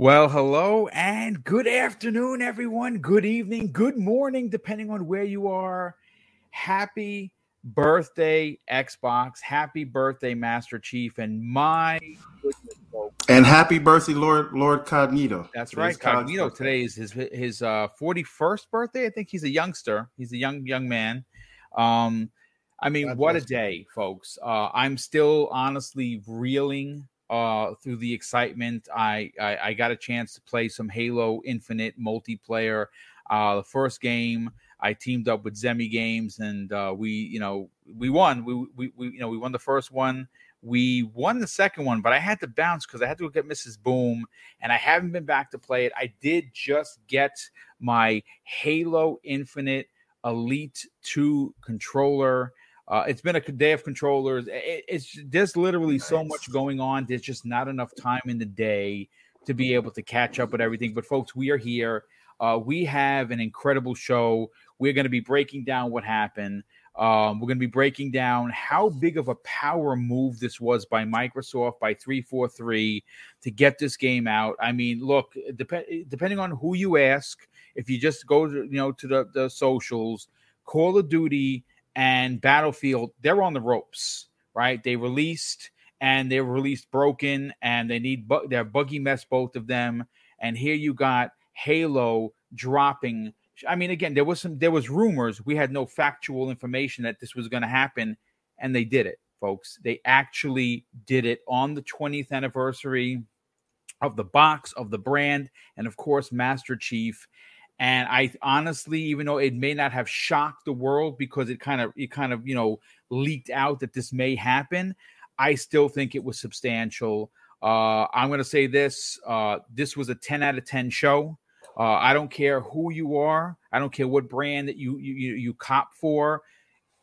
Well, hello and good afternoon, everyone. Good evening, good morning, depending on where you are. Happy birthday, Xbox. Happy birthday, Master Chief. And my goodness, folks. And happy birthday, Lord Lord Cognito. That's right, Cognito. Today is his his uh, 41st birthday. I think he's a youngster. He's a young young man. Um, I mean, God what a day, folks. Uh, I'm still honestly reeling uh, through the excitement. I, I, I got a chance to play some Halo Infinite multiplayer. Uh, the first game, I teamed up with Zemi Games, and uh, we you know we won. We, we we you know we won the first one. We won the second one, but I had to bounce because I had to go get Mrs. Boom, and I haven't been back to play it. I did just get my Halo Infinite Elite 2 controller. Uh, it's been a day of controllers. It, it's there's literally nice. so much going on. There's just not enough time in the day to be able to catch up with everything. But folks, we are here. Uh, we have an incredible show. We're going to be breaking down what happened. Um, we're going to be breaking down how big of a power move this was by Microsoft by 343 to get this game out. I mean, look, dep- depending on who you ask, if you just go to, you know to the, the socials, Call of Duty and Battlefield, they're on the ropes, right? They released and they released broken and they need bu- they're buggy mess both of them. And here you got Halo dropping. I mean, again, there was some there was rumors. We had no factual information that this was going to happen, and they did it, folks. They actually did it on the 20th anniversary of the box of the brand, and of course, Master Chief and I honestly, even though it may not have shocked the world because it kind of it kind of you know leaked out that this may happen, I still think it was substantial. Uh, I'm going to say this: uh, this was a 10 out of 10 show. Uh, I don't care who you are. I don't care what brand that you you you cop for.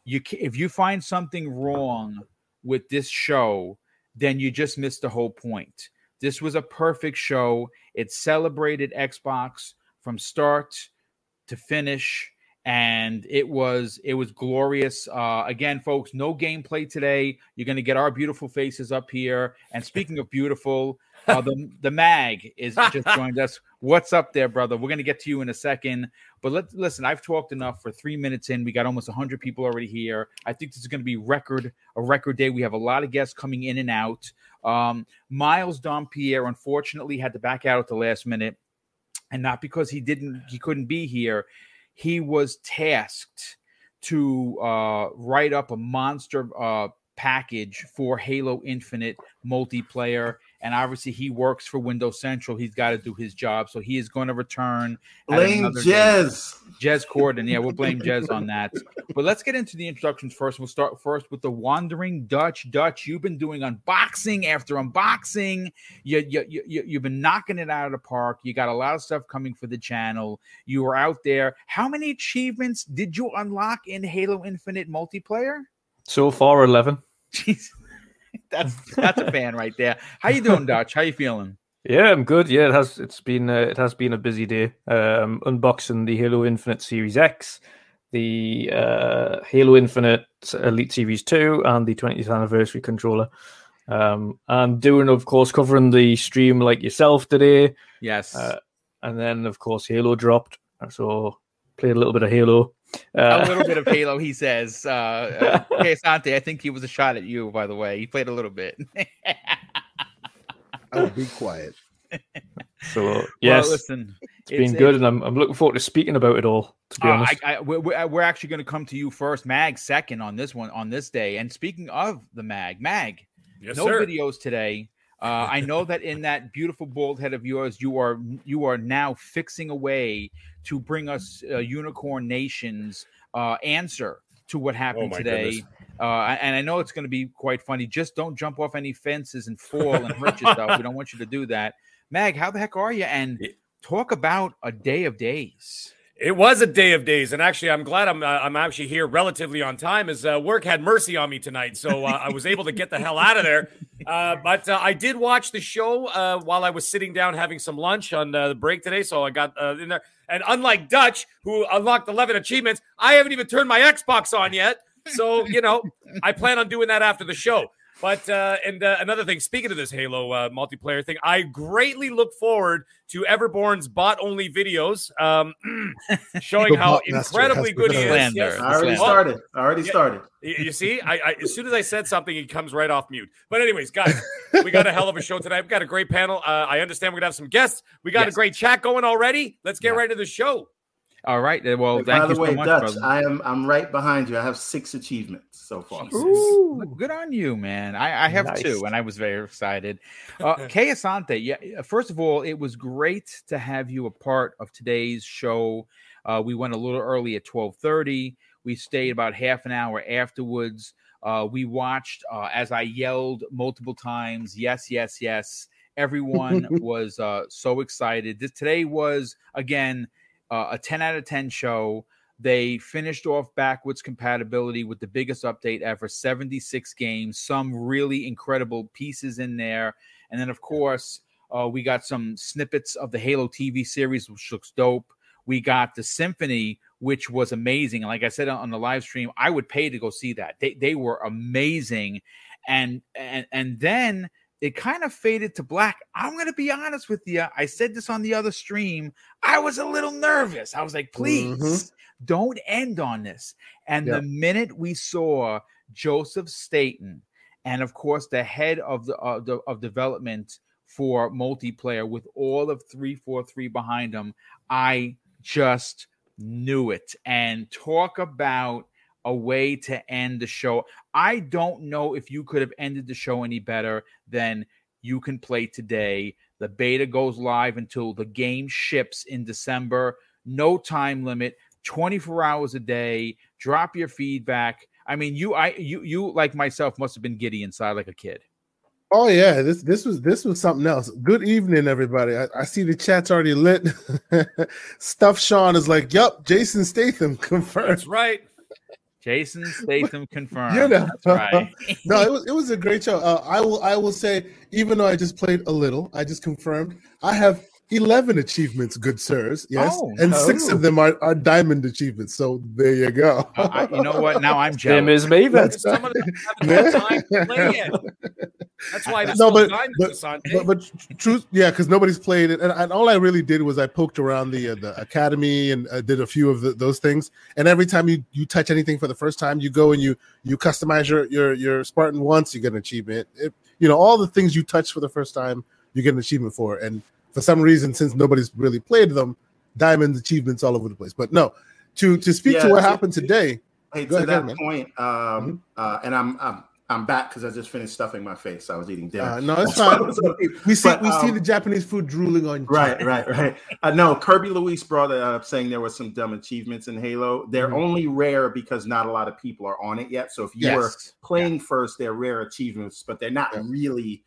You if you find something wrong with this show, then you just missed the whole point. This was a perfect show. It celebrated Xbox from start to finish and it was it was glorious. Uh again folks no gameplay today. You're going to get our beautiful faces up here. And speaking of beautiful uh, the the mag is just joined us. What's up there brother? We're going to get to you in a second. But let listen i've talked enough. For three minutes in. We got almost 100 people already here. I think this is going to be record a record day. We have a lot of guests coming in and out. Um miles Dompier unfortunately had to back out at the last minute and not because he didn't he couldn't be here he was tasked to uh, write up a monster uh, package for halo infinite multiplayer and obviously he works for Windows Central. He's got to do his job, so he is going to return. Blame Jez. Jez Corden. Yeah, we'll blame Jez on that. But let's get into the introductions first. We'll start first with the Wandering Dutch. Dutch, you've been doing unboxing after unboxing. You, you, you, you've been knocking it out of the park. You got a lot of stuff coming for the channel. You were out there. How many achievements did you unlock in Halo Infinite multiplayer? So far, eleven. Jeez that's that's a fan right there. How you doing, Dutch? How you feeling? Yeah, I'm good. Yeah, it has. It's been. Uh, it has been a busy day. Um, unboxing the Halo Infinite Series X, the uh, Halo Infinite Elite Series Two, and the 20th anniversary controller. Um, and doing, of course, covering the stream like yourself today. Yes. Uh, and then, of course, Halo dropped. So played a little bit of Halo. Uh, a little bit of Halo, he says. Uh, uh, Sante, I think he was a shot at you, by the way. He played a little bit. I'll be quiet. So yes, well, listen, it's, it's been good, and I'm, I'm looking forward to speaking about it all. To be uh, honest, I, I, we're, we're actually going to come to you first, Mag, second on this one on this day. And speaking of the Mag, Mag, yes, no sir. videos today. Uh, I know that in that beautiful bald head of yours, you are you are now fixing a way to bring us uh, Unicorn Nation's uh, answer to what happened oh today. Uh, and I know it's going to be quite funny. Just don't jump off any fences and fall and hurt yourself. we don't want you to do that. Mag, how the heck are you? And talk about a day of days. It was a day of days, and actually, I'm glad I'm uh, I'm actually here relatively on time. As uh, work had mercy on me tonight, so uh, I was able to get the hell out of there. Uh, but uh, I did watch the show uh, while I was sitting down having some lunch on the break today, so I got in there. And unlike Dutch, who unlocked 11 achievements, I haven't even turned my Xbox on yet. So you know, I plan on doing that after the show. But uh, and uh, another thing, speaking of this Halo uh, multiplayer thing, I greatly look forward to Everborn's bot only videos, um, showing how incredibly good he is. Yes. I already started. I already yeah, started. You see, I, I, as soon as I said something, he comes right off mute. But anyways, guys, we got a hell of a show tonight. We got a great panel. Uh, I understand we're gonna have some guests. We got yes. a great chat going already. Let's get yeah. right to the show. All right. Well, thank by the way, so much, Dutch, brother. I am I'm right behind you. I have six achievements so far. Ooh, good on you, man. I, I have nice. two, and I was very excited. Uh, Kay Asante, yeah. First of all, it was great to have you a part of today's show. Uh, we went a little early at twelve thirty. We stayed about half an hour afterwards. Uh, we watched uh, as I yelled multiple times, "Yes, yes, yes." Everyone was uh, so excited. This today was again uh, a 10 out of 10 show. They finished off backwards compatibility with the biggest update ever 76 games, some really incredible pieces in there. And then, of course, uh, we got some snippets of the Halo TV series, which looks dope. We got the Symphony, which was amazing. Like I said on the live stream, I would pay to go see that. They, they were amazing. And, and, and then it kind of faded to black. I'm going to be honest with you. I said this on the other stream. I was a little nervous. I was like, please mm-hmm. don't end on this. And yep. the minute we saw Joseph Staten, and of course, the head of the, uh, the of development for multiplayer with all of 343 behind him, I just knew it. And talk about a way to end the show. I don't know if you could have ended the show any better than you can play today. The beta goes live until the game ships in December. No time limit, 24 hours a day. Drop your feedback. I mean, you I you you like myself must have been giddy inside like a kid. Oh yeah, this this was this was something else. Good evening, everybody. I, I see the chat's already lit. Stuff Sean is like, "Yup, Jason Statham confirmed." That's right. Jason Statham confirmed. You know, That's right. no, it was it was a great show. Uh, I will I will say, even though I just played a little, I just confirmed I have 11 achievements, good sirs. Yes. Oh, and no. six of them are, are diamond achievements. So there you go. uh, I, you know what? Now I'm jealous. Them is Maven. Some of them haven't had time to play yet. That's why no, but, but, but, but, truth, yeah, because nobody's played it. And, and, all I really did was I poked around the uh, the academy and uh, did a few of the, those things. And every time you, you touch anything for the first time, you go and you you customize your your, your Spartan once, you get an achievement. It, you know, all the things you touch for the first time, you get an achievement for. And for some reason, since nobody's really played them, diamond achievements all over the place. But no, to to speak yeah, to what to, happened today. Hey, to ahead, that point, um, mm-hmm. uh, and I'm I'm I'm back because I just finished stuffing my face. I was eating dinner. Uh, no, it's fine. we see but, we um, see the Japanese food drooling on. Right, right, right. Uh, no, Kirby Luis brought it up saying there were some dumb achievements in Halo. They're mm-hmm. only rare because not a lot of people are on it yet. So if you yes. were playing yeah. first, they're rare achievements, but they're not yeah. really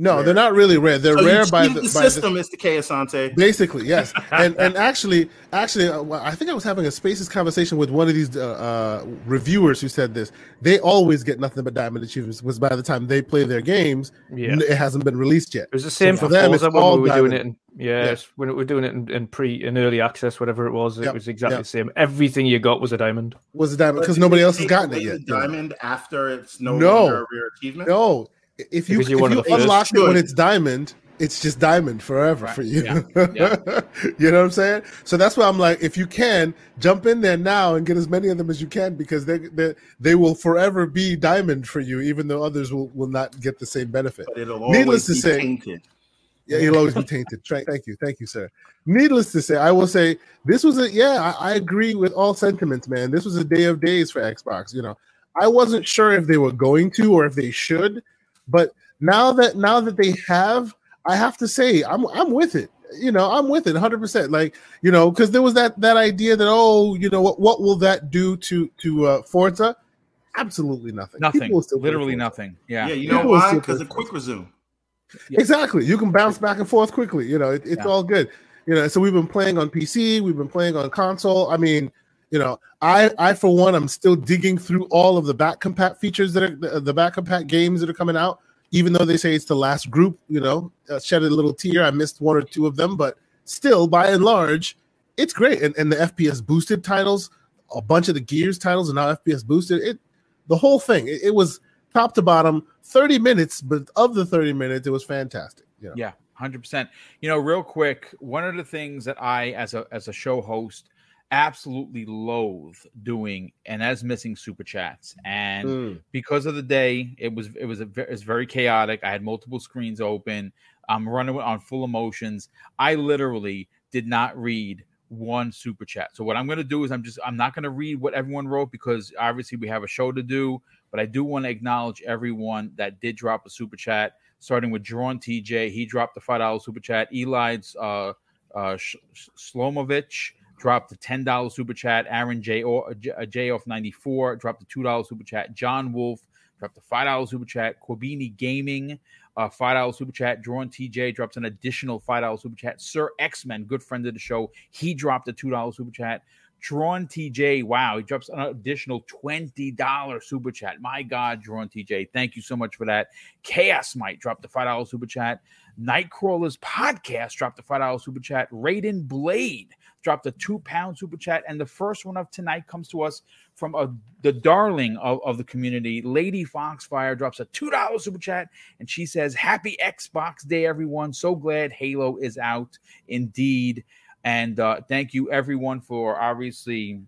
no, rare. they're not really rare. They're so rare by the, the by system, the, Mr. K. Asante. Basically, yes. and and actually, actually, uh, I think I was having a Spaces conversation with one of these uh, uh, reviewers who said this. They always get nothing but diamond achievements. Was by the time they play their games, yeah. it hasn't been released yet. It was the same so for them. It's all we were doing it. In, yeah, yeah. when we were doing it in, in, pre in early access, whatever it was, it yep. was exactly yep. the same. Everything you got was a diamond. Was a diamond because nobody else has gotten it yet. Diamond after it's no, no longer a rare achievement. No if you, if you unlock it when it's diamond, it's just diamond forever right. for you. Yeah. Yeah. you know what I'm saying? So that's why I'm like, if you can jump in there now and get as many of them as you can, because they they, they will forever be diamond for you, even though others will, will not get the same benefit. But it'll Needless to say, tainted. Yeah, it'll always be tainted. Thank you, thank you, sir. Needless to say, I will say this was a yeah. I, I agree with all sentiments, man. This was a day of days for Xbox. You know, I wasn't sure if they were going to or if they should but now that now that they have, I have to say I'm I'm with it. You know, I'm with it 100. percent Like you know, because there was that that idea that oh, you know what what will that do to to uh, Forza? Absolutely nothing. Nothing. Literally nothing. Yeah. Yeah. You know why? Because of quick resume. Yeah. Exactly. You can bounce back and forth quickly. You know, it, it's yeah. all good. You know, so we've been playing on PC, we've been playing on console. I mean, you know, I I for one, I'm still digging through all of the back compat features that are the, the back compat games that are coming out. Even though they say it's the last group, you know, uh, shed a little tear. I missed one or two of them, but still, by and large, it's great. And, and the FPS boosted titles, a bunch of the Gears titles, and now FPS boosted. It the whole thing. It, it was top to bottom, 30 minutes, but of the 30 minutes, it was fantastic. Yeah. Yeah, 100%. You know, real quick, one of the things that I as a as a show host absolutely loathe doing and as missing super chats and mm. because of the day it was it was a, it was very chaotic i had multiple screens open i'm running on full emotions i literally did not read one super chat so what i'm going to do is i'm just i'm not going to read what everyone wrote because obviously we have a show to do but i do want to acknowledge everyone that did drop a super chat starting with Drawn TJ. He dropped the five dollar super chat. Eli's uh, uh, Slomovich dropped the ten dollar super chat. Aaron J uh, J off ninety four dropped the two dollar super chat. John Wolf dropped the five dollar super chat. Corbini Gaming. Uh, five dollar super chat. Drawn TJ drops an additional five dollar super chat. Sir X Men, good friend of the show, he dropped a two dollar super chat. Drawn TJ, wow, he drops an additional $20 super chat. My God, Drawn TJ, thank you so much for that. Chaos might drop the $5 super chat. Nightcrawlers podcast dropped a $5 super chat. Raiden Blade dropped a two pound super chat. And the first one of tonight comes to us from a, the darling of, of the community. Lady Foxfire drops a $2 super chat. And she says, Happy Xbox Day, everyone. So glad Halo is out. Indeed. And uh, thank you everyone for obviously,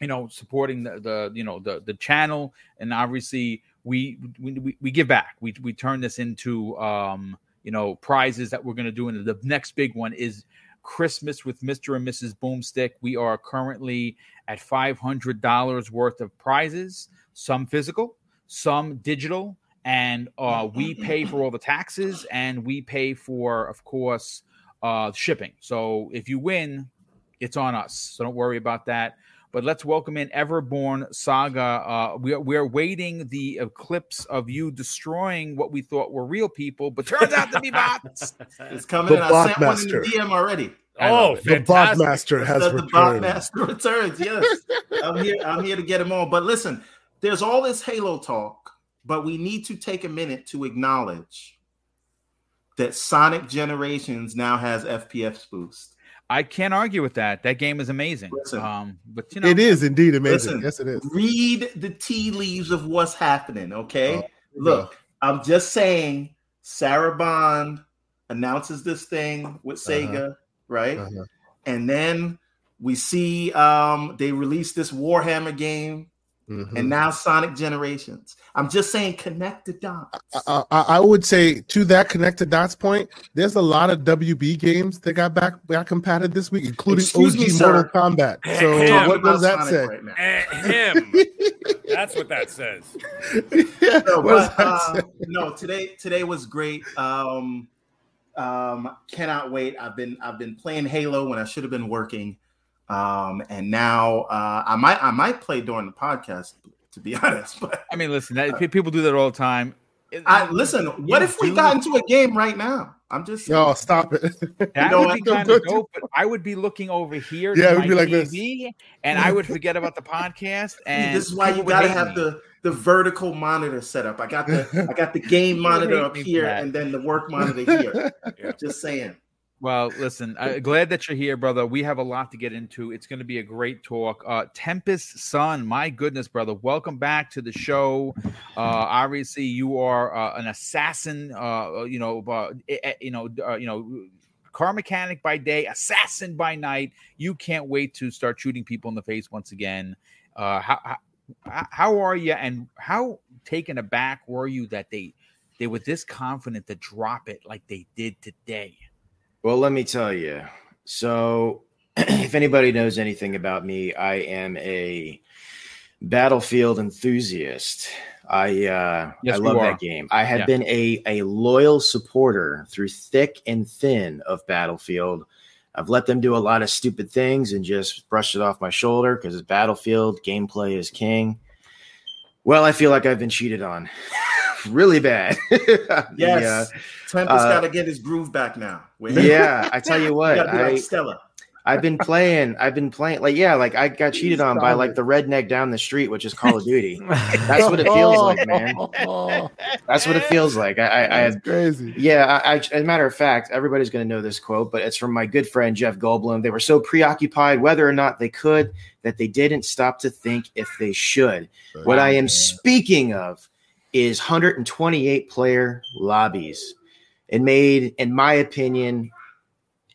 you know, supporting the, the you know the the channel, and obviously we we we give back. We we turn this into um you know prizes that we're going to do, and the next big one is Christmas with Mr. and Mrs. Boomstick. We are currently at $500 worth of prizes, some physical, some digital, and uh, we pay for all the taxes and we pay for, of course, uh, shipping. So if you win, it's on us. So don't worry about that. But let's welcome in Everborn Saga. Uh, we are, we are waiting the eclipse of you destroying what we thought were real people, but turns out to be bots. it's coming. The in. I sent master. one in the DM already. Oh, the bot master has the, returned. The bot master returns. Yes, I'm here. I'm here to get him on. But listen, there's all this Halo talk, but we need to take a minute to acknowledge that Sonic Generations now has FPS boost. I can't argue with that. That game is amazing. Listen, um, but you know, it is indeed amazing. Listen, yes, it is. Read the tea leaves of what's happening. Okay, oh, Look, I'm just saying. Sarah Bond announces this thing with uh-huh. Sega, uh-huh. right? Uh-huh. And then we see um, they release this Warhammer game Mm-hmm. And now Sonic Generations. I'm just saying, connect the dots. I, I, I, would say to that connect the dots point, there's a lot of WB games that got back back compatible this week, including Excuse OG me, Mortal Kombat. So him. what does that say? Right him. That's what that says. yeah, no, but, uh, no, today today was great. Um, um, cannot wait. I've been I've been playing Halo when I should have been working. Um, and now uh, I might I might play during the podcast to be honest. But I mean, listen, that, people do that all the time. I listen. What if we got into a game right now? I'm just yo oh, stop it. That you would be kind of dope, but I would be looking over here. Yeah, it would be like TV, this, and I would forget about the podcast. And this is why you got to have me. the the vertical monitor set up. I got the I got the game monitor up here, and then the work monitor here. Yeah. Just saying. Well, listen, I'm glad that you're here, brother. We have a lot to get into. It's going to be a great talk. Uh, Tempest Sun, my goodness, brother, welcome back to the show. Uh, obviously, you are uh, an assassin. Uh, you know, uh, eh, eh, you know, uh, you know, car mechanic by day, assassin by night. You can't wait to start shooting people in the face once again. Uh, how, how how are you, and how taken aback were you that they they were this confident to drop it like they did today? Well, let me tell you. So, if anybody knows anything about me, I am a battlefield enthusiast. I uh, yes, I love that game. I have yeah. been a a loyal supporter through thick and thin of Battlefield. I've let them do a lot of stupid things and just brushed it off my shoulder because it's Battlefield. Gameplay is king. Well, I feel like I've been cheated on. really bad. yes, Tempest uh, got to get his groove back now. yeah, I tell you what, I, like Stella. I've been playing. I've been playing. Like, yeah, like I got cheated on by like the redneck down the street, which is Call of Duty. That's what it feels like, man. That's what it feels like. I, I, I crazy. Yeah, I, I, as a matter of fact, everybody's going to know this quote, but it's from my good friend Jeff Goldblum. They were so preoccupied whether or not they could that they didn't stop to think if they should. What I am speaking of is 128 player lobbies. It made, in my opinion,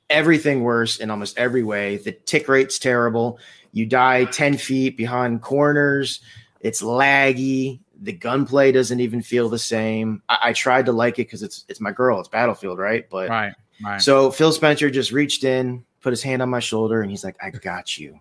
everything worse in almost every way. The tick rate's terrible. You die 10 feet behind corners. It's laggy. The gunplay doesn't even feel the same. I, I tried to like it because it's it's my girl. It's Battlefield, right? But right, right. So Phil Spencer just reached in, put his hand on my shoulder, and he's like, "I got you."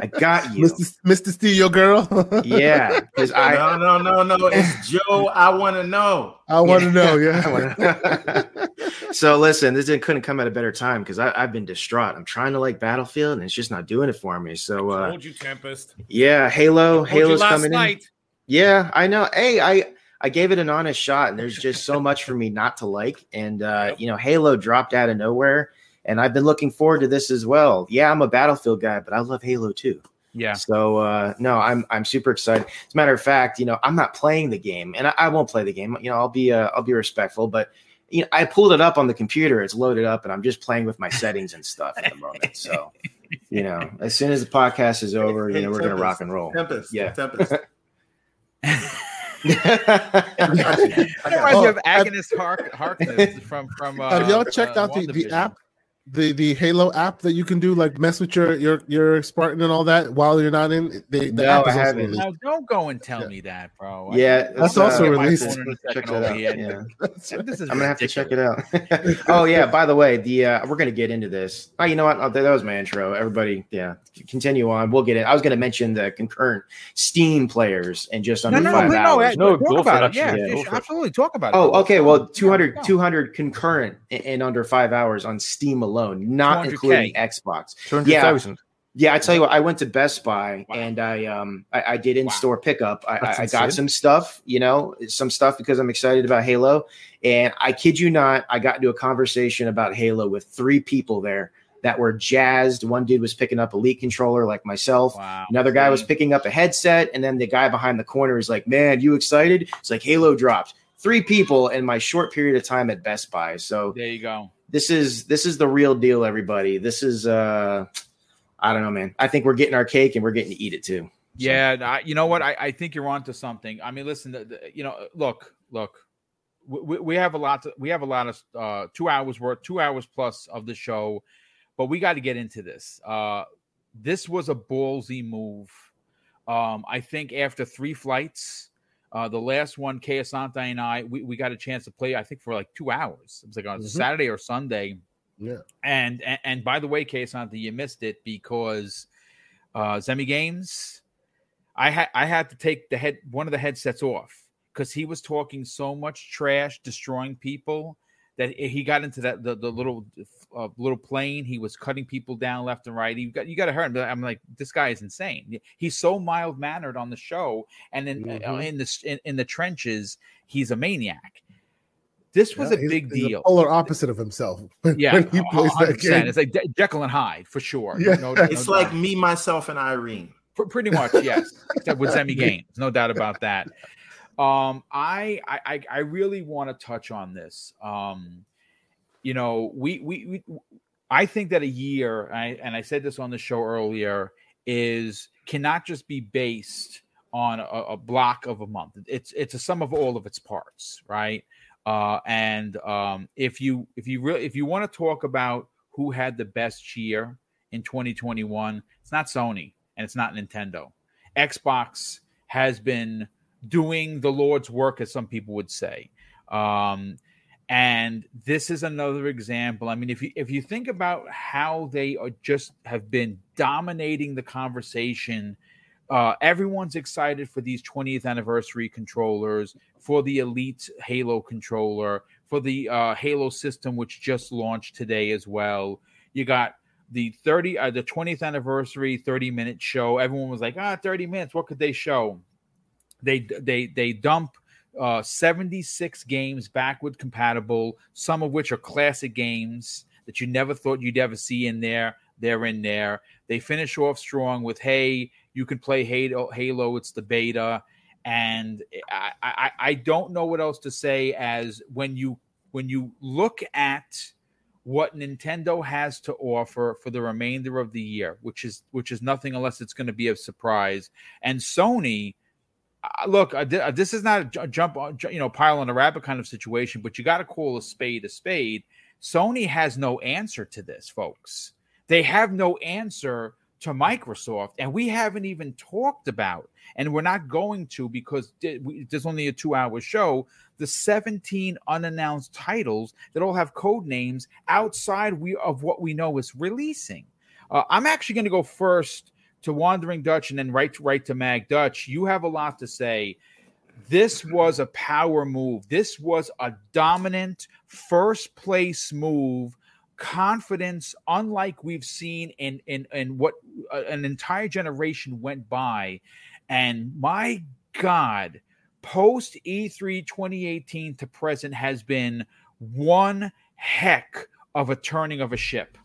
I got you, Mr. Mr. Steal Your Girl. yeah, because I no no no no. It's Joe. I want to know. I want to know. Yeah. so listen, this couldn't come at a better time because I've been distraught. I'm trying to like Battlefield, and it's just not doing it for me. So uh, told you, Tempest. Yeah, Halo. Halo's coming night. in. Yeah, I know. Hey, I I gave it an honest shot, and there's just so much for me not to like. And uh, you know, Halo dropped out of nowhere and I've been looking forward to this as well. Yeah, I'm a Battlefield guy, but I love Halo too. Yeah. So uh, no, I'm I'm super excited. As a matter of fact, you know, I'm not playing the game, and I, I won't play the game. You know, I'll be uh, I'll be respectful, but you know, I pulled it up on the computer. It's loaded up, and I'm just playing with my settings and stuff at the moment. So, you know, as soon as the podcast is over, you know, we're Tempest, gonna rock and roll. Tempest, yeah, Tempest. reminds me of Agnes Hark- Harkness from from. Uh, Have y'all checked uh, out the, the app the the Halo app that you can do like mess with your your your Spartan and all that while you're not in. They, the no, I haven't. Now, don't go and tell yeah. me that, bro. Yeah, that's uh, also released. Check that out. Yeah. this is I'm gonna have to check it out. oh yeah, by the way, the uh, we're gonna get into this. Oh, you know what? Oh, that was my intro. Everybody, yeah, continue on. We'll get it. I was gonna mention the concurrent Steam players and just under no, no, five no, hours. No, no, talk about it. Yeah, yeah absolutely. Talk about it. Oh, okay. Well, 200, 200 concurrent in under five hours on Steam alone alone, not including Xbox. Yeah. Yeah, I tell you what, I went to Best Buy wow. and I um I, I did in store wow. pickup. I, I, got some stuff, you know, some stuff because I'm excited about Halo. And I kid you not, I got into a conversation about Halo with three people there that were jazzed. One dude was picking up a Elite controller like myself. Wow. Another guy was picking up a headset, and then the guy behind the corner is like, "Man, you excited?" It's like Halo dropped. Three people in my short period of time at Best Buy. So there you go this is this is the real deal, everybody. This is uh I don't know, man. I think we're getting our cake and we're getting to eat it too. So. Yeah, I, you know what? I, I think you're onto something. I mean, listen, the, the, you know, look, look, we, we have a lot. To, we have a lot of uh, two hours worth, two hours plus of the show, but we got to get into this. Uh, this was a ballsy move. Um, I think after three flights, uh, the last one, Kay Asante and I, we, we got a chance to play, I think, for like two hours. It was like on mm-hmm. Saturday or Sunday. Yeah. And, and, and by the way, Kay Asante, you missed it because uh, Zemi Games, I had I had to take the head one of the headsets off because he was talking so much trash, destroying people that he got into that the, the little uh, little plane. He was cutting people down left and right. You got you got to hurt him. I'm like, this guy is insane. He's so mild mannered on the show, and in uh, mm-hmm. uh, in the in, in, the trenches, he's a maniac. This was yeah, a big deal. polar opposite of himself. yeah, when he plays that game. It's like De- Jekyll and Hyde for sure. Yeah. No, no, it's no like me, myself, and Irene. pretty much, yes. Except with Zemi Games, no doubt about that. Um, I, I I really want to touch on this. Um, you know, we we, we I think that a year, I, and I said this on the show earlier, is cannot just be based on a, a, block of a month. It's it's a sum of all of its parts, right? Uh, and um, if you if you really if you want to talk about who had the best year in 2021, it's not Sony and it's not Nintendo. Xbox has been doing the Lord's work, as some people would say. Um, and this is another example. I mean, if you if you think about how they are just have been dominating the conversation, uh, everyone's excited for these 20th anniversary controllers, for the Elite Halo controller, for the uh, Halo system, which just launched today as well. You got the 30 uh, the 20th anniversary 30 minute show. Everyone was like, ah, 30 minutes. What could they show? They they they dump uh, 76 games backward compatible, some of which are classic games that you never thought you'd ever see in there. They're in there. They finish off strong with, "Hey, you can play Halo. Halo it's the beta." And I, I, I don't know what else to say. As when you when you look at what Nintendo has to offer for the remainder of the year, which is which is nothing unless it's going to be a surprise, and Sony look, this is not a jump, you know, pile on a rabbit kind of situation, but you got to call a spade a spade. Sony has no answer to this, folks. They have no answer to Microsoft, and we haven't even talked about, and we're not going to because there's only a two-hour show. The 17 unannounced titles that all have code names outside we of what we know is releasing. Uh, I'm actually going to go first to Wandering Dutch and then right to, right to Mag Dutch. You have a lot to say. This was a power move. This was a dominant first place move. Confidence, unlike we've seen in in in what uh, an entire generation went by, and my God, post E3 2018 to present has been one heck of a turning of a ship.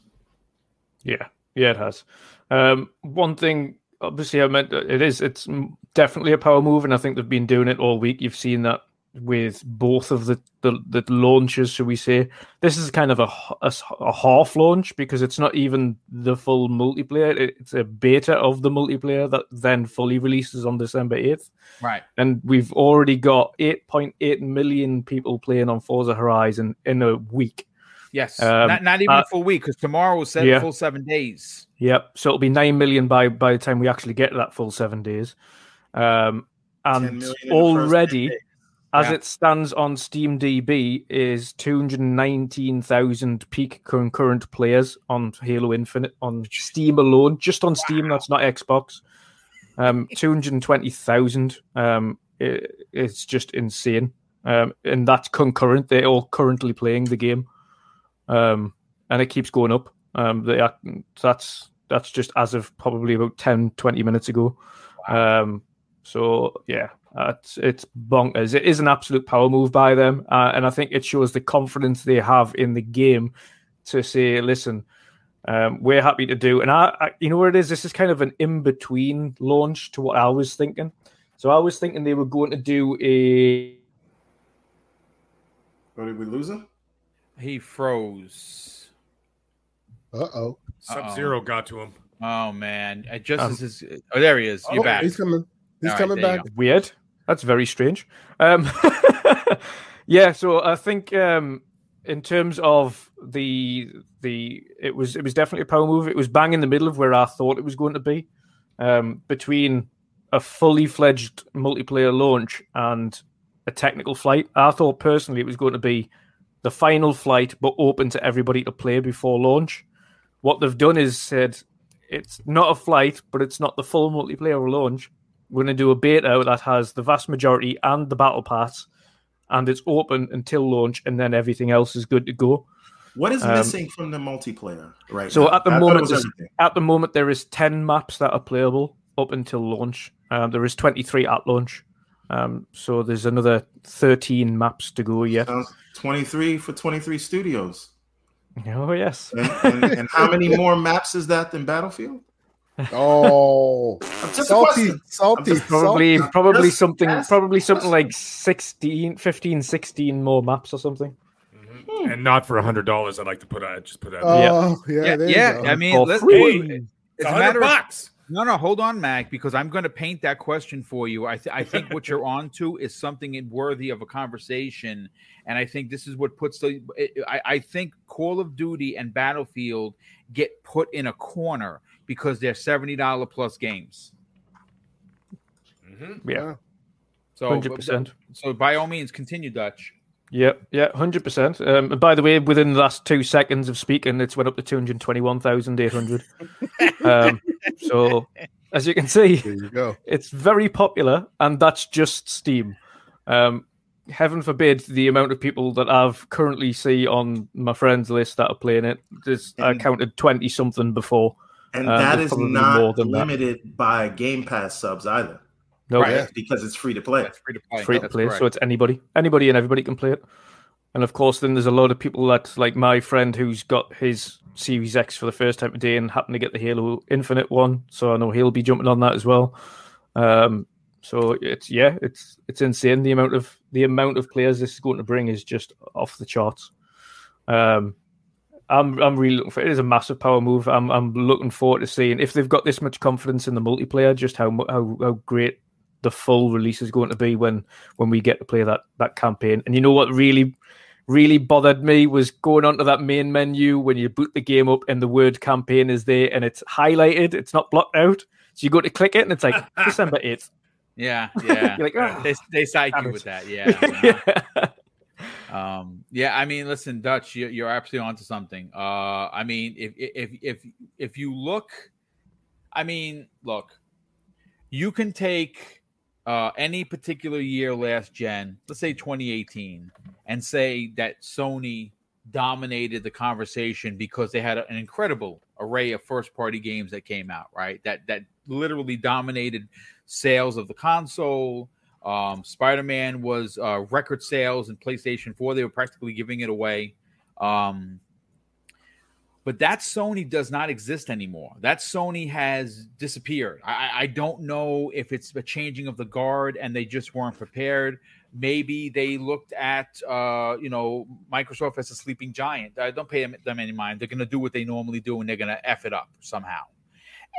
Yeah, yeah, it has. Um, one thing, obviously, I meant it is. It's definitely a power move, and I think they've been doing it all week. You've seen that with both of the, the, the launches, should we say? This is kind of a, a, a, half launch because it's not even the full multiplayer. It's a beta of the multiplayer that then fully releases on December 8th. Right. And we've already got 8.8 million people playing on Forza Horizon in a week. Yes, um, not, not even uh, a full week because tomorrow is seven, yeah. full seven days. Yep. So it'll be nine million by by the time we actually get that full seven days. Um, and already, as yeah. it stands on Steam DB, is two hundred nineteen thousand peak concurrent players on Halo Infinite on Steam alone. Just on Steam, that's not Xbox. Um, two hundred twenty thousand. Um, it, it's just insane. Um, and that's concurrent. They're all currently playing the game um, and it keeps going up. Um, they are, that's that's just as of probably about 10, 20 minutes ago. Um, so yeah, it's it's bonkers. It is an absolute power move by them, uh, and I think it shows the confidence they have in the game to say, listen. Um, we're happy to do, and I, I, you know what it is. This is kind of an in between launch to what I was thinking. So I was thinking they were going to do a. Oh, did we lose him? He froze. Uh oh. Sub Zero got to him. Oh man! I just um, as oh there he is. You're oh, back. He's coming. He's All coming right, back. Weird. That's very strange. Um, yeah. So I think um, in terms of the the it was it was definitely a power move. It was bang in the middle of where I thought it was going to be um, between a fully fledged multiplayer launch and a technical flight. I thought personally it was going to be the final flight, but open to everybody to play before launch. What they've done is said it's not a flight, but it's not the full multiplayer launch. We're going to do a beta that has the vast majority and the battle pass, and it's open until launch, and then everything else is good to go. What is um, missing from the multiplayer right so now? at the I moment, at the moment there is ten maps that are playable up until launch. Um, there is twenty three at launch. Um, so there's another 13 maps to go yet. Sounds 23 for 23 studios. Oh yes. And, and, and how many more maps is that than Battlefield? Oh, salty, salty, probably, salty. probably something, probably something like 16, 15, 16 more maps or something. Mm-hmm. And not for a hundred dollars. I'd like to put out, just put out. Oh, yeah, yeah. yeah, yeah I mean, let's, hey, it's a matter bucks. No, no, hold on, Mac, because I'm going to paint that question for you. I, th- I think what you're on to is something worthy of a conversation, and I think this is what puts the. I, I think Call of Duty and Battlefield get put in a corner because they're seventy dollar plus games. Mm-hmm. Yeah. So, hundred percent. So by all means, continue, Dutch. Yep, yeah, hundred percent. Um, and by the way, within the last two seconds of speaking, it's went up to two hundred twenty-one thousand eight hundred. um, so, as you can see, you go. it's very popular, and that's just Steam. Um, heaven forbid the amount of people that I've currently see on my friends list that are playing it. There's, I counted twenty something before, and um, that is not limited that. by Game Pass subs either. No, right. yeah. because it's free to play. It's free to play. Free to play, so it's anybody, anybody, and everybody can play it. And of course, then there's a lot of people that, like my friend, who's got his Series X for the first time today and happened to get the Halo Infinite one, so I know he'll be jumping on that as well. Um, so it's yeah, it's it's insane the amount of the amount of players this is going to bring is just off the charts. Um, I'm I'm really looking for it. It is a massive power move. I'm I'm looking forward to seeing if they've got this much confidence in the multiplayer, just how how how great the full release is going to be when when we get to play that that campaign. And you know what really really bothered me was going onto that main menu when you boot the game up and the word campaign is there and it's highlighted, it's not blocked out. So you go to click it and it's like December 8th. Yeah, yeah. Like, oh, they they side you with that. Yeah. yeah. Um, yeah, I mean, listen, Dutch, you, you're absolutely onto something. Uh, I mean, if if if if you look, I mean, look, you can take uh, any particular year last gen, let's say 2018, and say that Sony dominated the conversation because they had an incredible array of first party games that came out, right? That that literally dominated sales of the console. Um, Spider Man was uh, record sales in PlayStation 4. They were practically giving it away. Um, but that Sony does not exist anymore. That Sony has disappeared. I, I, don't know if it's a changing of the guard and they just weren't prepared. Maybe they looked at, uh, you know, Microsoft as a sleeping giant. I don't pay them, them any mind. They're going to do what they normally do and they're going to F it up somehow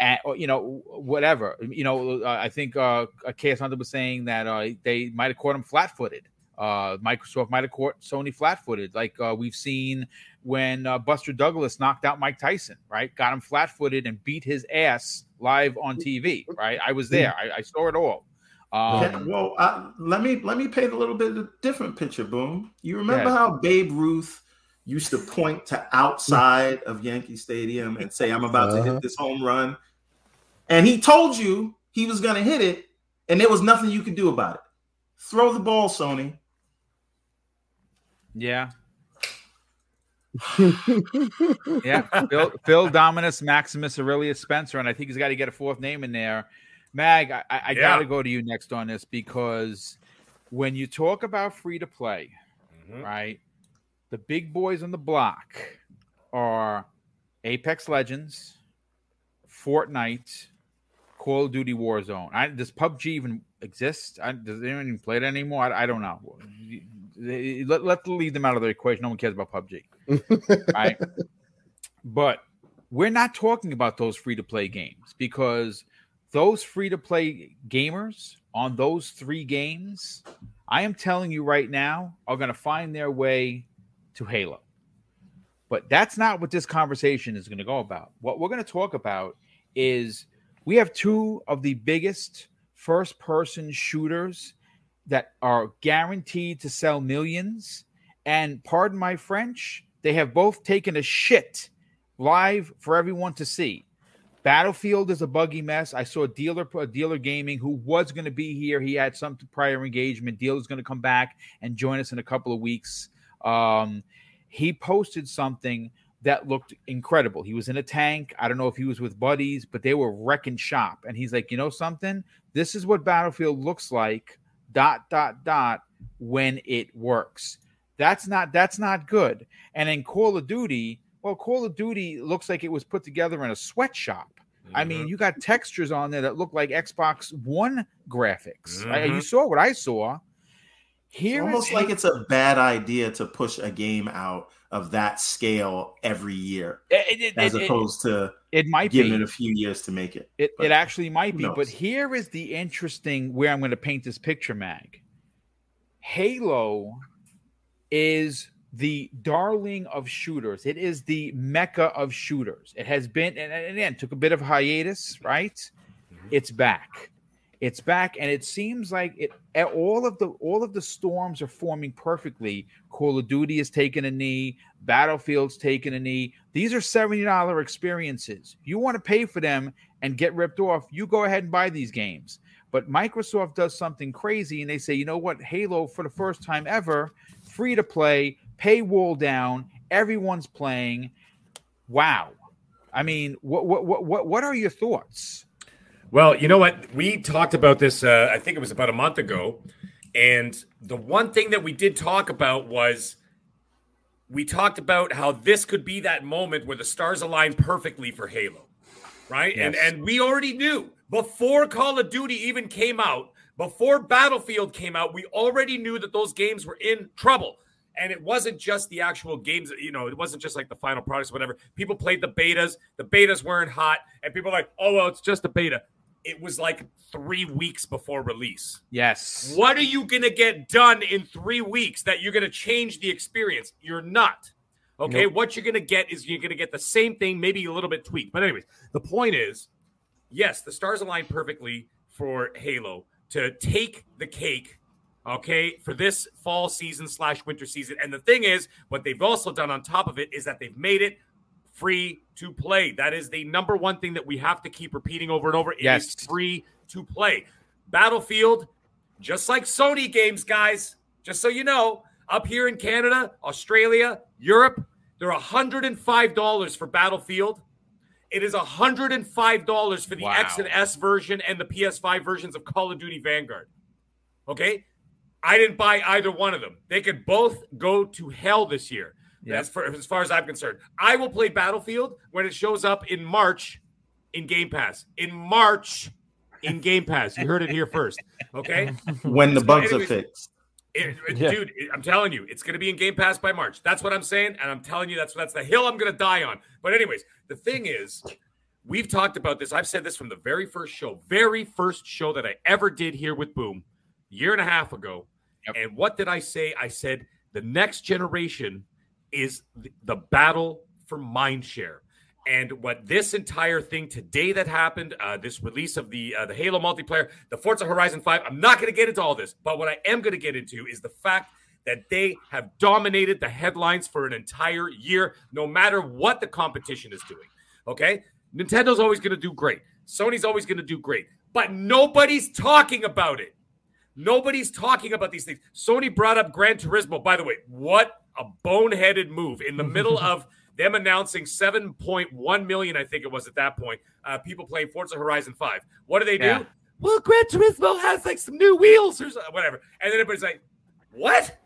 and you know whatever you know uh, i think uh ks hunter was saying that uh they might have caught him flat-footed uh microsoft might have caught sony flat-footed like uh, we've seen when uh, buster douglas knocked out mike tyson right got him flat-footed and beat his ass live on tv right i was there i, I saw it all um, well uh, let me let me paint a little bit of a different picture boom you remember yeah. how babe ruth used to point to outside of Yankee Stadium and say, I'm about uh-huh. to hit uh-huh. this home run. And he told you he was going to hit it, and there was nothing you could do about it. Throw the ball, Sony. Yeah. Yeah. Phil, Phil Dominus Maximus Aurelius Spencer, and I think he's got to get a fourth name in there. Mag, I, I yeah. got to go to you next on this because when you talk about free to play, mm-hmm. right? the big boys on the block are Apex Legends, Fortnite, Call of Duty Warzone. I, does PUBG even exist? I, does anyone even play it anymore? I, I don't know. Let, let leave them out of the equation. No one cares about PUBG. right? But we're not talking about those free to play games because those free to play gamers on those three games, I am telling you right now, are going to find their way to Halo. But that's not what this conversation is going to go about. What we're going to talk about is we have two of the biggest first person shooters that are guaranteed to sell millions. And pardon my French, they have both taken a shit live for everyone to see. Battlefield is a buggy mess. I saw a dealer a dealer gaming who was going to be here. He had some prior engagement. Dealer's going to come back and join us in a couple of weeks. Um, he posted something that looked incredible. He was in a tank. I don't know if he was with buddies, but they were wrecking shop. And he's like, you know something? This is what Battlefield looks like. Dot dot dot when it works. That's not that's not good. And in Call of Duty, well, Call of Duty looks like it was put together in a sweatshop. Mm-hmm. I mean, mm-hmm. you got textures on there that look like Xbox One graphics. Mm-hmm. I, you saw what I saw. Here it's almost like it's a bad idea to push a game out of that scale every year, it, it, as it, opposed to it might give be. it a few years to make it. It, it actually might be, but here is the interesting where I'm going to paint this picture, Mag. Halo is the darling of shooters. It is the mecca of shooters. It has been, and, and again, took a bit of hiatus, right? Mm-hmm. It's back. It's back, and it seems like it. All of the all of the storms are forming perfectly. Call of Duty is taking a knee. Battlefield's taking a knee. These are seventy dollar experiences. You want to pay for them and get ripped off? You go ahead and buy these games. But Microsoft does something crazy, and they say, you know what? Halo, for the first time ever, free to play, paywall down. Everyone's playing. Wow. I mean, what what what what are your thoughts? Well, you know what? We talked about this, uh, I think it was about a month ago. And the one thing that we did talk about was we talked about how this could be that moment where the stars align perfectly for Halo. Right? Yes. And and we already knew before Call of Duty even came out, before Battlefield came out, we already knew that those games were in trouble. And it wasn't just the actual games, you know, it wasn't just like the final products, whatever. People played the betas, the betas weren't hot, and people were like, oh, well, it's just a beta it was like three weeks before release. Yes. What are you going to get done in three weeks that you're going to change the experience? You're not. Okay. Nope. What you're going to get is you're going to get the same thing, maybe a little bit tweaked. But, anyways, the point is yes, the stars align perfectly for Halo to take the cake okay, for this fall season slash winter season. And the thing is, what they've also done on top of it is that they've made it free to play. That is the number one thing that we have to keep repeating over and over. It yes. is free to play. Battlefield, just like Sony games, guys, just so you know, up here in Canada, Australia, Europe, they're $105 for Battlefield. It is $105 for the wow. X and S version and the PS5 versions of Call of Duty Vanguard. Okay? I didn't buy either one of them. They could both go to hell this year. Yep. As, for, as far as I'm concerned, I will play Battlefield when it shows up in March in Game Pass. In March in Game Pass. You heard it here first. Okay. When the bugs anyways, are fixed. It, it, yeah. Dude, I'm telling you, it's going to be in Game Pass by March. That's what I'm saying, and I'm telling you that's that's the hill I'm going to die on. But anyways, the thing is, we've talked about this. I've said this from the very first show, very first show that I ever did here with Boom, year and a half ago. Yep. And what did I say? I said the next generation is the battle for mindshare. And what this entire thing today that happened, uh, this release of the uh, the Halo multiplayer, the Forza Horizon Five. I'm not going to get into all this, but what I am going to get into is the fact that they have dominated the headlines for an entire year, no matter what the competition is doing. Okay, Nintendo's always going to do great. Sony's always going to do great, but nobody's talking about it. Nobody's talking about these things. Sony brought up Gran Turismo. By the way, what a boneheaded move in the middle of them announcing 7.1 million, I think it was at that point, uh, people playing Forza Horizon 5. What do they do? Yeah. Well, Gran Turismo has like some new wheels or whatever. And then everybody's like, what?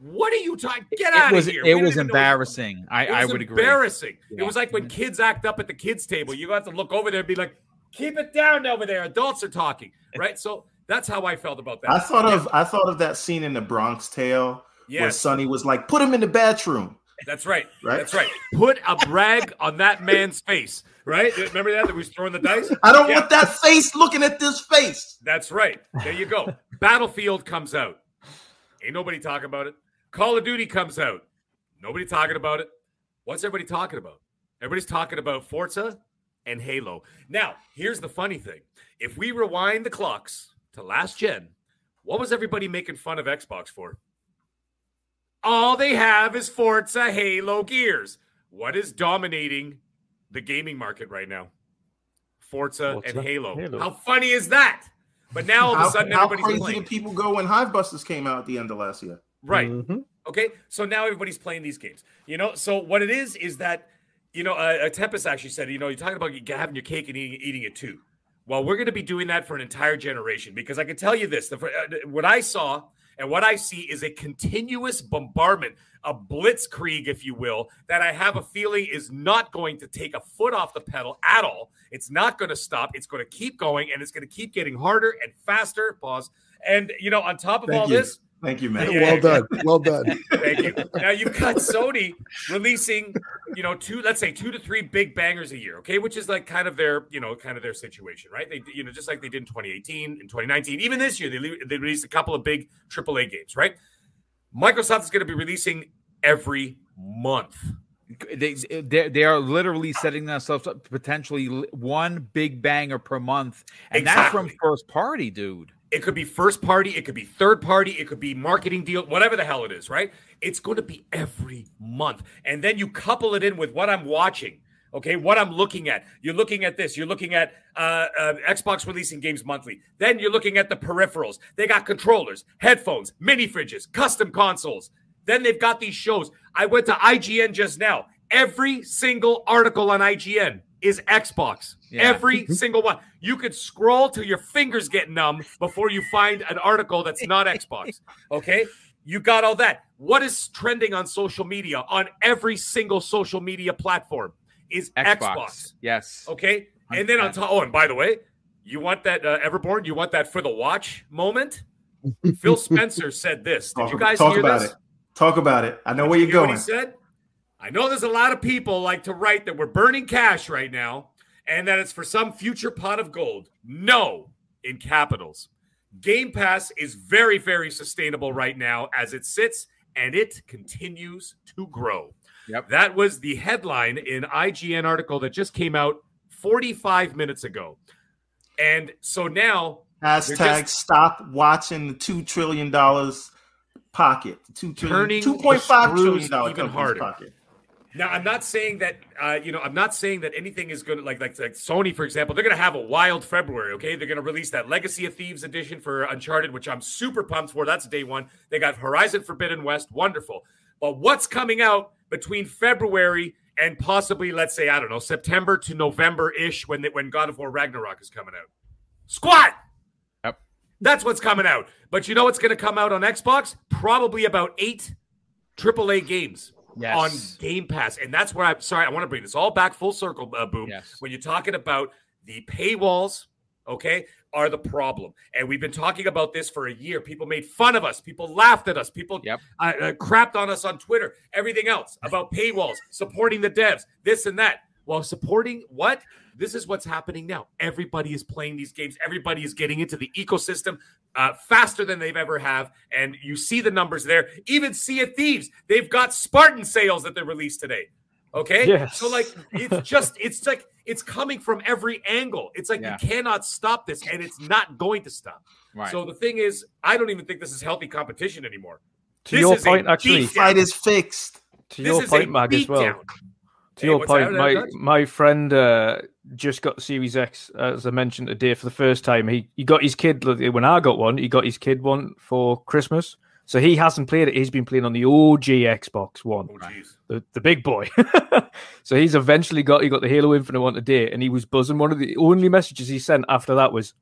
What are you talking? Get out was, of here. It was embarrassing. I, I would agree. Embarrassing. Yeah. It was like when kids act up at the kids' table. You have to look over there and be like, keep it down over there. Adults are talking. Right. So that's how I felt about that. I thought yeah. of I thought of that scene in the Bronx Tale yes. where Sonny was like, "Put him in the bathroom." That's right. right. That's right. Put a brag on that man's face. Right? Remember that that was throwing the dice. I don't yeah. want that face looking at this face. That's right. There you go. Battlefield comes out. Ain't nobody talking about it. Call of Duty comes out. Nobody talking about it. What's everybody talking about? Everybody's talking about Forza and Halo. Now, here's the funny thing. If we rewind the clocks to last gen, what was everybody making fun of Xbox for? All they have is Forza Halo Gears. What is dominating the gaming market right now? Forza, Forza and Halo. Halo. How funny is that? But now all of a sudden, how, everybody's how crazy playing. did people go when Hive Busters came out at the end of last year? Right. Mm-hmm. Okay. So now everybody's playing these games. You know. So what it is is that you know, uh, Tempest actually said, you know, you're talking about having your cake and eating, eating it too. Well, we're going to be doing that for an entire generation because I can tell you this: the, uh, what I saw and what I see is a continuous bombardment, a blitzkrieg, if you will, that I have a feeling is not going to take a foot off the pedal at all. It's not going to stop. It's going to keep going, and it's going to keep getting harder and faster. Pause. And you know, on top of Thank all you. this, Thank you, man. Well done. Well done. Thank you. Now you've got Sony releasing, you know, two, let's say two to three big bangers a year, okay, which is like kind of their, you know, kind of their situation, right? They, you know, just like they did in 2018 and 2019, even this year, they, they released a couple of big AAA games, right? Microsoft is going to be releasing every month. They, they they are literally setting themselves up potentially one big banger per month, and exactly. that's from first party, dude. It could be first party, it could be third party, it could be marketing deal, whatever the hell it is, right? It's going to be every month. And then you couple it in with what I'm watching, okay? What I'm looking at. You're looking at this, you're looking at uh, uh, Xbox releasing games monthly. Then you're looking at the peripherals. They got controllers, headphones, mini fridges, custom consoles. Then they've got these shows. I went to IGN just now. Every single article on IGN is Xbox. Yeah. Every single one. You could scroll till your fingers get numb before you find an article that's not Xbox. Okay? You got all that. What is trending on social media on every single social media platform is Xbox. Xbox. Yes. Okay? And then on top, oh, and by the way, you want that uh, Everborn? You want that for the watch moment? Phil Spencer said this. Did you guys talk hear about this? It. Talk about it. I know Did where you're going. he said? I know there's a lot of people like to write that we're burning cash right now and that it's for some future pot of gold. No, in capitals. Game Pass is very, very sustainable right now as it sits and it continues to grow. Yep. That was the headline in IGN article that just came out 45 minutes ago. And so now hashtag just, stop watching the two trillion dollars pocket. Two trillion, two point five trillion dollar even harder. Pocket. Now, I'm not saying that uh, you know I'm not saying that anything is going to like, like like Sony, for example. They're going to have a wild February. Okay, they're going to release that Legacy of Thieves edition for Uncharted, which I'm super pumped for. That's day one. They got Horizon Forbidden West, wonderful. But what's coming out between February and possibly, let's say, I don't know, September to November ish, when when God of War Ragnarok is coming out? Squat. Yep. That's what's coming out. But you know what's going to come out on Xbox? Probably about eight AAA games yes. on Game Pass. And that's where I'm sorry, I want to bring this all back full circle, uh, Boom. Yes. When you're talking about the paywalls, okay, are the problem. And we've been talking about this for a year. People made fun of us, people laughed at us, people yep. uh, uh, crapped on us on Twitter, everything else about paywalls, supporting the devs, this and that. While supporting what? This is what's happening now. Everybody is playing these games. Everybody is getting into the ecosystem uh, faster than they've ever have, and you see the numbers there. Even Sea of Thieves, they've got Spartan sales that they released today. Okay, yes. so like it's just it's like it's coming from every angle. It's like yeah. you cannot stop this, and it's not going to stop. Right. So the thing is, I don't even think this is healthy competition anymore. To this your point, actually, fight is fixed. To this your point, Mag, as well. Down. To hey, your point, my my friend uh, just got Series X, as I mentioned today, for the first time. He he got his kid when I got one. He got his kid one for Christmas, so he hasn't played it. He's been playing on the OG Xbox One, oh, the the big boy. so he's eventually got he got the Halo Infinite one today, and he was buzzing. One of the only messages he sent after that was,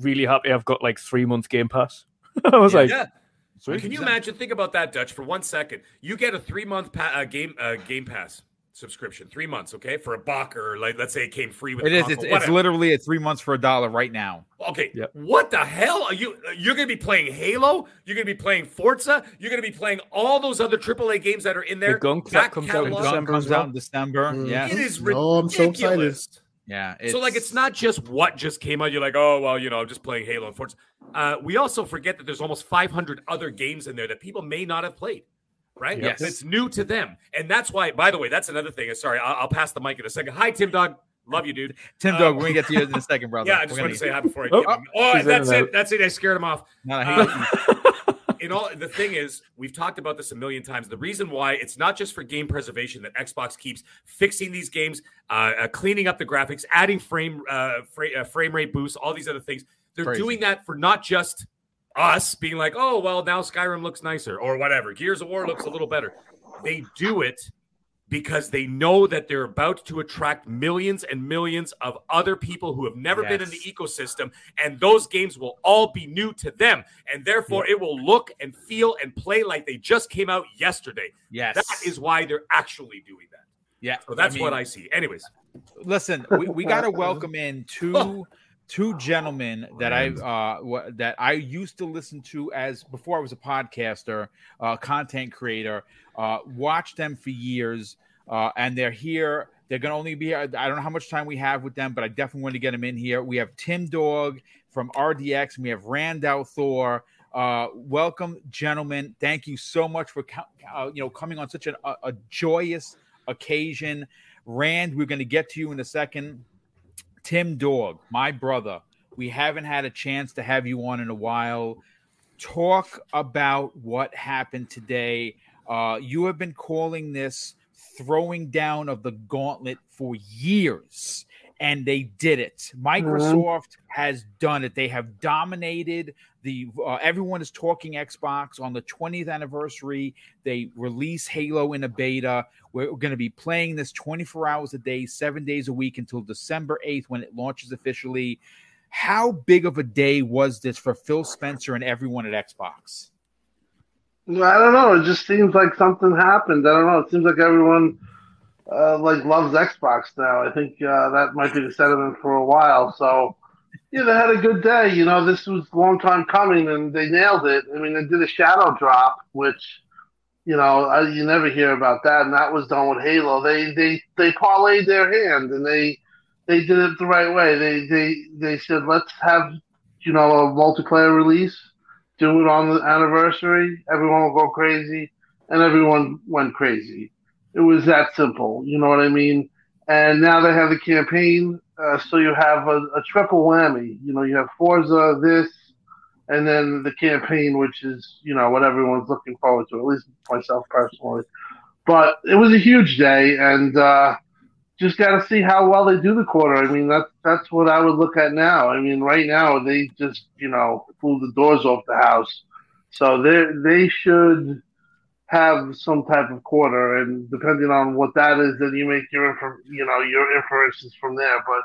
"Really happy I've got like three month Game Pass." I was yeah, like. Yeah. Can you imagine? Think about that, Dutch, for one second. You get a three month pa- uh, game uh, Game Pass subscription, three months, okay, for a buck or like let's say it came free with it is. It's, it's, literally at three months for a dollar right now. Okay, yep. what the hell are you? You're going to be playing Halo. You're going to be playing Forza. You're going to be playing all those other AAA games that are in there. The Gunk that comes out in December. Comes out in December. Mm. Yeah, it is ridiculous. Oh, I'm so excited. Yeah. So like it's not just what just came out. You're like, oh well, you know, I'm just playing Halo and Forza. Uh, we also forget that there's almost 500 other games in there that people may not have played right? Yes. It's new to them. And that's why, by the way, that's another thing. Sorry, I'll, I'll pass the mic in a second. Hi, Tim Dog. Love you, dude. Tim Dog, um, we're going to get to you in a second, brother. Yeah, I just wanted to say hi before I oh, oh, oh that's it. That's it. I scared him off. No, um, in all the thing is we've talked about this a million times the reason why it's not just for game preservation that xbox keeps fixing these games uh, uh, cleaning up the graphics adding frame uh, fra- uh, frame rate boosts all these other things they're Crazy. doing that for not just us being like oh well now skyrim looks nicer or whatever. Gears of war looks a little better. They do it because they know that they're about to attract millions and millions of other people who have never yes. been in the ecosystem and those games will all be new to them and therefore yeah. it will look and feel and play like they just came out yesterday. Yes. That is why they're actually doing that. Yeah so that's I mean, what i see. Anyways. Listen we, we got to welcome in two two gentlemen that I uh, w- that I used to listen to as before I was a podcaster, uh, content creator. Uh, watched them for years, uh, and they're here. They're gonna only be here. I don't know how much time we have with them, but I definitely want to get them in here. We have Tim Dog from RDX, and we have Rand al Thor. Uh, welcome, gentlemen. Thank you so much for uh, you know coming on such an, a, a joyous occasion. Rand, we're going to get to you in a second. Tim Dog, my brother, we haven't had a chance to have you on in a while. Talk about what happened today. Uh, you have been calling this throwing down of the gauntlet for years, and they did it. Microsoft mm-hmm. has done it. They have dominated the. Uh, everyone is talking Xbox on the 20th anniversary. They release Halo in a beta. We're going to be playing this 24 hours a day, seven days a week until December 8th when it launches officially. How big of a day was this for Phil Spencer and everyone at Xbox? I don't know. It just seems like something happened. I don't know. It seems like everyone uh, like loves Xbox now. I think uh, that might be the sentiment for a while. So yeah, they had a good day. You know, this was a long time coming, and they nailed it. I mean, they did a shadow drop, which you know, I, you never hear about that, and that was done with Halo. They they they parlayed their hand, and they they did it the right way. They they they said let's have you know a multiplayer release, do it on the anniversary. Everyone will go crazy, and everyone went crazy. It was that simple. You know what I mean? And now they have the campaign, uh, so you have a, a triple whammy. You know, you have Forza, this, and then the campaign, which is you know what everyone's looking forward to. At least myself personally. But it was a huge day, and uh, just got to see how well they do the quarter. I mean, that's that's what I would look at now. I mean, right now they just you know blew the doors off the house, so they they should have some type of quarter, and depending on what that is, then you make your you know your inferences from there. But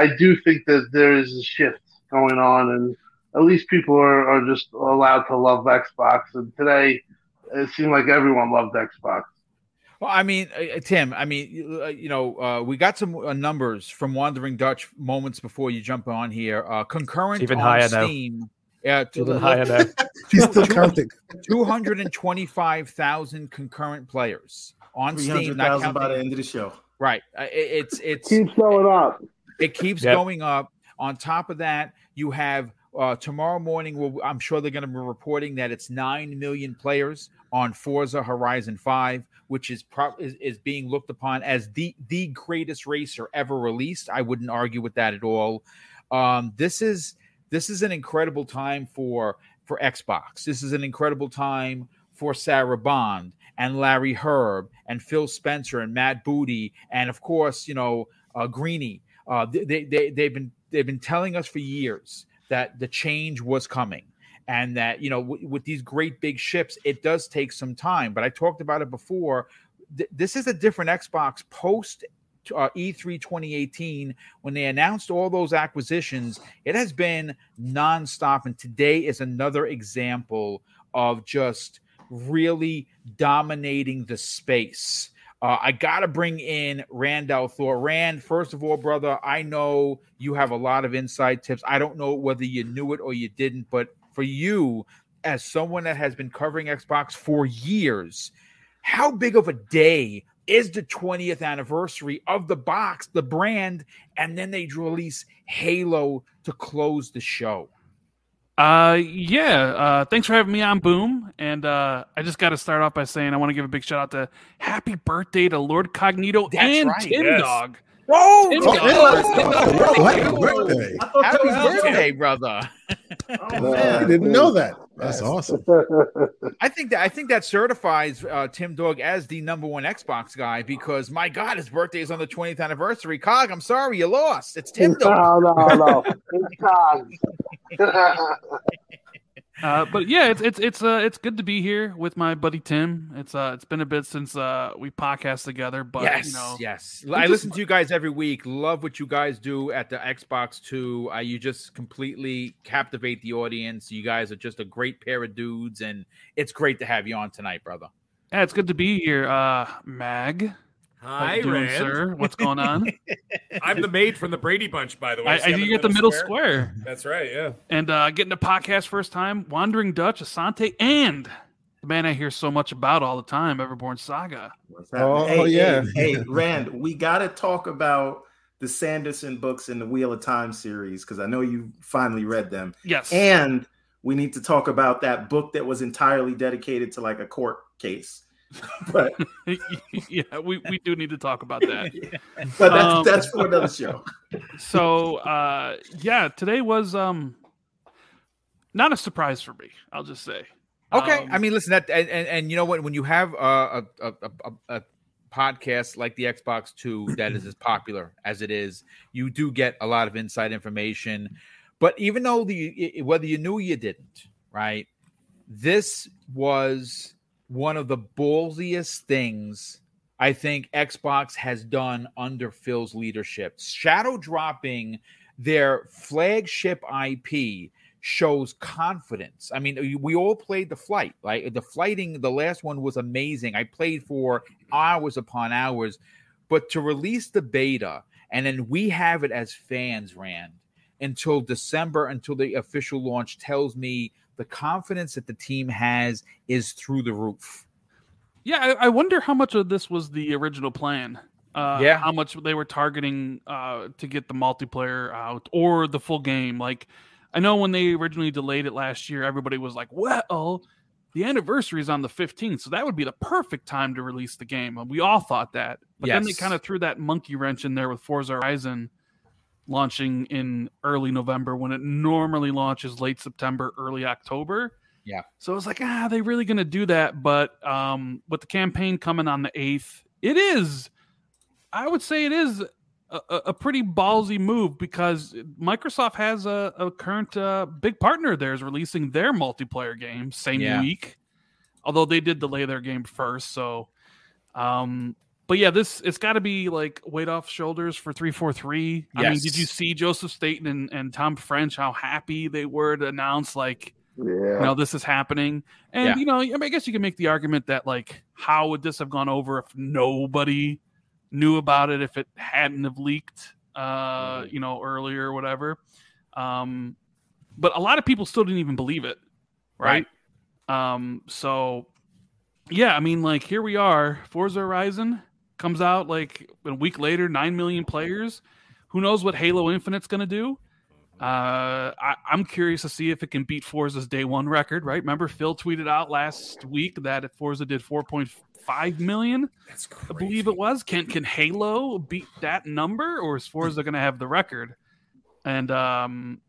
I do think that there is a shift going on, and at least people are, are just allowed to love Xbox. And today, it seemed like everyone loved Xbox. Well, I mean, uh, uh, Tim, I mean, uh, you know, uh, we got some uh, numbers from Wandering Dutch moments before you jump on here. Uh, concurrent even on higher Steam. Now. Yeah, to, even higher now. She's still counting. 225,000 concurrent players on Steam. Not by the end of the show. Right. It, it's it's keeps going up. It keeps yep. going up. On top of that, you have uh, tomorrow morning. We'll, I'm sure they're going to be reporting that it's nine million players on Forza Horizon Five which is, pro- is is being looked upon as the the greatest racer ever released. I wouldn't argue with that at all. Um, this is this is an incredible time for for Xbox. This is an incredible time for Sarah Bond and Larry Hryb and Phil Spencer and Matt Booty and of course you know uh, Greeny. Uh, they, they they've been they've been telling us for years that the change was coming and that you know w- with these great big ships it does take some time but i talked about it before Th- this is a different xbox post uh, E3 2018 when they announced all those acquisitions it has been nonstop and today is another example of just really dominating the space uh, I got to bring in Rand Thor. Rand, first of all, brother, I know you have a lot of inside tips. I don't know whether you knew it or you didn't, but for you as someone that has been covering Xbox for years, how big of a day is the 20th anniversary of the box, the brand, and then they release Halo to close the show? Uh, yeah. Uh, thanks for having me on Boom. And uh, I just got to start off by saying I want to give a big shout out to Happy Birthday to Lord Cognito That's and right. Tim yes. Dog. Whoa! Oh, happy birthday! Happy birthday, brother! Oh, man. I didn't know that. That's awesome. I think that I think that certifies uh, Tim Dog as the number one Xbox guy because my God, his birthday is on the 20th anniversary. Cog, I'm sorry you lost. It's Tim Dog. No, no, no. It's Cog. Uh, but yeah, it's it's it's uh it's good to be here with my buddy Tim. It's uh it's been a bit since uh we podcast together, but yes, you know, yes, I just, listen to you guys every week. Love what you guys do at the Xbox Two. Uh, you just completely captivate the audience. You guys are just a great pair of dudes, and it's great to have you on tonight, brother. Yeah, it's good to be here, uh, Mag. Hi, doing, Rand. sir. What's going on? I'm the maid from the Brady Bunch, by the way. I, I you get the middle square. square. That's right, yeah. And uh, getting a podcast first time, Wandering Dutch, Asante, and the man I hear so much about all the time, Everborn Saga. Oh, hey, yeah. Hey, hey, Rand, we got to talk about the Sanderson books in the Wheel of Time series because I know you finally read them. Yes. And we need to talk about that book that was entirely dedicated to like a court case. but yeah, we, we do need to talk about that. yeah. But that's um, that's for another show. so uh yeah, today was um not a surprise for me, I'll just say. Okay. Um, I mean listen that and, and, and you know what when you have a a, a, a, a podcast like the Xbox 2 that is as popular as it is, you do get a lot of inside information. But even though the whether you knew you didn't, right? This was one of the ballsiest things I think Xbox has done under Phil's leadership. Shadow dropping their flagship IP shows confidence. I mean, we all played the flight, right? The flighting, the last one was amazing. I played for hours upon hours, but to release the beta and then we have it as fans, Rand, until December, until the official launch tells me the confidence that the team has is through the roof. Yeah, I, I wonder how much of this was the original plan. Uh, yeah, how much they were targeting uh, to get the multiplayer out or the full game. Like, I know when they originally delayed it last year, everybody was like, "Well, the anniversary is on the 15th, so that would be the perfect time to release the game." And we all thought that, but yes. then they kind of threw that monkey wrench in there with Forza Horizon launching in early November when it normally launches late September, early October. Yeah. So I was like, ah, they really going to do that? But um, with the campaign coming on the 8th, it is, I would say it is a, a pretty ballsy move because Microsoft has a, a current uh, big partner there is releasing their multiplayer game same yeah. week. Although they did delay their game first. So, um, but yeah, this it's got to be like weight off shoulders for three four three. I mean, did you see Joseph Staten and, and Tom French how happy they were to announce like, yeah. you know, this is happening? And yeah. you know, I, mean, I guess you can make the argument that like, how would this have gone over if nobody knew about it if it hadn't have leaked, uh, you know, earlier or whatever. Um, but a lot of people still didn't even believe it, right? right. Um, so yeah, I mean, like here we are, Forza Horizon comes out like a week later, nine million players. Who knows what Halo Infinite's going to do? Uh, I, am curious to see if it can beat Forza's day one record. Right? Remember, Phil tweeted out last week that Forza did 4.5 million. That's crazy. I believe it was. Can can Halo beat that number, or is Forza going to have the record? And um,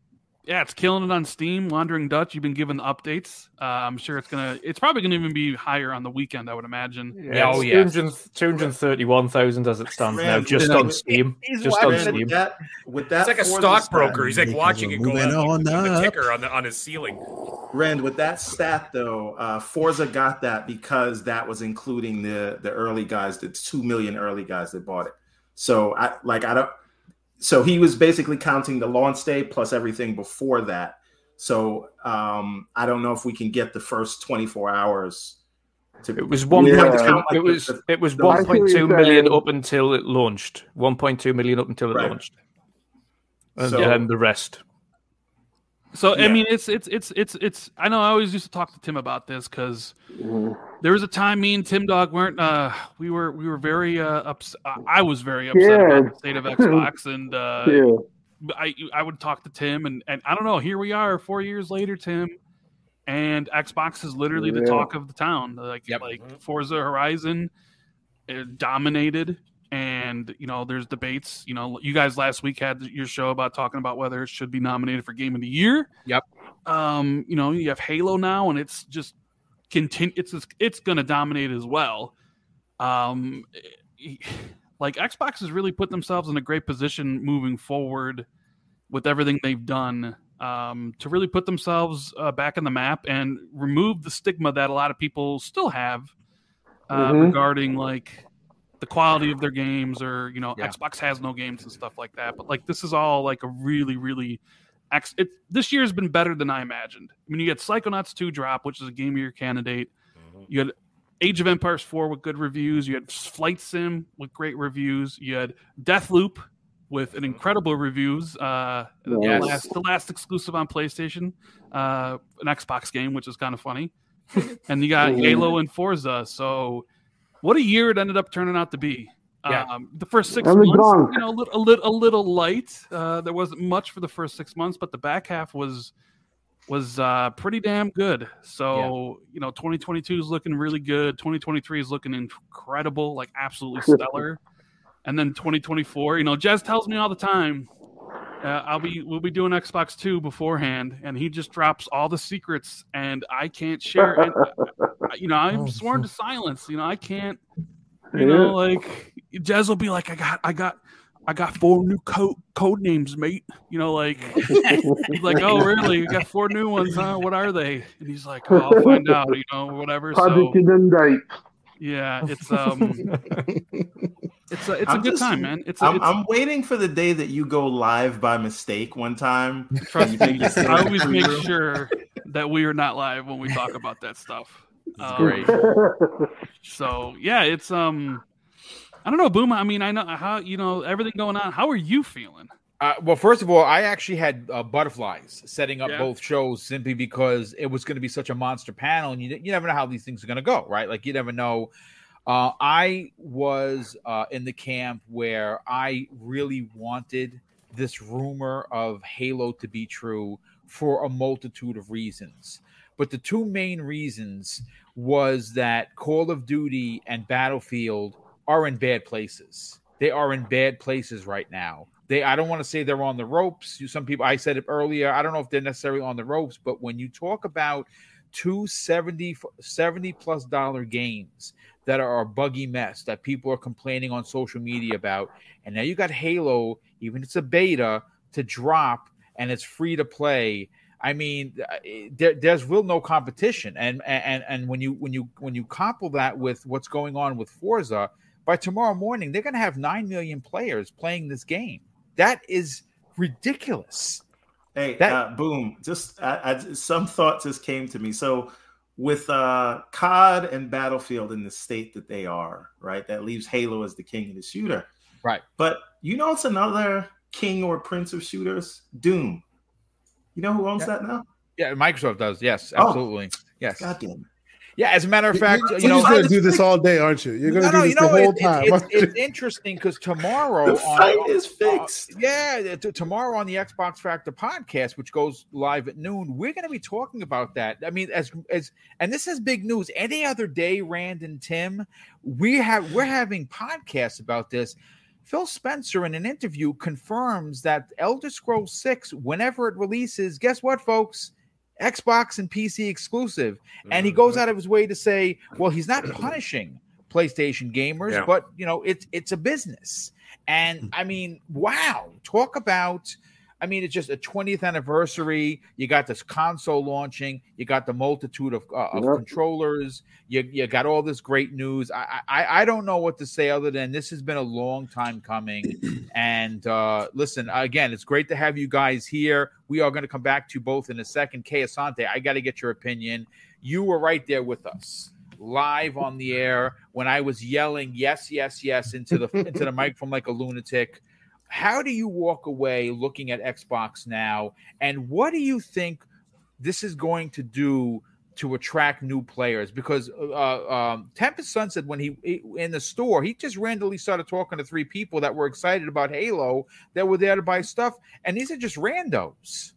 yeah, it's killing it on Steam. Wandering Dutch, you've been given the updates. Uh, I'm sure it's gonna. It's probably gonna even be higher on the weekend. I would imagine. Yeah, oh yeah, two hundred thirty-one thousand as it stands now, just on Steam. Just on Steam. With that, with that, it's like a stockbroker. He's like watching it go on, the ticker on the on his ceiling. Rand, with that stat though, uh, Forza got that because that was including the the early guys, the two million early guys that bought it. So I like I don't so he was basically counting the launch day plus everything before that. So um, I don't know if we can get the first 24 hours. To, it was one yeah. like it was the, it was 1.2 million up until it launched. 1.2 million up until it right. launched, and so, then the rest. So yeah. I mean, it's it's it's it's it's. I know I always used to talk to Tim about this because mm-hmm. there was a time me and Tim Dog weren't. Uh, we were we were very uh, upset. I was very upset yeah. about the state of Xbox, and uh, yeah. I I would talk to Tim, and and I don't know. Here we are, four years later, Tim, and Xbox is literally the talk of the town. Like yep. like Forza Horizon, dominated and you know there's debates you know you guys last week had your show about talking about whether it should be nominated for game of the year. Yep. Um you know you have halo now and it's just continue it's it's going to dominate as well. Um like xbox has really put themselves in a great position moving forward with everything they've done um, to really put themselves uh, back in the map and remove the stigma that a lot of people still have uh, mm-hmm. regarding like the quality of their games or you know yeah. xbox has no games and stuff like that but like this is all like a really really it, this year has been better than i imagined. I mean you had psychonauts 2 drop which is a game of year candidate. Mm-hmm. you had age of empires 4 with good reviews. You had flight sim with great reviews. You had deathloop with an incredible reviews uh yes. the, last, the last exclusive on playstation uh an xbox game which is kind of funny. And you got halo and forza so what a year it ended up turning out to be. Yeah. Um, the first six months, you know, a little, a little, a little light. Uh, there wasn't much for the first six months, but the back half was was uh, pretty damn good. So yeah. you know, 2022 is looking really good. 2023 is looking incredible, like absolutely stellar. and then 2024, you know, Jez tells me all the time, uh, I'll be we'll be doing Xbox Two beforehand, and he just drops all the secrets, and I can't share. And, you know, I'm oh, sworn to silence. You know, I can't. You know, like Jez will be like, I got, I got, I got four new code code names, mate. You know, like he's like, oh really? You got four new ones, huh? What are they? And he's like, oh, I'll find out. You know, whatever. Project so, yeah, it's um, it's a it's I'm a good just, time, man. It's, a, I'm, it's I'm waiting for the day that you go live by mistake one time. Trust me, I always make sure that we are not live when we talk about that stuff. Um, great. so yeah, it's um, I don't know, Boom. I mean, I know how you know everything going on. How are you feeling? Uh, well, first of all, I actually had uh, butterflies setting up yeah. both shows simply because it was going to be such a monster panel, and you you never know how these things are going to go, right? Like you never know Uh, I was uh, in the camp where I really wanted this rumor of Halo to be true for a multitude of reasons. But the two main reasons was that Call of Duty and Battlefield are in bad places. They are in bad places right now. They I don't want to say they're on the ropes. Some people I said it earlier. I don't know if they're necessarily on the ropes, but when you talk about two 70, 70 plus dollar games that are a buggy mess that people are complaining on social media about. And now you got Halo, even it's a beta, to drop and it's free to play. I mean, uh, there, there's real no competition, and and and when you when you when you couple that with what's going on with Forza, by tomorrow morning they're going to have nine million players playing this game. That is ridiculous. Hey, that, uh, boom! Just I, I, some thought just came to me. So with uh, COD and Battlefield in the state that they are, right? That leaves Halo as the king of the shooter. Right. But you know it's another king or prince of shooters? Doom. You know who owns yeah. that now? Yeah, Microsoft does. Yes, oh. absolutely. Oh, yes. God damn yeah, as a matter of fact, you, you know, you're going to do this all day, aren't you? You're going to no, do this no, the whole it, time. It, it, it's interesting because tomorrow the fight on, is fixed. Uh, yeah, t- tomorrow on the Xbox Factor podcast, which goes live at noon, we're going to be talking about that. I mean, as as and this is big news. Any other day, Rand and Tim, we have we're having podcasts about this. Phil Spencer, in an interview, confirms that Elder Scrolls Six, whenever it releases, guess what, folks? Xbox and PC exclusive. And he goes mm-hmm. out of his way to say, well, he's not punishing PlayStation gamers, yeah. but you know, it's it's a business. And I mean, wow, talk about I mean, it's just a 20th anniversary. You got this console launching. You got the multitude of, uh, of yep. controllers. You, you got all this great news. I, I I don't know what to say other than this has been a long time coming. and uh, listen, again, it's great to have you guys here. We are going to come back to both in a second. Kay Asante, I got to get your opinion. You were right there with us live on the air when I was yelling yes, yes, yes into the into the microphone like a lunatic how do you walk away looking at Xbox now, and what do you think this is going to do to attract new players? Because uh, um, Tempest Sun said when he in the store, he just randomly started talking to three people that were excited about Halo that were there to buy stuff, and these are just randos.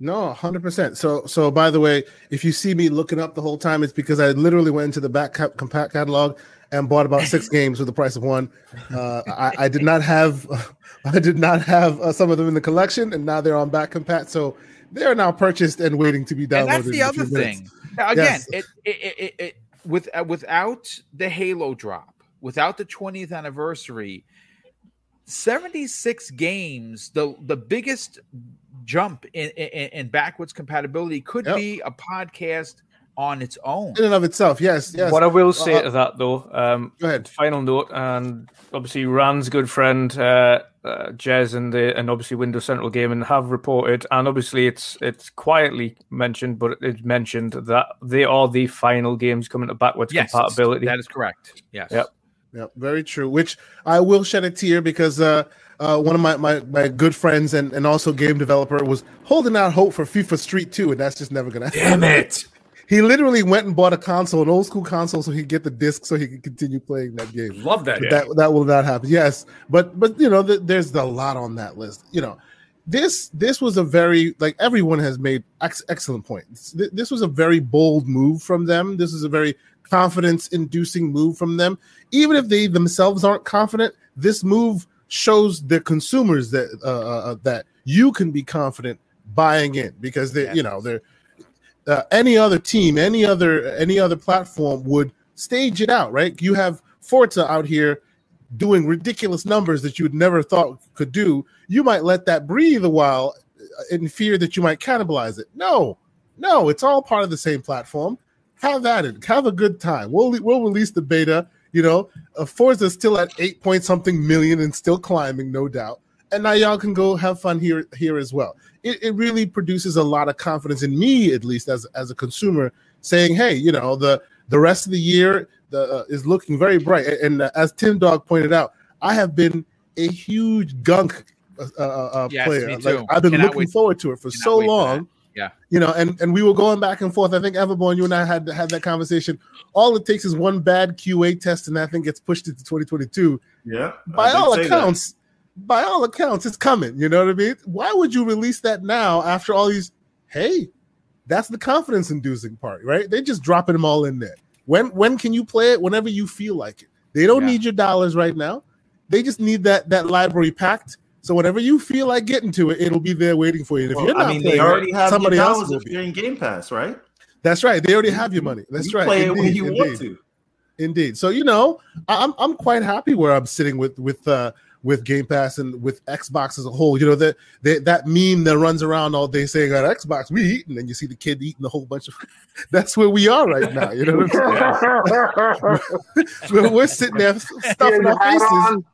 No, hundred percent. So, so by the way, if you see me looking up the whole time, it's because I literally went into the back compat catalog and bought about six games for the price of one. Uh, I, I, did not have, I did not have uh, some of them in the collection, and now they're on back compat. So they are now purchased and waiting to be downloaded. And that's the other thing. Now, again, yes. it, it, it, it, with uh, without the Halo drop, without the 20th anniversary, 76 games, the the biggest jump in, in, in backwards compatibility could yep. be a podcast on its own. In and of itself, yes, yes. What I will say uh, to that though, um, go ahead. Final note, and obviously Rand's good friend uh, uh, Jez and the and obviously Windows Central Gaming have reported, and obviously it's it's quietly mentioned, but it's mentioned that they are the final games coming to backwards yes, compatibility. That is correct. Yes. Yep. Yep. Very true. Which I will shed a tear because. Uh, uh, one of my, my, my good friends and, and also game developer was holding out hope for FIFA Street 2, and that's just never gonna happen. Damn it. He literally went and bought a console, an old school console, so he could get the disc so he could continue playing that game. Love that. That that will not happen. Yes, but but you know, th- there's a lot on that list. You know, this this was a very like everyone has made ex- excellent points. Th- this was a very bold move from them. This is a very confidence inducing move from them. Even if they themselves aren't confident, this move shows the consumers that uh, uh, uh that you can be confident buying in because they yes. you know they're uh, any other team, any other any other platform would stage it out, right? You have Forza out here doing ridiculous numbers that you would never thought could do. You might let that breathe a while in fear that you might cannibalize it. No, no, it's all part of the same platform. Have at it. Have a good time. We'll we'll release the beta. You know, uh, Forza still at eight point something million and still climbing, no doubt. And now y'all can go have fun here here as well it, it really produces a lot of confidence in me, at least as as a consumer, saying, "Hey, you know the the rest of the year the, uh, is looking very bright." And, uh, as Tim Dog pointed out, I have been a huge gunk uh, uh, uh yes, player. Like, I've been Cannot looking forward to it for so long. Yeah. You know, and and we were going back and forth. I think Everborn, you and I had had that conversation. All it takes is one bad QA test, and that thing gets pushed into 2022. Yeah. By all accounts, that. By all accounts, it's coming. You know what I mean? Why would you release that now after all these? Hey, that's the confidence inducing part, right? They're just dropping them all in there. When when can you play it? Whenever you feel like it. They don't yeah. need your dollars right now. They just need that that library packed. So whenever you feel like getting to it, it'll be there waiting for you. And if well, you're not I mean, playing, they already have somebody else if you're in Game Pass, right? That's right. They already have your money. That's you right. Play indeed, it when you indeed. want to. Indeed. So you know, I'm I'm quite happy where I'm sitting with with uh with Game Pass and with Xbox as a whole. You know that that, that meme that runs around all day saying on Xbox we eat, and then you see the kid eating a whole bunch of. That's where we are right now. You know what I'm saying? we're sitting there stuffing our faces.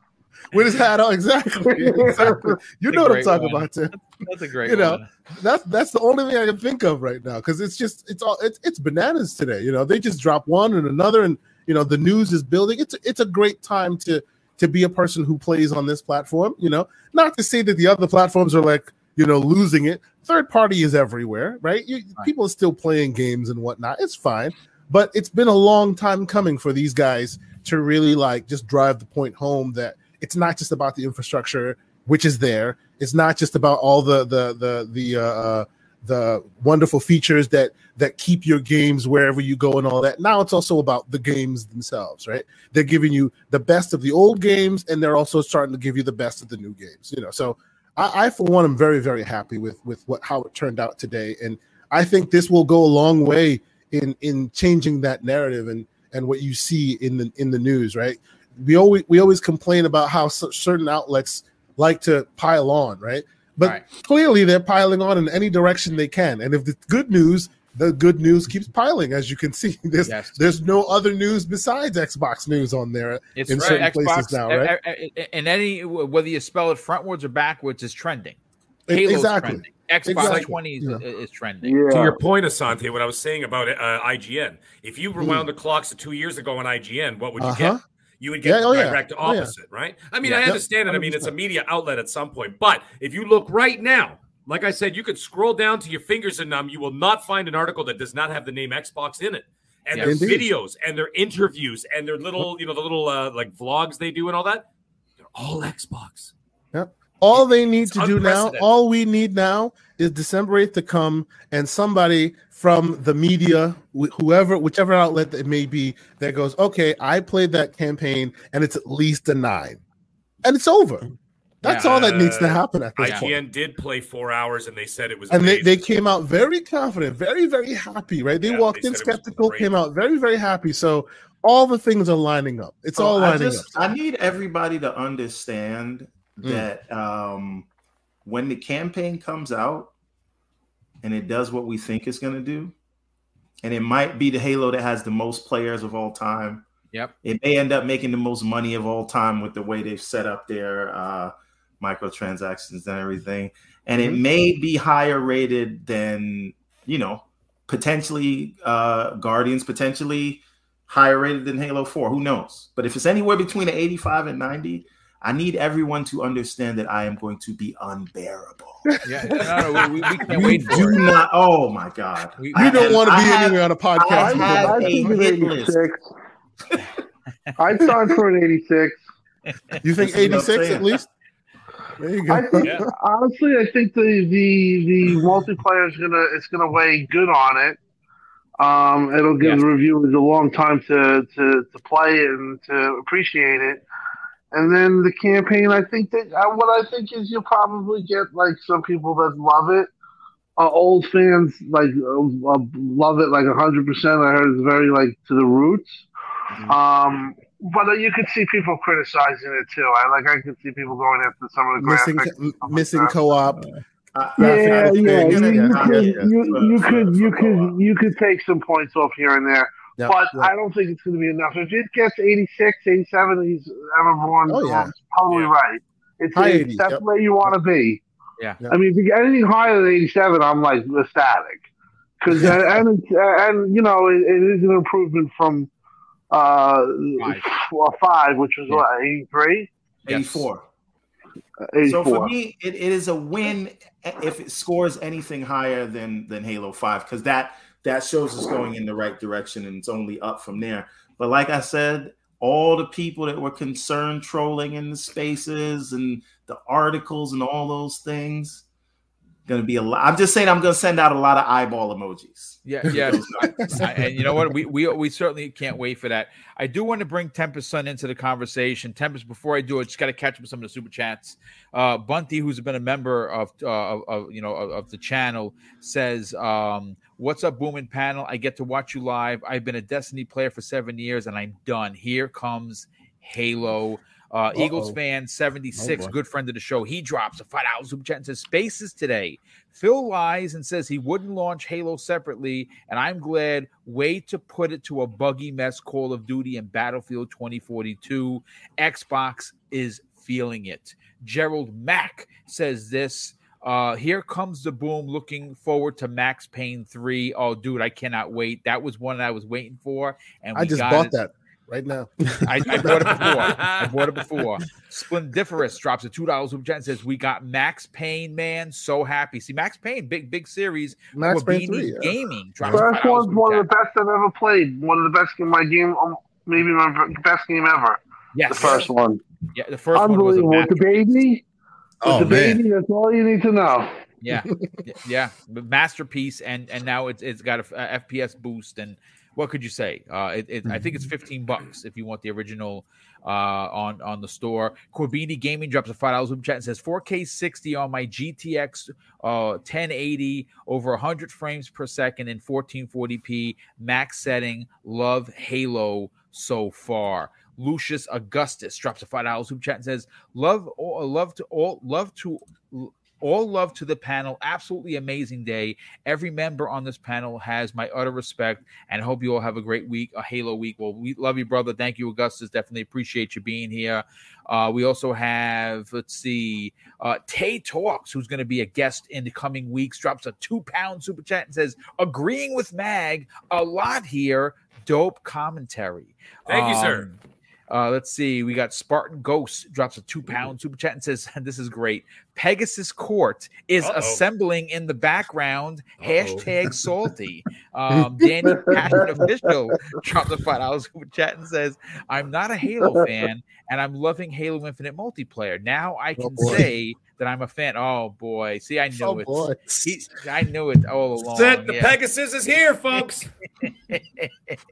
With his hat on, exactly. exactly. You know what I'm talking one. about, Tim. That's a great. You know, one. that's that's the only thing I can think of right now because it's just it's all it's it's bananas today. You know, they just drop one and another, and you know the news is building. It's it's a great time to to be a person who plays on this platform. You know, not to say that the other platforms are like you know losing it. Third party is everywhere, right? You, right. People are still playing games and whatnot. It's fine, but it's been a long time coming for these guys to really like just drive the point home that it's not just about the infrastructure, which is there. It's not just about all the the the the uh, uh the wonderful features that that keep your games wherever you go and all that. Now it's also about the games themselves, right? They're giving you the best of the old games, and they're also starting to give you the best of the new games. You know, so I, I for one, am very very happy with with what how it turned out today, and I think this will go a long way in in changing that narrative and and what you see in the in the news, right? We always we always complain about how certain outlets like to pile on, right? But right. clearly, they're piling on in any direction they can. And if the good news, the good news keeps piling, as you can see. There's yes. there's no other news besides Xbox news on there it's in right. certain Xbox, places now, right? And any whether you spell it frontwards or backwards is trending. Halo's exactly. Trending. Xbox exactly. 20 is, yeah. is trending. Yeah. To your point, Asante, what I was saying about uh, IGN, if you rewound mm. the clocks to two years ago on IGN, what would you uh-huh. get? You would get yeah, oh, direct yeah. opposite, oh, yeah. right? I mean, I understand it. I mean, it's a media outlet at some point, but if you look right now, like I said, you could scroll down to your fingers and numb. You will not find an article that does not have the name Xbox in it. And their videos and their interviews and their little, you know, the little uh, like vlogs they do and all that, they're all Xbox. Yep. All they need it's to do now, all we need now is December 8th to come and somebody from the media, whoever, whichever outlet it may be, that goes, okay, I played that campaign and it's at least a nine, and it's over. That's yeah, all that needs to happen at this IGN point. did play four hours, and they said it was. And they, they came out very confident, very very happy. Right? They yeah, walked they in skeptical, came out very very happy. So all the things are lining up. It's all lining I just, up. I need everybody to understand mm. that um, when the campaign comes out, and it does what we think it's going to do, and it might be the Halo that has the most players of all time. Yep. It may end up making the most money of all time with the way they've set up their uh, microtransactions and everything. And it mm-hmm. may be higher rated than, you know, potentially uh, Guardians, potentially higher rated than Halo 4. Who knows? But if it's anywhere between an 85 and 90, I need everyone to understand that I am going to be unbearable. Yeah, no, no, we, we can't wait do it. not. Oh my god, we, you don't want to be have, anywhere on a podcast. I have a hit list. I'd sign for an 86. You think 86 at least? There you go. I think, yeah. honestly, I think the the the multiplayer is gonna it's gonna weigh good on it. Um, it'll give the reviewers a long time to, to to play and to appreciate it. And then the campaign, I think that uh, what I think is you'll probably get like some people that love it. Uh, old fans like uh, uh love it like hundred percent. I heard it's very like to the roots. Mm-hmm. Um, but uh, you could see people criticizing it too. I like I could see people going after some of the missing graphics, missing like co-op. Uh, yeah, yeah, you, you, could, you, you could you could you could take some points off here and there. Yep, but yep. I don't think it's going to be enough. If it gets 86, 87, he's Everborn. Oh, yeah. Totally yeah. right. It's, it's that's yep. where you want to be. Yeah. I mean, if you get anything higher than 87, I'm like ecstatic. Because and, and, and you know it, it is an improvement from uh five, five which was yeah. what 83, 84. So for me, it, it is a win if it scores anything higher than than Halo Five because that that shows us going in the right direction and it's only up from there. But like I said, all the people that were concerned trolling in the spaces and the articles and all those things, going to be a lot. I'm just saying, I'm going to send out a lot of eyeball emojis. Yeah, yeah. And you know what? We, we we certainly can't wait for that. I do want to bring Tempest Son into the conversation. Tempest, before I do it, just got to catch up with some of the super chats. Uh, Bunty, who's been a member of, uh, of you know of, of, the channel, says, um, "What's up, Booming Panel? I get to watch you live. I've been a Destiny player for seven years, and I'm done. Here comes Halo." Uh, Eagles fan 76, oh good friend of the show. He drops a five dollars super chat and says spaces today. Phil lies and says he wouldn't launch Halo separately, and I'm glad. Way to put it to a buggy mess. Call of Duty and Battlefield 2042. Xbox is feeling it. Gerald Mack says this. Uh, here comes the boom. Looking forward to Max Payne 3. Oh, dude, I cannot wait. That was one I was waiting for. And I just bought it. that right now. I, I, bought it before. I bought it before. Splendiferous drops a two dollars super chat and says, "We got Max Payne, man, so happy." See, Max Payne, big big series. Max Payne three, yeah. gaming. Drops First one's one of the best I've ever played. One of the best in my game, um, maybe my best game ever. Yes, the first one. Yeah, the first one was a with the baby. Oh, with the man. baby, that's all you need to know. Yeah, yeah, masterpiece, and and now it's it's got a, a FPS boost and what could you say? Uh, it, it, I think it's 15 bucks if you want the original uh, on on the store. Corbini Gaming drops a five dollars super chat and says 4K 60 on my GTX uh, 1080 over 100 frames per second in 1440p max setting. Love Halo so far. Lucius Augustus drops a five dollars super chat and says, "Love, love to all, love to all love to the panel. Absolutely amazing day. Every member on this panel has my utter respect and hope you all have a great week, a Halo week. Well, we love you, brother. Thank you, Augustus. Definitely appreciate you being here. Uh, we also have, let's see, uh, Tay Talks, who's going to be a guest in the coming weeks, drops a two pound super chat and says, agreeing with Mag a lot here. Dope commentary. Thank um, you, sir. Um, uh, let's see. We got Spartan Ghost drops a two pound super chat and says, This is great. Pegasus Court is Uh-oh. assembling in the background. Uh-oh. Hashtag salty. Um, Danny Passion Official dropped a five dollars super chat and says, I'm not a Halo fan and I'm loving Halo Infinite multiplayer. Now I oh, can oh say that I'm a fan. Oh boy, see, I knew oh, it. He, I knew it all along. Set the yeah. Pegasus is here, folks.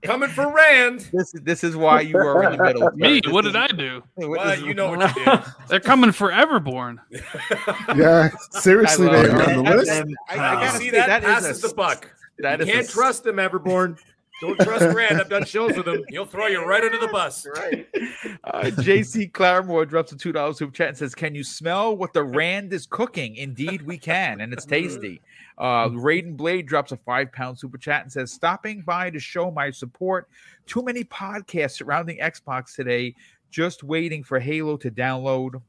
Coming for Rand. This is this is why you were in the middle. Me? This what is, did I do? Well, you know what you did. They're coming for Everborn. Yeah, seriously, they are on the list. I, I, gotta see that, that passes a, the buck. That you can't a, trust them, Everborn. Don't trust Rand. I've done shows with him. He'll throw you right under the bus. Right. Uh, JC Claremore drops a two dollars super chat and says, "Can you smell what the Rand is cooking? Indeed, we can, and it's tasty." Uh, Raiden Blade drops a five pound super chat and says, "Stopping by to show my support. Too many podcasts surrounding Xbox today. Just waiting for Halo to download."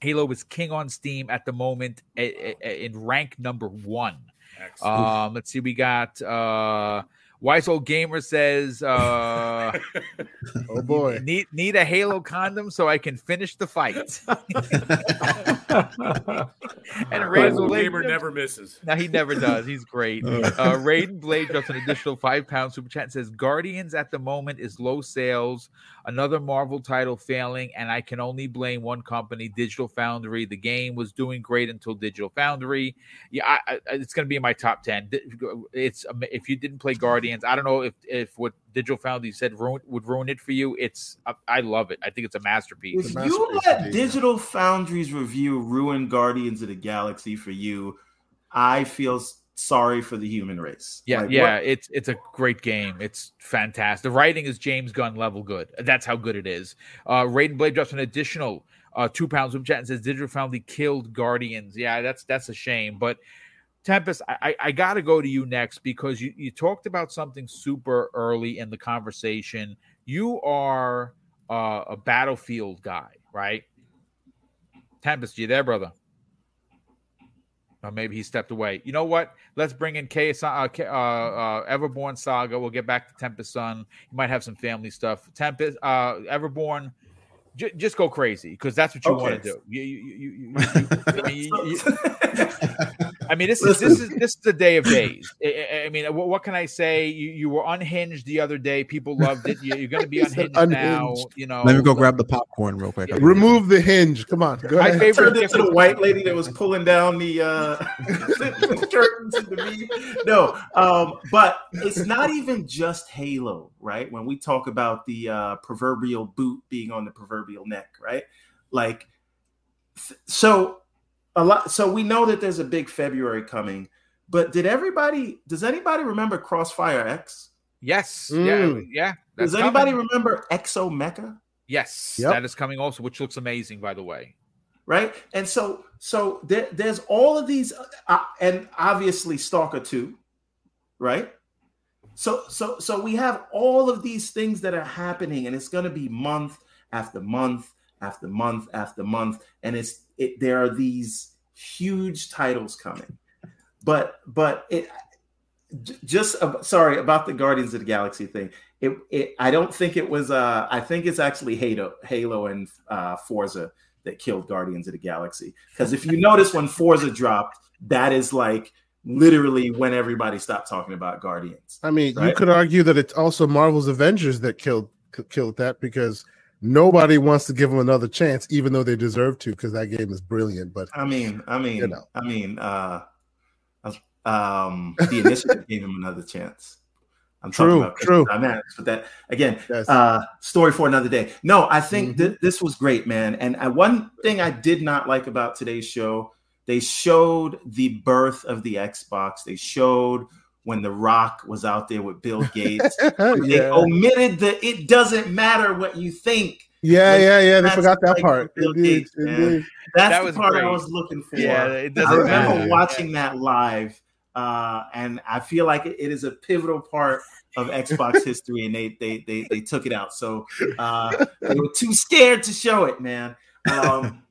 Halo is king on Steam at the moment in rank number one. Um, let's see, we got uh, Wise old gamer says, uh, "Oh boy, need need a Halo condom so I can finish the fight." and Raiden Gamer never misses. Now he never does. He's great. Uh, Raiden Blade drops an additional five pounds super chat. Says Guardians at the moment is low sales. Another Marvel title failing, and I can only blame one company, Digital Foundry. The game was doing great until Digital Foundry. Yeah, I, I, it's going to be in my top ten. It's if you didn't play Guardians, I don't know if if what Digital Foundry said ruin, would ruin it for you. It's I love it. I think it's a masterpiece. If a masterpiece you let Digital Foundry's review ruin Guardians of the Galaxy for you, I feel sorry for the human race. Yeah, like, yeah, what? it's it's a great game. It's fantastic. The writing is James Gunn level good. That's how good it is. Uh Raiden Blade drops an additional uh two pounds of chat and says Digital Foundry killed Guardians. Yeah, that's that's a shame. But Tempest, I, I got to go to you next because you, you talked about something super early in the conversation. You are uh, a battlefield guy, right? Tempest, you there, brother? Or maybe he stepped away. You know what? Let's bring in K, uh, uh, uh, Everborn Saga. We'll get back to Tempest Son. You might have some family stuff. Tempest, uh, Everborn, J- just go crazy because that's what you okay. want to do. You, you, you, you I mean, I mean, this is this is this is the day of days. I, I mean, what, what, can I say? You, you were unhinged the other day. People loved it. You, are going to be unhinged, unhinged, now. You know. Let me go grab the popcorn real quick. Remove the hinge. Come on. Go My favorite turned into the white lady that was pulling down the, uh, curtains in the No, um, but it's not even just Halo, right? When we talk about the uh, proverbial boot being on the proverbial neck, right? Like, so a lot. So we know that there's a big February coming, but did everybody? Does anybody remember Crossfire X? Yes. Mm. Yeah. Yeah. Does anybody remember Exomecha? Yes, yep. that is coming also, which looks amazing, by the way. Right, and so so there, there's all of these, uh, and obviously Stalker Two, right? So so so we have all of these things that are happening, and it's going to be month after month after month after month, and it's it, there are these huge titles coming, but but it just uh, sorry about the Guardians of the Galaxy thing. It, it I don't think it was. Uh, I think it's actually Halo, Halo and uh, Forza that killed Guardians of the Galaxy. Because if you notice when Forza dropped, that is like literally when everybody stopped talking about Guardians. I mean, right? you could argue that it's also Marvel's Avengers that killed killed that because nobody wants to give them another chance, even though they deserve to, because that game is brilliant. But I mean, I mean, you know. I mean, uh, um, the initiative gave him another chance. I'm true, talking about true. dynamics, but that again, yes. uh, story for another day. No, I think mm-hmm. th- this was great, man. And I, one thing I did not like about today's show, they showed the birth of the Xbox. They showed when The Rock was out there with Bill Gates. yeah. They omitted the "it doesn't matter what you think." Yeah, like, yeah, yeah. They forgot that part. Bill indeed, Gates, indeed. That's that the part great. I was looking for. Yeah, it I remember matter. watching yeah. that live, uh, and I feel like it, it is a pivotal part of Xbox history, and they they they they took it out. So uh, they were too scared to show it, man. Um,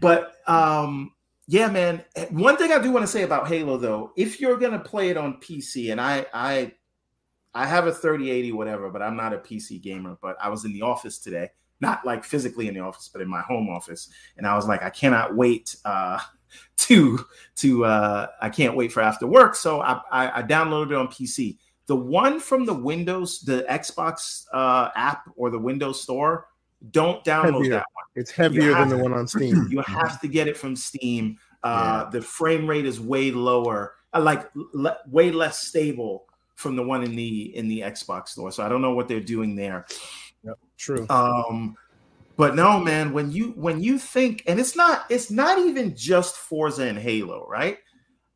but um, yeah, man. One thing I do want to say about Halo, though, if you're gonna play it on PC, and I I I have a 3080 whatever, but I'm not a PC gamer. But I was in the office today, not like physically in the office, but in my home office, and I was like, I cannot wait uh, to to uh, I can't wait for after work. So I, I, I downloaded it on PC. The one from the Windows, the Xbox uh, app or the Windows Store, don't download heavier. that one. It's heavier than the one on Steam. You have to get it from Steam. Uh, yeah. The frame rate is way lower, uh, like le- way less stable from the one in the in the Xbox store. So I don't know what they're doing there. Yep, true. Um, but no, man, when you when you think, and it's not it's not even just Forza and Halo, right?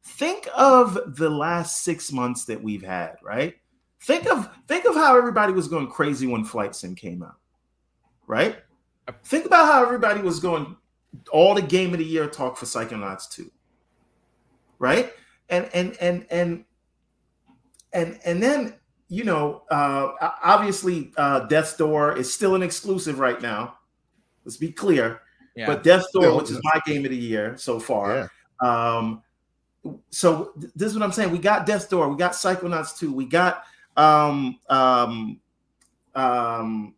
Think of the last six months that we've had, right? Think of think of how everybody was going crazy when Flight Sim came out right? Think about how everybody was going all the game of the year talk for Psychonauts 2. Right? And and and and and and then you know, uh obviously uh Death's Door is still an exclusive right now. Let's be clear. Yeah. But Death's Door, which is my game of the year so far. Yeah. Um so th- this is what I'm saying. We got Death's Door, we got Psychonauts 2, we got um um um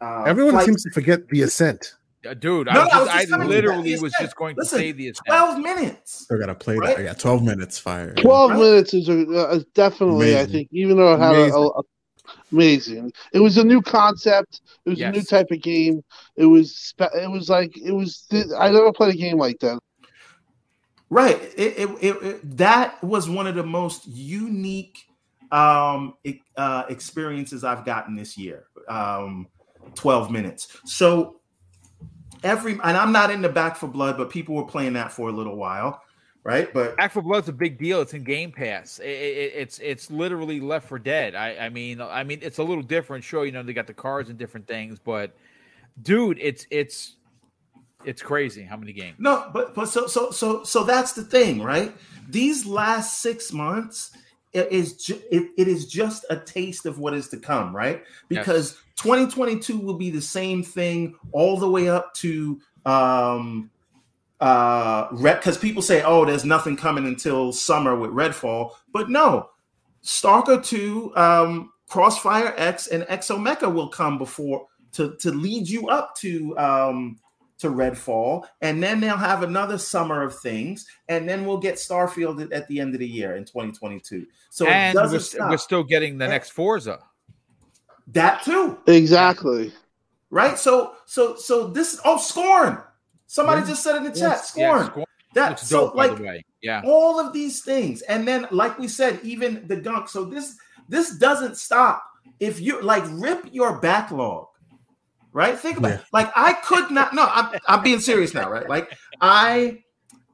uh, Everyone flight. seems to forget the ascent. Uh, dude, no, I, was just, I, I literally was just going Listen, to say the ascent. 12 minutes. They're going to play right? that. Yeah, 12 minutes fire. 12 right? minutes is a, uh, definitely, amazing. I think, even though it had amazing. A, a, amazing. It was a new concept. It was yes. a new type of game. It was, it was like, it was, I never played a game like that. Right. It, it, it, it that was one of the most unique um, uh, experiences I've gotten this year. Um, 12 minutes. So every and I'm not in the Back 4 Blood, but people were playing that for a little while, right? But Back 4 Blood's a big deal. It's in Game Pass. It, it, it's it's literally Left 4 Dead. I I mean I mean it's a little different. Sure, you know they got the cars and different things, but dude, it's it's it's crazy how many games. No, but but so so so so that's the thing, right? These last six months it is ju- it, it is just a taste of what is to come, right? Because yes. 2022 will be the same thing all the way up to um uh rep. because people say oh there's nothing coming until summer with redfall but no stalker 2 um crossfire x and exomecha will come before to to lead you up to um to Redfall, and then they'll have another summer of things, and then we'll get Starfield at the end of the year in 2022. So and we're, we're, still getting the next Forza. That too, exactly. Right. So so so this. Oh, Scorn. Somebody just said in the chat, Scorn. Yeah, Scorn. That so dope, like yeah, all of these things, and then like we said, even the gunk. So this this doesn't stop. If you like rip your backlog right? Think about yeah. it. Like I could not. No, I'm, I'm being serious now, right? Like I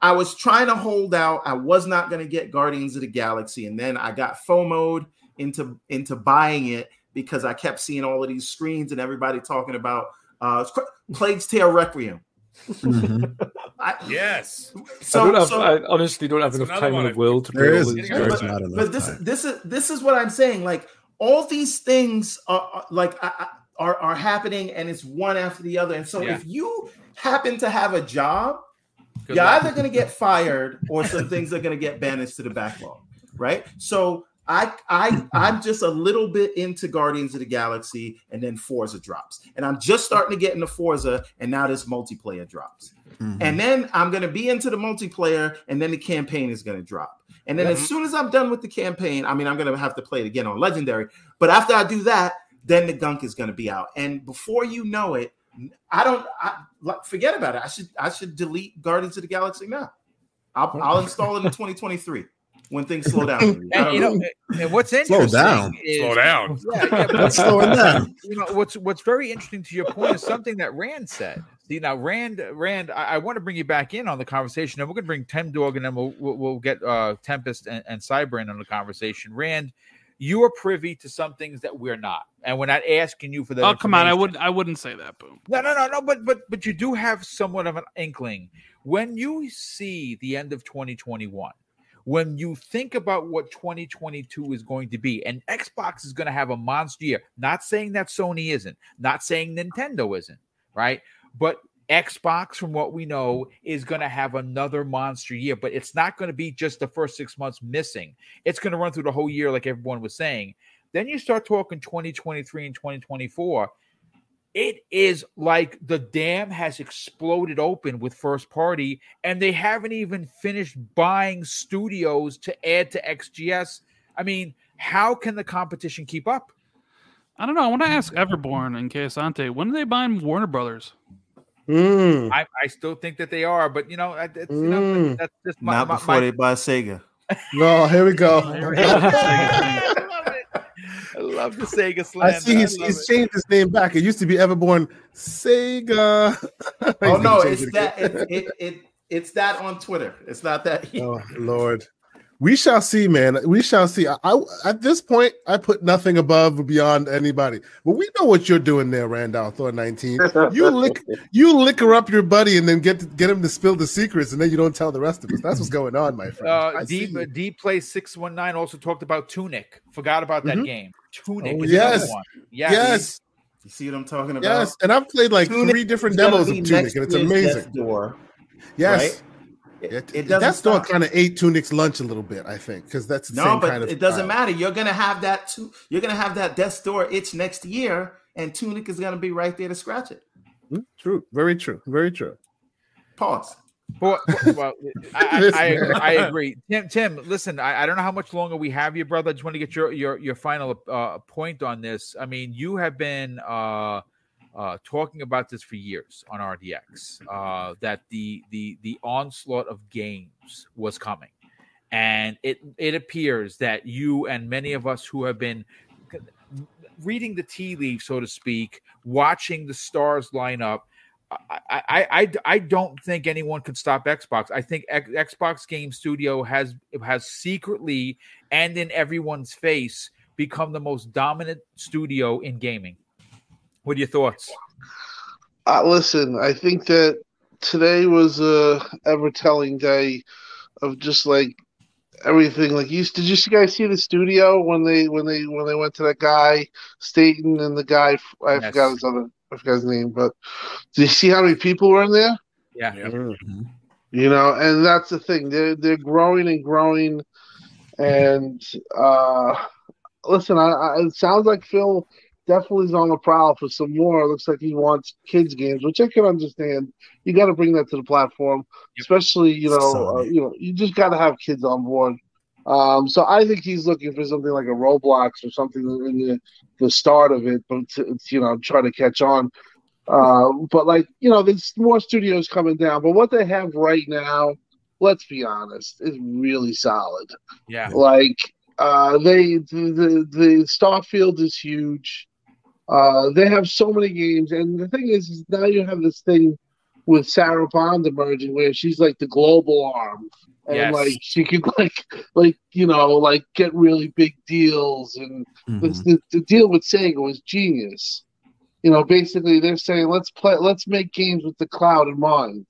I was trying to hold out. I was not going to get Guardians of the Galaxy, and then I got FOMOed into into buying it because I kept seeing all of these screens and everybody talking about uh, Plague's Tale Requiem. Mm-hmm. I, yes. So, I don't have. So, I honestly don't have enough time in the world to play all these. But, but this, this is this is what I'm saying. Like all these things are like I, are, are happening and it's one after the other. And so yeah. if you happen to have a job, Good you're luck. either going to get fired or some things are going to get banished to the backlog, right? So I I I'm just a little bit into Guardians of the Galaxy, and then Forza drops, and I'm just starting to get into Forza, and now this multiplayer drops, mm-hmm. and then I'm gonna be into the multiplayer, and then the campaign is gonna drop, and then mm-hmm. as soon as I'm done with the campaign, I mean I'm gonna have to play it again on Legendary, but after I do that, then the gunk is going to be out. And before you know it, I don't I, forget about it. I should I should delete Guardians of the Galaxy now. I'll, I'll install it in 2023 when things slow down. and, you know, and what's interesting slow down, is, slow down. Yeah, yeah but, slowing down. You know what's what's very interesting to your point is something that Rand said. See now, Rand, Rand, I, I want to bring you back in on the conversation, and we're going to bring Tim Dog, and then we'll we'll, we'll get uh, Tempest and, and Cyber in on the conversation. Rand, you are privy to some things that we're not, and we're not asking you for that. Oh, come on! I wouldn't. I wouldn't say that. Boom. No, no, no, no. But but but you do have somewhat of an inkling when you see the end of 2021. When you think about what 2022 is going to be, and Xbox is going to have a monster year. Not saying that Sony isn't. Not saying Nintendo isn't. Right. But Xbox, from what we know, is going to have another monster year, but it's not going to be just the first six months missing. It's going to run through the whole year, like everyone was saying. Then you start talking 2023 and 2024. It is like the dam has exploded open with first party, and they haven't even finished buying studios to add to XGS. I mean, how can the competition keep up? I don't know. I want to ask Everborn and Casante, when are they buying Warner Brothers? Mm. I, I still think that they are, but you know, it's, mm. you know mm. that's just my, not my, before my... they buy Sega. no, here we go. I love the Sega slander. I see he's, I he's changed his name back. It used to be Everborn Sega. oh no, it's that it, it, it, it's that on Twitter. It's not that. oh Lord we shall see, man. We shall see. I, I, at this point, I put nothing above or beyond anybody. But we know what you're doing there, Rand al Thor 19. You lick you liquor up your buddy and then get to, get him to spill the secrets, and then you don't tell the rest of us. That's what's going on, my friend. Uh, D, D play six one nine also talked about Tunic. Forgot about that mm-hmm. game. Tunic. Oh, yes. yes. Yes. You see what I'm talking about? Yes, and I've played like Tunic three different demos of Tunic, and it's amazing. Door, yes. Right? It, it doesn't. That's still kind of ate Tunic's lunch a little bit, I think, because that's the no, but kind of it doesn't matter. You're gonna have that. Tu- you're gonna have that Death's Door itch next year, and Tunic is gonna be right there to scratch it. Hmm, true. Very true. Very true. Pause. Well, well I, I, I, agree. Tim, Tim, listen, I, I, don't know how much longer we have you, brother. I just want to get your your your final uh, point on this. I mean, you have been uh, uh, talking about this for years on RDX uh, that the the the onslaught of games was coming, and it it appears that you and many of us who have been reading the tea leaves, so to speak, watching the stars line up. I, I, I, I don't think anyone could stop Xbox. I think X, Xbox Game Studio has has secretly and in everyone's face become the most dominant studio in gaming. What are your thoughts? Uh, listen, I think that today was a ever telling day of just like everything. Like, you did you guys see the studio when they when they when they went to that guy Staten and the guy I yes. forgot his other I forgot his name, but did you see how many people were in there? Yeah. Mm-hmm. You know, and that's the thing. They're they're growing and growing, and uh, listen, I, I, it sounds like Phil definitely is on the prowl for some more. It looks like he wants kids games, which I can understand. You got to bring that to the platform, yep. especially you know, uh, you know, you just got to have kids on board. Um, so I think he's looking for something like a Roblox or something in the, the start of it, but to, you know, try to catch on. Uh, but like you know, there's more studios coming down. But what they have right now, let's be honest, is really solid. Yeah, like uh, they the, the the Starfield is huge. Uh, they have so many games, and the thing is, is now you have this thing with Sarah Bond emerging, where she's like the global arm, and yes. like she can like like you know like get really big deals, and mm-hmm. the, the deal with Sega was genius. You know, basically they're saying let's play, let's make games with the cloud in mind,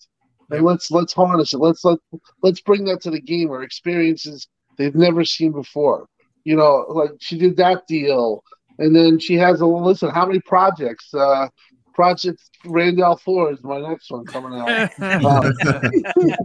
and let's let's harness it. Let's let let's bring that to the gamer experiences they've never seen before. You know, like she did that deal, and then she has a listen. How many projects? Uh, Project Randall Four is my next one coming out. um,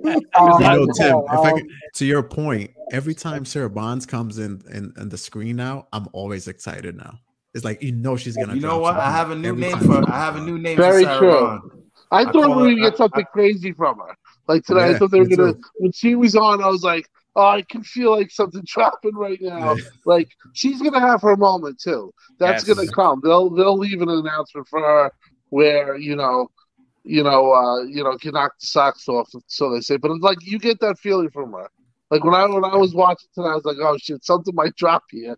you know, Tim, um, can, to your point, every time Sarah Bonds comes in, in in the screen now, I'm always excited now. It's like you know she's gonna. You know what? I have a new name for. I have a new name. Very for true. Bond. I, I thought we were gonna get something I, crazy from her. Like tonight, yeah, I thought they were gonna. Too. When she was on, I was like, oh, I can feel like something dropping right now. Like she's gonna have her moment too. That's yes. gonna come. They'll they'll leave an announcement for her where you know, you know, uh, you know, can knock the socks off, so they say. But it's like you get that feeling from her. Like when I when I was watching tonight, I was like, oh shit, something might drop here.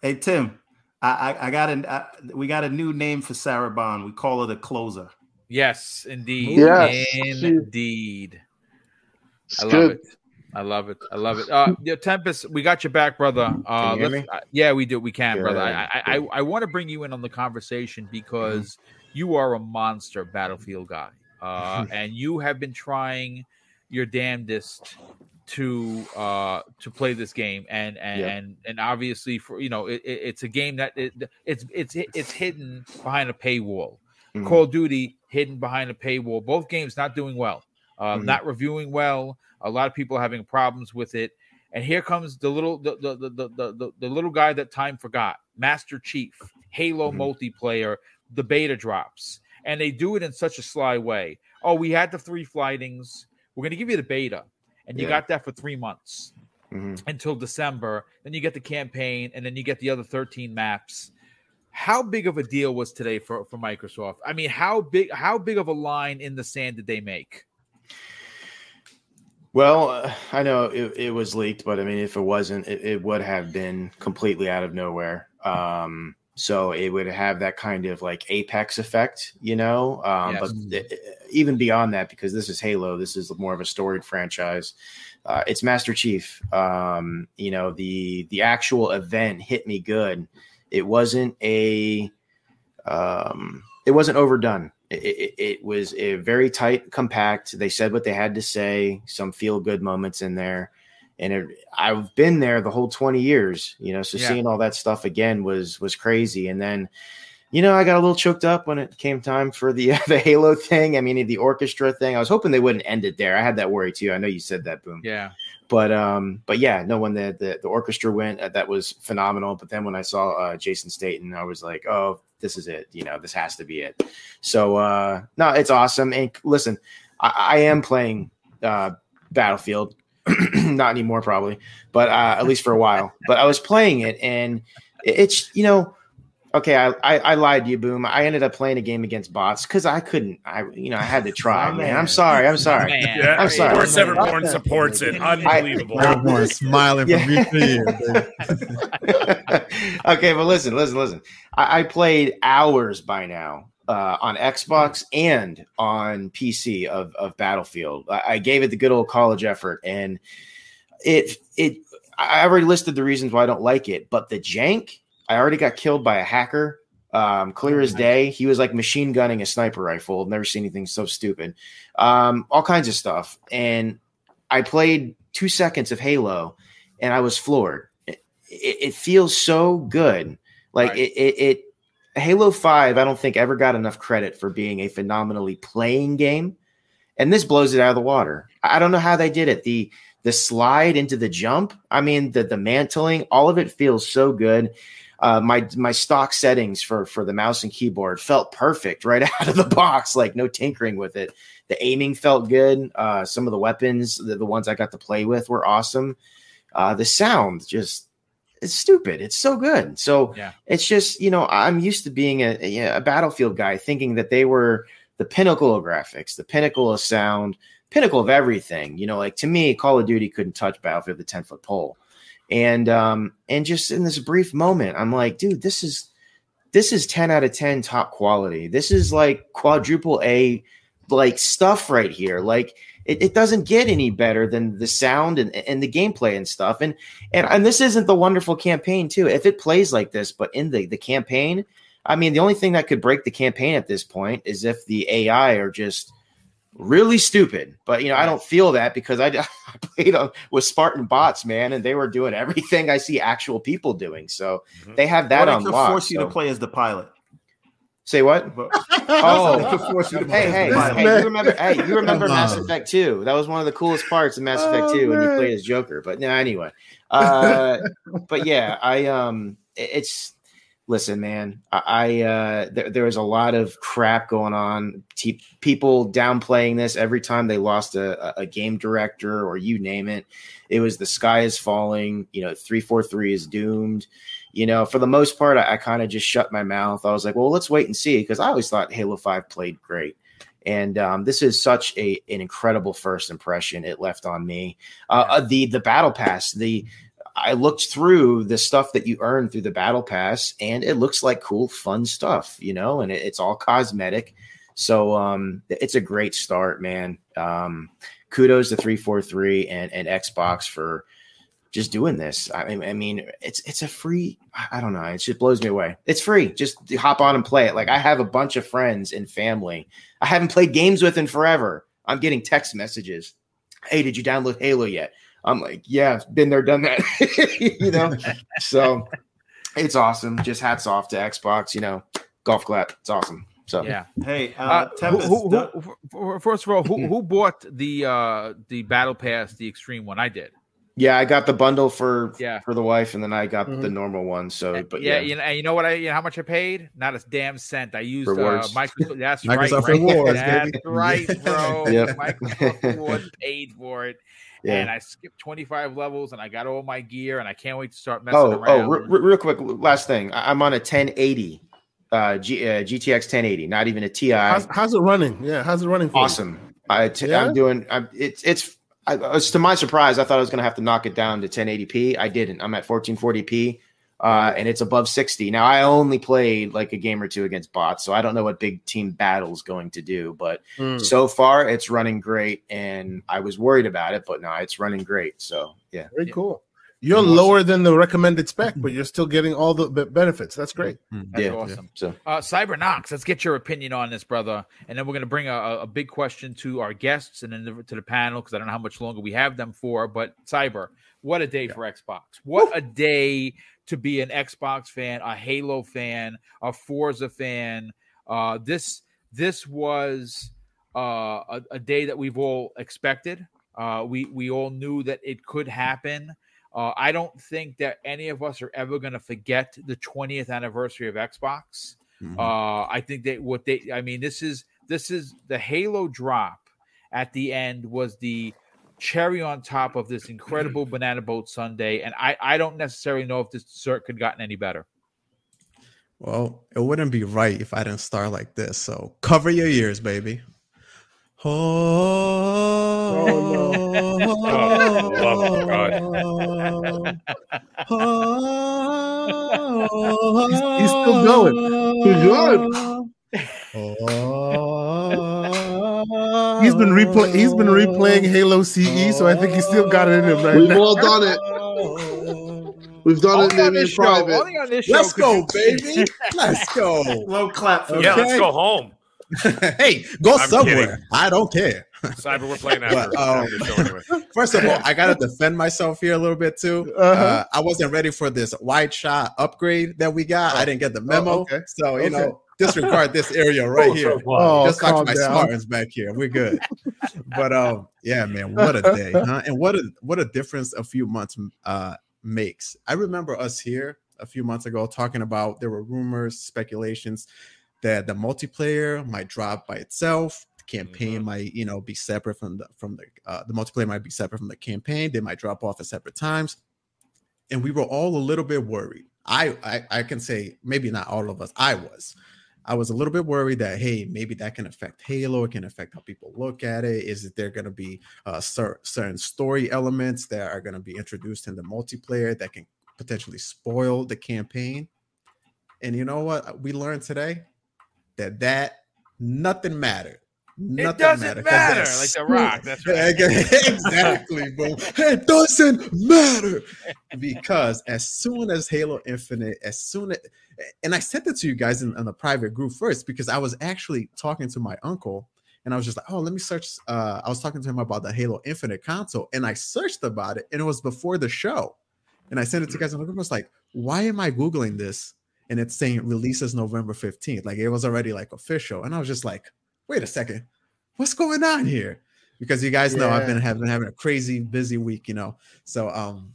Hey Tim, I I, I got a we got a new name for Sarah Bond. We call her the closer. Yes, indeed. Yes. Indeed. I love good. it. I love it. I love it. Uh, Tempest, we got your back, brother. Uh, uh, yeah, we do. We can, Good. brother. I I, I, I want to bring you in on the conversation because mm-hmm. you are a monster battlefield guy, uh, and you have been trying your damnedest to uh to play this game and and yeah. and, and obviously for you know it, it, it's a game that it, it's it's it's hidden behind a paywall mm-hmm. call of duty hidden behind a paywall both games not doing well uh, mm-hmm. not reviewing well a lot of people having problems with it. And here comes the little the the the the, the, the little guy that time forgot, Master Chief, Halo mm-hmm. multiplayer, the beta drops. And they do it in such a sly way. Oh, we had the three flightings. We're gonna give you the beta. And you yeah. got that for three months mm-hmm. until December. Then you get the campaign, and then you get the other 13 maps how big of a deal was today for, for Microsoft? I mean, how big how big of a line in the sand did they make? Well, uh, I know it, it, was leaked, but I mean, if it wasn't, it, it would have been completely out of nowhere. Um, so it would have that kind of like apex effect, you know. Um, yes. But it, even beyond that, because this is Halo, this is more of a storied franchise. Uh, it's Master Chief. Um, you know, the the actual event hit me good. It wasn't a, um, it wasn't overdone it, it, was a very tight, compact. They said what they had to say. Some feel good moments in there, and it, I've been there the whole twenty years. You know, so yeah. seeing all that stuff again was was crazy. And then, you know, I got a little choked up when it came time for the the Halo thing. I mean, the orchestra thing. I was hoping they wouldn't end it there. I had that worry too. I know you said that, boom. Yeah. But um, but yeah, no. When the the, the orchestra went, uh, that was phenomenal. But then when I saw uh, Jason Staten, I was like, oh, this is it. You know, this has to be it. So uh, no, it's awesome. And listen, I, I am playing uh, Battlefield. Not anymore, probably, but uh, at least for a while. But I was playing it, and it's you know Okay, I, I, I lied to you, Boom. I ended up playing a game against bots because I couldn't. I you know I had to try, oh, man. I'm sorry. I'm sorry. Yeah, I'm sorry. Or Severborn supports it. Unbelievable. Severborn smiling from you okay, but listen, listen, listen. I, I played hours by now uh, on Xbox and on PC of of Battlefield. I, I gave it the good old college effort, and it it. I already listed the reasons why I don't like it, but the jank I already got killed by a hacker. Um, clear as day. He was like machine gunning a sniper rifle. I've never seen anything so stupid. Um, all kinds of stuff. And I played two seconds of Halo and I was floored. It, it, it feels so good. Like right. it, it, it, Halo 5, I don't think ever got enough credit for being a phenomenally playing game. And this blows it out of the water. I don't know how they did it. The the slide into the jump, I mean, the the mantling, all of it feels so good. Uh, my my stock settings for for the mouse and keyboard felt perfect right out of the box, like no tinkering with it. The aiming felt good. Uh, some of the weapons, the, the ones I got to play with, were awesome. Uh, the sound just it's stupid. It's so good. So yeah. it's just you know I'm used to being a, a, a battlefield guy, thinking that they were the pinnacle of graphics, the pinnacle of sound, pinnacle of everything. You know, like to me, Call of Duty couldn't touch Battlefield the 10 foot pole. And um, and just in this brief moment, I'm like, dude, this is this is 10 out of 10 top quality. This is like quadruple A like stuff right here. Like it, it doesn't get any better than the sound and, and the gameplay and stuff. And and and this isn't the wonderful campaign too. If it plays like this, but in the the campaign, I mean, the only thing that could break the campaign at this point is if the AI are just really stupid. But you know, I don't feel that because I, I played on, with Spartan bots, man, and they were doing everything I see actual people doing. So mm-hmm. they have that on lock. Force you to play as the pilot. Say what? oh, to force you hey, hey, hey! You remember? Hey, you remember Mass Effect Two? That was one of the coolest parts of Mass Effect oh, Two when you played as Joker. But no, anyway. Uh, but yeah, I um, it's listen, man, I, uh, there, there was a lot of crap going on. T- people downplaying this every time they lost a, a game director or you name it. It was the sky is falling. You know, three four three is doomed. You know, for the most part, I, I kind of just shut my mouth. I was like, well, let's wait and see because I always thought Halo Five played great. And um, this is such a an incredible first impression it left on me. Uh, uh, the the battle pass, the I looked through the stuff that you earn through the battle pass, and it looks like cool, fun stuff, you know, and it, it's all cosmetic. So um, it's a great start, man. Um, kudos to 343 and, and Xbox for just doing this. I I mean, it's it's a free. I don't know. It just blows me away. It's free. Just hop on and play it. Like I have a bunch of friends and family I haven't played games with in forever. I'm getting text messages. Hey, did you download Halo yet? I'm like, yeah, been there, done that. you know, so it's awesome. Just hats off to Xbox. You know, golf clap. It's awesome. So yeah. Hey, uh, uh, who, who, who, first of all, who who bought the uh the battle pass, the extreme one? I did. Yeah, I got the bundle for yeah. for the wife, and then I got mm-hmm. the normal one. So, but yeah, yeah. You, know, you know what? I you know how much I paid? Not a damn cent. I used Rewards. uh, Microsoft. That's Microsoft right. Rewards, that's right, bro. yep. Microsoft Rewards paid for it. Yeah. And I skipped 25 levels and I got all my gear and I can't wait to start messing oh, around. Oh, r- real quick, last thing. I'm on a 1080 uh, G, uh, GTX 1080, not even a TI. How's, how's it running? Yeah, how's it running? awesome. I t- yeah? I'm doing. I'm, it's it's. I, to my surprise, I thought I was going to have to knock it down to 1080p. I didn't. I'm at 1440p uh, and it's above 60. Now, I only played like a game or two against bots, so I don't know what big team battle's going to do, but mm. so far it's running great. And I was worried about it, but now it's running great. So, yeah. Very cool. You're lower than the recommended spec, but you're still getting all the benefits. That's great. Hmm. That's yeah, awesome. Yeah. So, uh, Cyber Knox, let's get your opinion on this, brother. And then we're going to bring a, a, big question to our guests and then to the panel because I don't know how much longer we have them for. But Cyber, what a day yeah. for Xbox! What a day to be an Xbox fan, a Halo fan, a Forza fan. Uh, this this was uh, a, a, day that we've all expected. Uh, we we all knew that it could happen. Uh, I don't think that any of us are ever going to forget the 20th anniversary of Xbox. Mm-hmm. Uh, I think that what they, I mean, this is this is the Halo drop at the end was the cherry on top of this incredible mm-hmm. banana boat sundae. And I, I don't necessarily know if this dessert could have gotten any better. Well, it wouldn't be right if I didn't start like this. So cover your ears, baby. Oh, oh no. oh, God. Oh, he's, he's still going. He's good. Oh he's been replay. He's been replaying Halo CE, so I think he's still got it in him right We've now. all done it. We've done Only it maybe in private. Let's go, baby. Let's go. Low clap. Okay. Yeah, let's go home. hey, go I'm somewhere. Kidding. I don't care. Cyber, we're playing after. But, um, anyway. First of all, I gotta defend myself here a little bit too. Uh-huh. Uh, I wasn't ready for this wide shot upgrade that we got. Oh. I didn't get the memo, oh, okay. so you okay. know disregard this area right here. Oh, Just talk to my down. Spartans back here. We're good. but um, yeah, man, what a day, huh? And what a what a difference a few months uh makes. I remember us here a few months ago talking about there were rumors, speculations that the multiplayer might drop by itself. The campaign mm-hmm. might, you know, be separate from the from the uh, the multiplayer might be separate from the campaign. They might drop off at separate times, and we were all a little bit worried. I I, I can say maybe not all of us. I was. I was a little bit worried that hey, maybe that can affect Halo. It can affect how people look at it. Is it there going to be uh, certain story elements that are going to be introduced in the multiplayer that can potentially spoil the campaign? And you know what we learned today? That that nothing mattered. Nothing it doesn't matter, like the rock. That's right. exactly, bro. It doesn't matter because as soon as Halo Infinite, as soon as, and I sent it to you guys in, in the private group first because I was actually talking to my uncle and I was just like, oh, let me search. Uh, I was talking to him about the Halo Infinite console, and I searched about it, and it was before the show. And I sent it to guys, and I was like, why am I googling this? And it's saying releases November fifteenth, like it was already like official, and I was just like, wait a second, what's going on here? Because you guys know. I've been having having a crazy busy week, you know. So um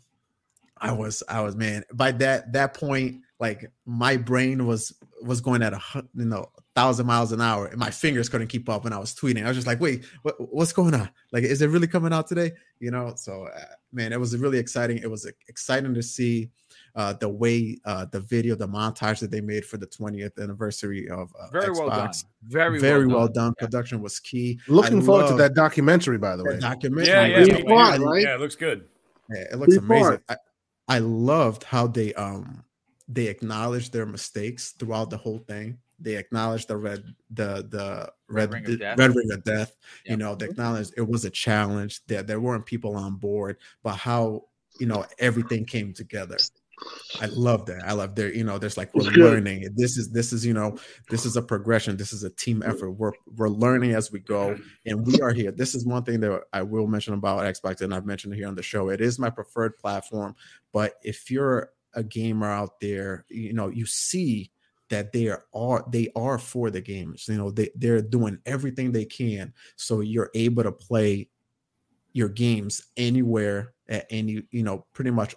I was I was man by that that point like my brain was was going at a you know thousand miles an hour and my fingers couldn't keep up and I was tweeting. I was just like, wait, what, what's going on? Like, is it really coming out today? You know, so uh, man, it was really exciting. It was exciting to see uh, the way uh, the video, the montage that they made for the 20th anniversary of uh, very Xbox. well done, very very well, well done. done. Production was key. Looking I forward to that documentary, by the way. Documentary, yeah, yeah, yeah, right? yeah, it looks good. Yeah, it looks amazing. I, I loved how they um they acknowledged their mistakes throughout the whole thing. They acknowledged the red the the red red ring of death. Red ring of death. Yep. You know, they acknowledged it was a challenge. That there weren't people on board, but how you know everything came together. I love that. I love there. You know, there's like we're learning. This is this is you know this is a progression. This is a team mm-hmm. effort. We're we're learning as we go, and we are here. This is one thing that I will mention about Xbox, and I've mentioned here on the show. It is my preferred platform, but if you're a gamer out there, you know, you see that they are they are for the gamers. You know, they they're doing everything they can so you're able to play your games anywhere at any you know pretty much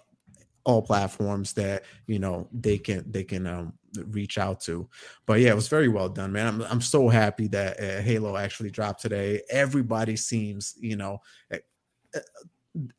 all platforms that you know they can they can um, reach out to. But yeah, it was very well done, man. I'm I'm so happy that uh, Halo actually dropped today. Everybody seems, you know,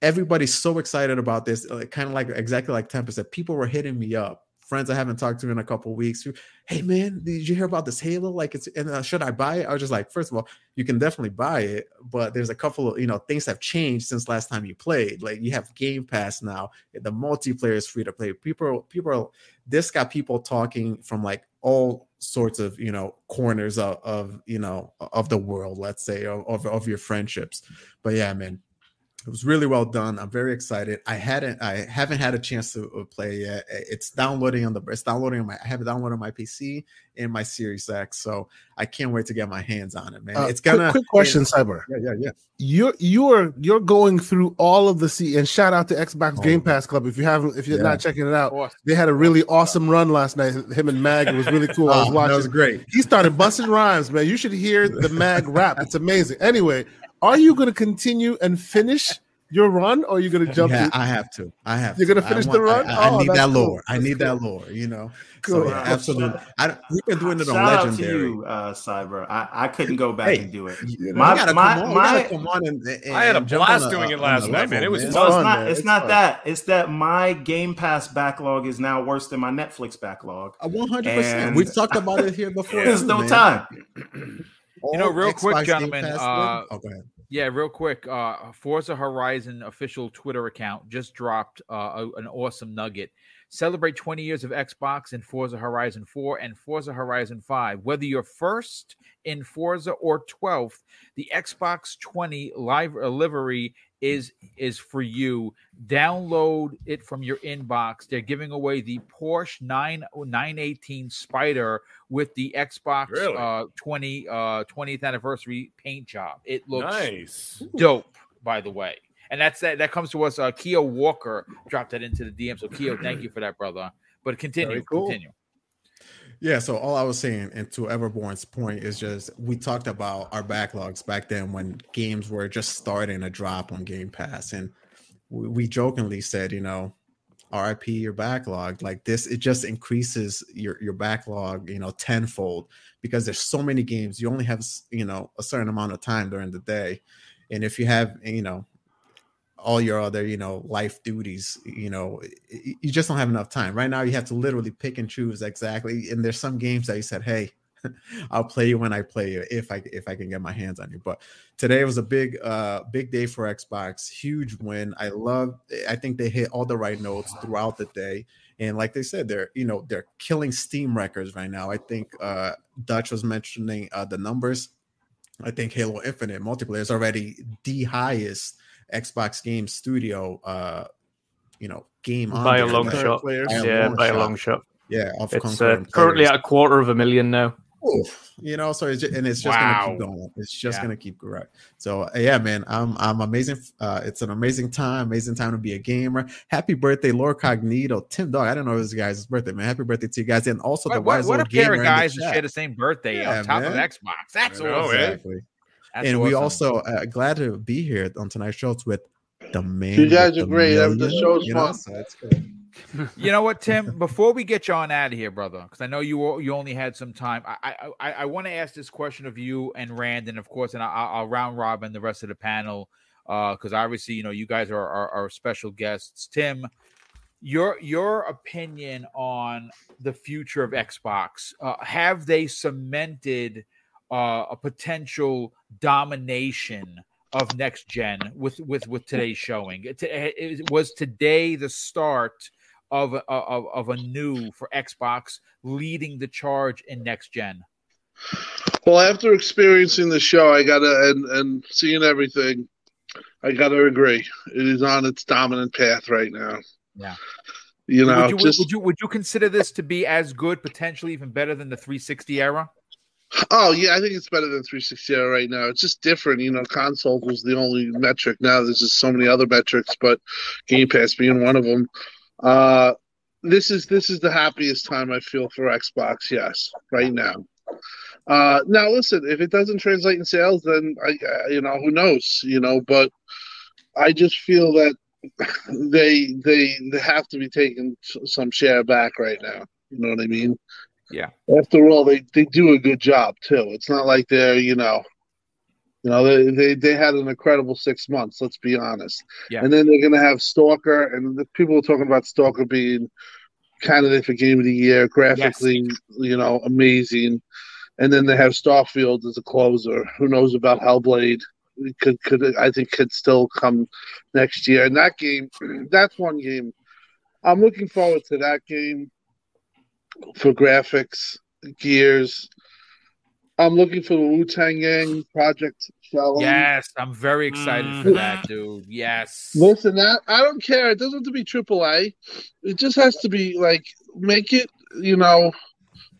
everybody's so excited about this. Uh, kind of like exactly like Tempest said, people were hitting me up friends I haven't talked to in a couple weeks. Hey man, did you hear about this Halo? Like, it's and uh, should I buy it? I was just like, first of all, you can definitely buy it, but there's a couple of you know things have changed since last time you played. Like you have Game Pass now, the multiplayer is free to play. People, people, this got people talking from like all sorts of you know corners of, of you know of the world, let's say, of, of your friendships. But yeah, man, it was really well done. I'm very excited. I hadn't, I haven't had a chance to uh, play yet. It's downloading on the, it's downloading on my, I have it downloaded on my PC and my Series X. So I can't wait to get my hands on it, man. Uh, it's gonna. Quick, quick question, Cyber. Yeah, yeah, yeah. You're you're you're going through all of the C and shout out to Xbox oh. Game Pass Club if you haven't if you're yeah. not checking it out. They had a really awesome run last night. Him and Mag, it was really cool. I was watching. That was great. He started busting rhymes, man. You should hear the Mag rap. It's amazing. Anyway, are you going to continue and finish? your run, or are you gonna jump? Yeah, in? I have to. I have. You're gonna finish want, the run. I, I, oh, need that cool. lore. I need cool. that lore. You know. Cool. So, yeah, absolutely. I, we've been doing it on Shout legendary. Out to you, uh, Cyber. I, I couldn't go back hey, and do it. You know, my, my, on, my, come on and, and, I had a blast doing it last night, man. It was man. fun. it's not. It's, it's not fun. that. It's that my Game Pass backlog is now worse than my Netflix backlog. One hundred percent. We've talked about it here before. There's no time. You know, real quick, gentlemen. Uh, oh, yeah, real quick. Uh, Forza Horizon official Twitter account just dropped uh, a, an awesome nugget. Celebrate 20 years of Xbox in Forza Horizon 4 and Forza Horizon 5. Whether you're first in Forza or 12th, the Xbox 20 live uh, livery is is for you. Download it from your inbox. They're giving away the Porsche 9 918 Spider with the Xbox really? uh 20 uh 20th anniversary paint job. It looks nice. dope, by the way. And that's that that comes to us. Uh Keo Walker dropped that into the DM. So Keo, thank you for that, brother. But continue, cool. continue. Yeah, so all I was saying, and to Everborn's point, is just we talked about our backlogs back then when games were just starting to drop on Game Pass, and we, we jokingly said, you know, RIP your backlog. Like this, it just increases your your backlog, you know, tenfold because there's so many games. You only have you know a certain amount of time during the day, and if you have you know all your other you know life duties you know you just don't have enough time right now you have to literally pick and choose exactly and there's some games that you said hey I'll play you when I play you if I if I can get my hands on you. But today was a big uh big day for Xbox, huge win. I love I think they hit all the right notes throughout the day. And like they said, they're you know they're killing Steam records right now. I think uh Dutch was mentioning uh the numbers. I think Halo Infinite multiplayer is already the highest Xbox game studio uh you know game by a long shot. Yeah, by a long shot. Yeah, it's uh, currently at a quarter of a million now. Oof, you know, so it's just, and it's just wow. gonna keep going. It's just yeah. gonna keep growing. So uh, yeah, man, I'm I'm amazing. Uh, it's an amazing time, amazing time to be a gamer. Happy birthday, Lord Cognito, Tim Dog. I don't know this guy's birthday, man. Happy birthday to you guys, and also the what, what a pair of guys who share the same birthday yeah, on top man. of Xbox. That's know, awesome. Exactly. That's and awesome. we also uh, glad to be here on tonight's show with the man. You guys are great. Million, the show's fun. Know, so it's good you know what, Tim? Before we get you on out of here, brother, because I know you you only had some time. I I, I want to ask this question of you and Rand, and of course, and I'll, I'll round robin the rest of the panel because uh, obviously, you know, you guys are, are, are special guests. Tim, your your opinion on the future of Xbox? Uh, have they cemented uh, a potential domination? of next gen with with with today's showing it, it, was today the start of of of a new for Xbox leading the charge in next gen? Well, after experiencing the show, I gotta and and seeing everything, I gotta agree. It is on its dominant path right now. Yeah. You know, would you, just, would you would you consider this to be as good, potentially even better than the 360 era? Oh yeah, I think it's better than 360 right now. It's just different, you know. Console was the only metric. Now there's just so many other metrics, but Game Pass being one of them. Uh, this is this is the happiest time I feel for Xbox. Yes, right now. Uh, now listen, if it doesn't translate in sales, then I, you know, who knows, you know. But I just feel that they they they have to be taking some share back right now. You know what I mean? Yeah. After all, they they do a good job too. It's not like they're you know you know, they, they they had an incredible six months. Let's be honest. Yeah. And then they're going to have Stalker, and the people are talking about Stalker being candidate for Game of the Year, graphically, yes. you know, amazing. And then they have Starfield as a closer. Who knows about Hellblade? Could could I think could still come next year. And that game, that's one game. I'm looking forward to that game for graphics, gears, I'm looking for the Wu Tang Gang Project Challenge. Yes, I'm very excited mm. for that, dude. Yes. Listen, that I don't care. It doesn't have to be AAA. It just has to be like make it, you know,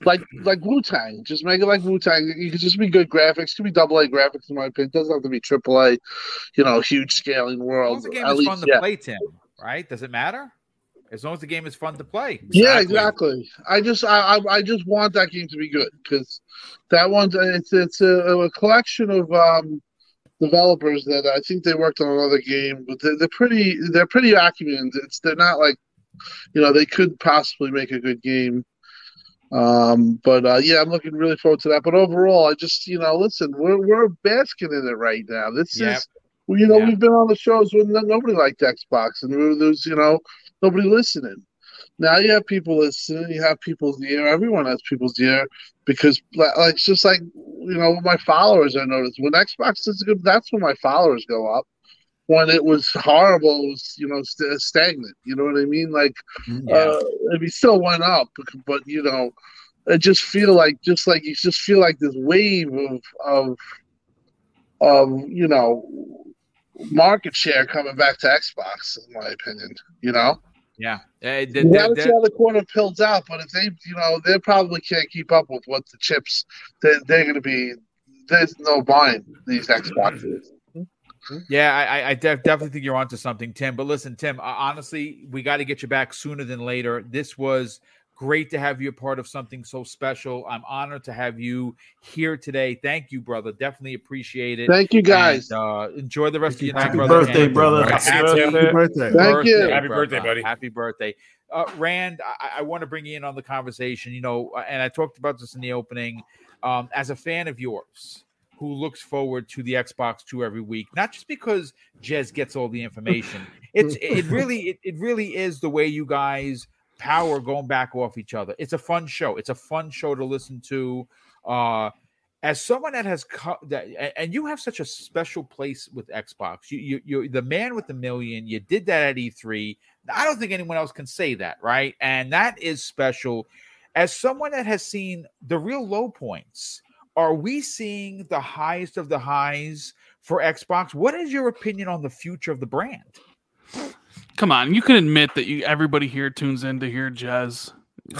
like like Wu Tang. Just make it like Wu Tang. You could just be good graphics. It could be double A graphics in my opinion. It doesn't have to be AAA. You know, huge scaling world. the game At is least, fun to yeah. play, Tim. Right? Does it matter? As long as the game is fun to play. Exactly. Yeah, exactly. I just I, I, I just want that game to be good because that one's it's it's a, a, collection of um, developers that I think they worked on another game, but they're, they're pretty they're pretty acumen. It's they're not like you know they could possibly make a good game. Um, but uh, yeah, I'm looking really forward to that. But overall, I just you know listen, we're we're basking in it right now. This yep. is you know, yeah. we've been on the shows when nobody liked Xbox, and there's you know nobody listening. Now you have people listening. You have people's ear. Everyone has people's ear because, like, it's just like you know, my followers. I noticed when Xbox is good, that's when my followers go up. When it was horrible, it was you know st- stagnant. You know what I mean? Like, yeah. uh, it still went up, but you know, I just feel like just like you just feel like this wave of of of you know market share coming back to Xbox, in my opinion. You know. Yeah, uh, they, see how the corner pills out, but if they, you know, they probably can't keep up with what the chips. They're, they're going to be. There's no buying these Xboxes. Yeah, I, I def- definitely think you're onto something, Tim. But listen, Tim, honestly, we got to get you back sooner than later. This was Great to have you a part of something so special. I'm honored to have you here today. Thank you, brother. Definitely appreciate it. Thank you, guys. And, uh, enjoy the rest of your night, brother. Happy birthday, brother. Happy, happy birthday. Thank you. Happy birthday, buddy. Happy birthday. Uh, Rand, I, I want to bring you in on the conversation. You know, uh, and I talked about this in the opening. Um, as a fan of yours, who looks forward to the Xbox 2 every week, not just because Jez gets all the information. It's it really it, it really is the way you guys power going back off each other. It's a fun show. It's a fun show to listen to. Uh as someone that has co- that and you have such a special place with Xbox. You you you're the man with the million. You did that at E3. I don't think anyone else can say that, right? And that is special. As someone that has seen the real low points, are we seeing the highest of the highs for Xbox? What is your opinion on the future of the brand? Come on, you can admit that you everybody here tunes in to hear Jez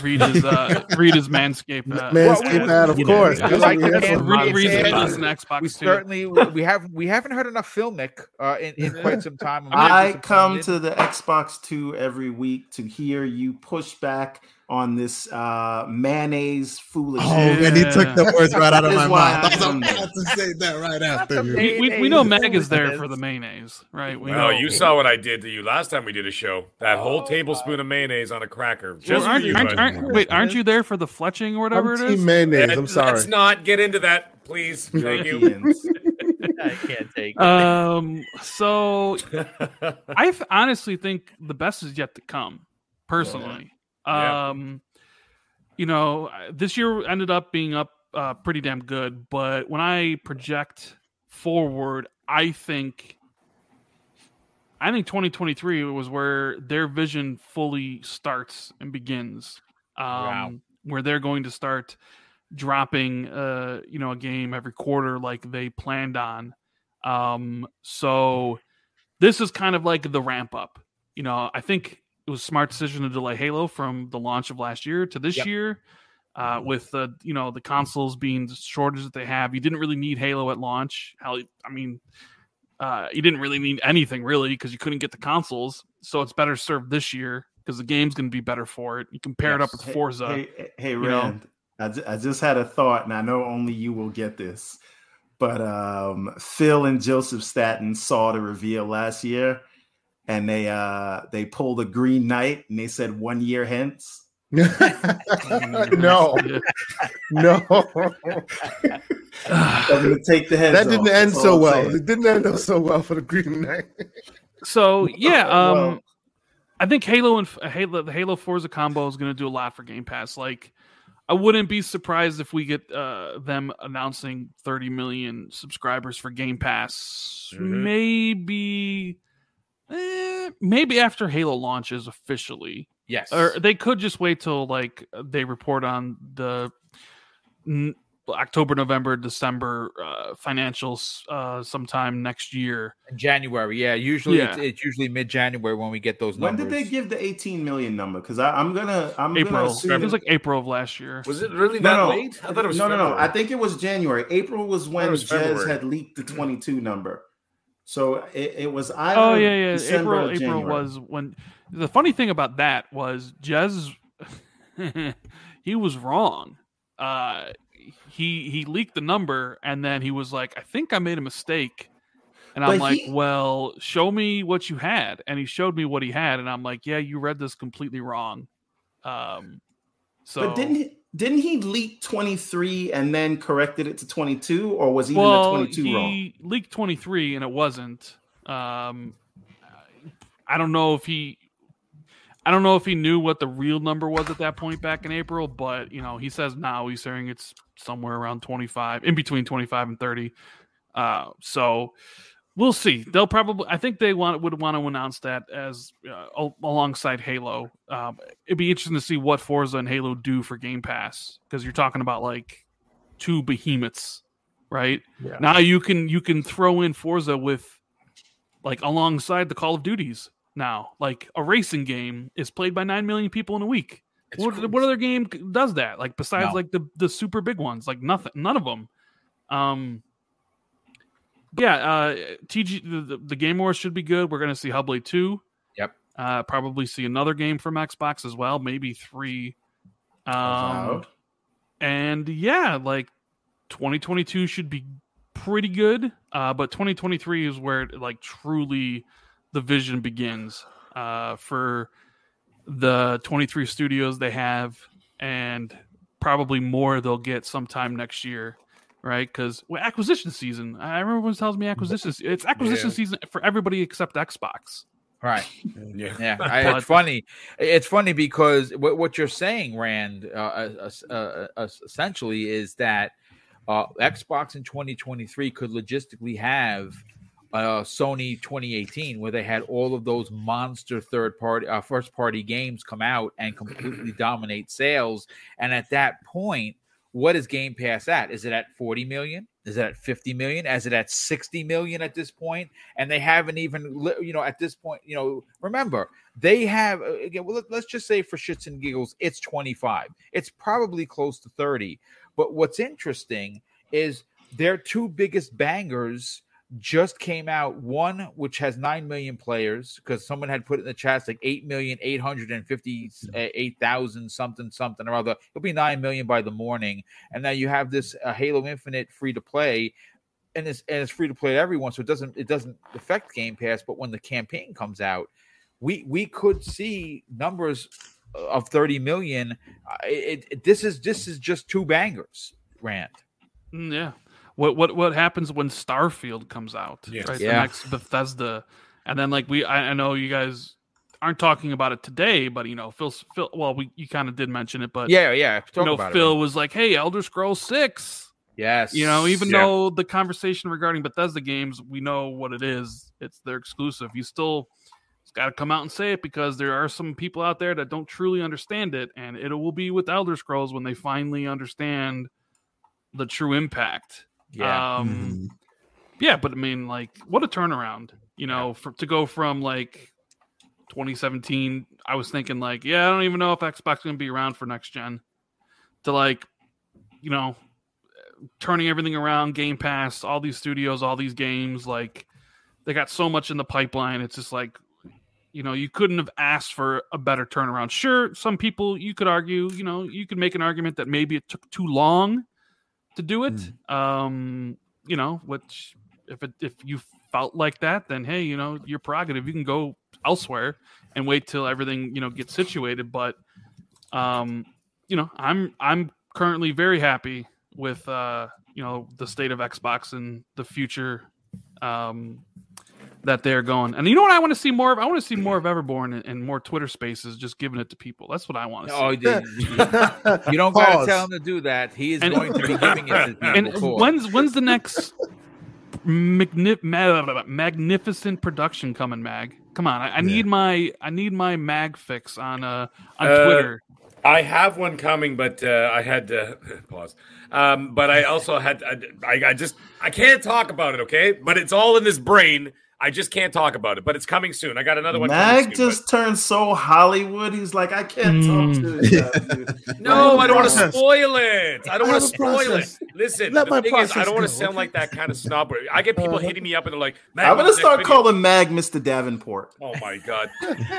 read his uh, read his Manscaped. Uh, Manscaped well, ad, of course. know, like what we have the for man- Re- reason we- he does an Xbox we too. certainly we have we haven't heard enough filmic uh, in, in quite some time. I'm I very come to the Xbox 2 every week to hear you push back on this uh, mayonnaise foolishness. Oh, man, he took the words right out of my mouth. I was I am about to say that right after you. we, we, we know Meg is there for the mayonnaise, right? We Well, know. you saw what I did to you last time we did a show. That whole tablespoon of mayonnaise on a cracker. Just for aren't, you, aren't, aren't, wait, aren't you there for the fletching or whatever I'm it is? team mayonnaise. I'm sorry. Let's not get into that, please. Thank you. I can't take it. Um, so I f- honestly think the best is yet to come. Personally, Yeah. Um, you know, this year ended up being up uh, pretty damn good, but when I project forward, I think. I think 2023 was where their vision fully starts and begins. Um, Wow. Where they're going to start dropping, uh, you know, a game every quarter like they planned on. Um, so this is kind of like the ramp up. You know, I think it was a smart decision to delay Halo from the launch of last year to this Yep. year. Uh, with the you know the consoles being the shortage that they have, you didn't really need Halo at launch. Hell, I mean, uh, you didn't really need anything really because you couldn't get the consoles. So it's better served this year because the game's going to be better for it. You can pair it up Yes. with Forza. Hey, hey, hey? Rand, I, just had a thought, and I know only you will get this. But um, Phil and Joseph Staten saw the reveal last year, and they uh, they pulled a Green Knight, and they said one year hence. no, Yeah. no, I'm gonna take the heads. that off, didn't that's end all so well. saying. It didn't end up so well for the Green Knight. So yeah, um, Well- I think Halo and Halo, the Halo Forza combo is going to do a lot for Game Pass. Like, I wouldn't be surprised if we get uh, them announcing 30 million subscribers for Game Pass. Mhm. Maybe, eh, maybe after Halo launches officially, yes. or they could just wait till like they report on the n- October, November, December uh, financials uh, sometime next year. in January. Yeah, usually Yeah. It's, it's usually mid January when we get those Numbers. When did they give the 18 million number? Because I'm gonna I'm gonna assume It was like April of last year. Was it really No, that no. late? I thought it was no, no, no. I think it was January. April was when it was Jez had leaked the 22 number. So it, it was either Oh yeah, yeah. December April. April was when. The funny thing about that was Jez. he was wrong. Uh, he he leaked the number and then he was like, "I think I made a mistake." And I'm But like, he- "Well, show me what you had." And he showed me what he had, and I'm like, "Yeah, you read this completely wrong." Um, so But didn't he, didn't he leak 23 and then corrected it to 22, or was even well, the 22 he wrong? leaked 23 and it wasn't. Um, I don't know if he, I don't know if he knew what the real number was at that point back in April, but you know, he says now he's saying it's somewhere around 25, in between 25 and 30. Uh, so we'll see. They'll probably, I think they want would want to announce that as uh, alongside Halo. Um, it'd be interesting to see what Forza and Halo do for Game Pass because you're talking about like two behemoths, right? Yeah. Now you can you can throw in Forza with like alongside the Call of Duties now. Like a racing game is played by nine million people in a week. What, what other game does that? Like besides No. like the the super big ones, like nothing, none of them. Um, yeah, uh, TG the, the, Game Awards should be good. We're gonna see Hellblade two. Yep. Uh, probably see another game from Xbox as well, maybe three. Um, and yeah, like 2022 should be pretty good, uh, but 2023 is where like truly the vision begins uh, for the 23 studios they have, and probably more they'll get sometime next year, right? Because well, acquisition season. I remember everyone tells me acquisition. It's acquisition yeah. season for everybody except Xbox. Right. Yeah. Yeah. I, it's funny. It's funny because what, what you're saying, Rand, uh, uh, uh, essentially is that uh, Xbox in 2023 could logistically have uh, Sony 2018, where they had all of those monster third party, uh, first party games come out and completely dominate sales. And at that point, what is Game Pass at? Is it at 40 million? Is it at 50 million? Is it at 60 million at this point? And they haven't even, you know, at this point, you know, remember, they have, uh, again, well, let's just say for shits and giggles, it's 25. It's probably close to 30. But what's interesting is their two biggest bangers just came out one which has 9 million players because someone had put in the chat like 8 million 858,000 something something or other. It'll be 9 million by the morning. And now you have this uh, Halo Infinite free to play and it's and it's free to play to everyone so it doesn't it doesn't affect Game Pass but when the campaign comes out we we could see numbers of 30 million. Uh, it, it, this is this is just two bangers Rand mm, yeah what what what happens when Starfield comes out? Yes. Right, yeah. the next Bethesda, and then like we, I, I, know you guys aren't talking about it today, but you know, Phil, Phil, well, we you kind of did mention it, but yeah, yeah, you know, Phil it, was like, "Hey, Elder Scrolls Six. Yes, you know, even yeah. though the conversation regarding Bethesda games, we know what it is. It's their exclusive. You still got to come out and say it because there are some people out there that don't truly understand it, and it will be with Elder Scrolls when they finally understand the true impact yeah. Um, mm-hmm. Yeah, but I mean, like, what a turnaround, you know, for, to go from like 2017. I was thinking, like, yeah, I don't even know if Xbox is going to be around for next gen, to like, you know, turning everything around, Game Pass, all these studios, all these games. Like, they got so much in the pipeline. It's just like, you know, you couldn't have asked for a better turnaround. Sure, some people you could argue, you know, you could make an argument that maybe it took too long to do it. Mm. Um, you know, which if it, if you felt like that, then hey, you know, your prerogative. You can go elsewhere and wait till everything you know gets situated. But um, you know, I'm I'm currently very happy with uh, you know the state of Xbox and the future um, that they're going. And you know what I want to see more of? I want to see more of Everborn and, and, more Twitter spaces just giving it to people. That's what I want to see. Oh, you, you don't got to tell him to do that. He is and, going to be giving it to people. And when's when's the next magnif- magnificent production coming, Mag? Come on, I, I yeah. need my I need my mag fix on uh on uh, Twitter. I have one coming, but uh, I had to pause. Um, but I also had I, I just I can't talk about it. Okay, but it's all in this brain I just can't talk about it, but it's coming soon. I got another one. Mag soon, just but... turned so Hollywood. He's like, I can't mm. talk to you. no, I don't want to spoil it. I don't want to spoil it. Listen, Let the thing is, I don't want to sound like that kind of snob. I get people uh, hitting me up and they're like, I'm going to start calling Mag Mr. Davenport. Oh my god!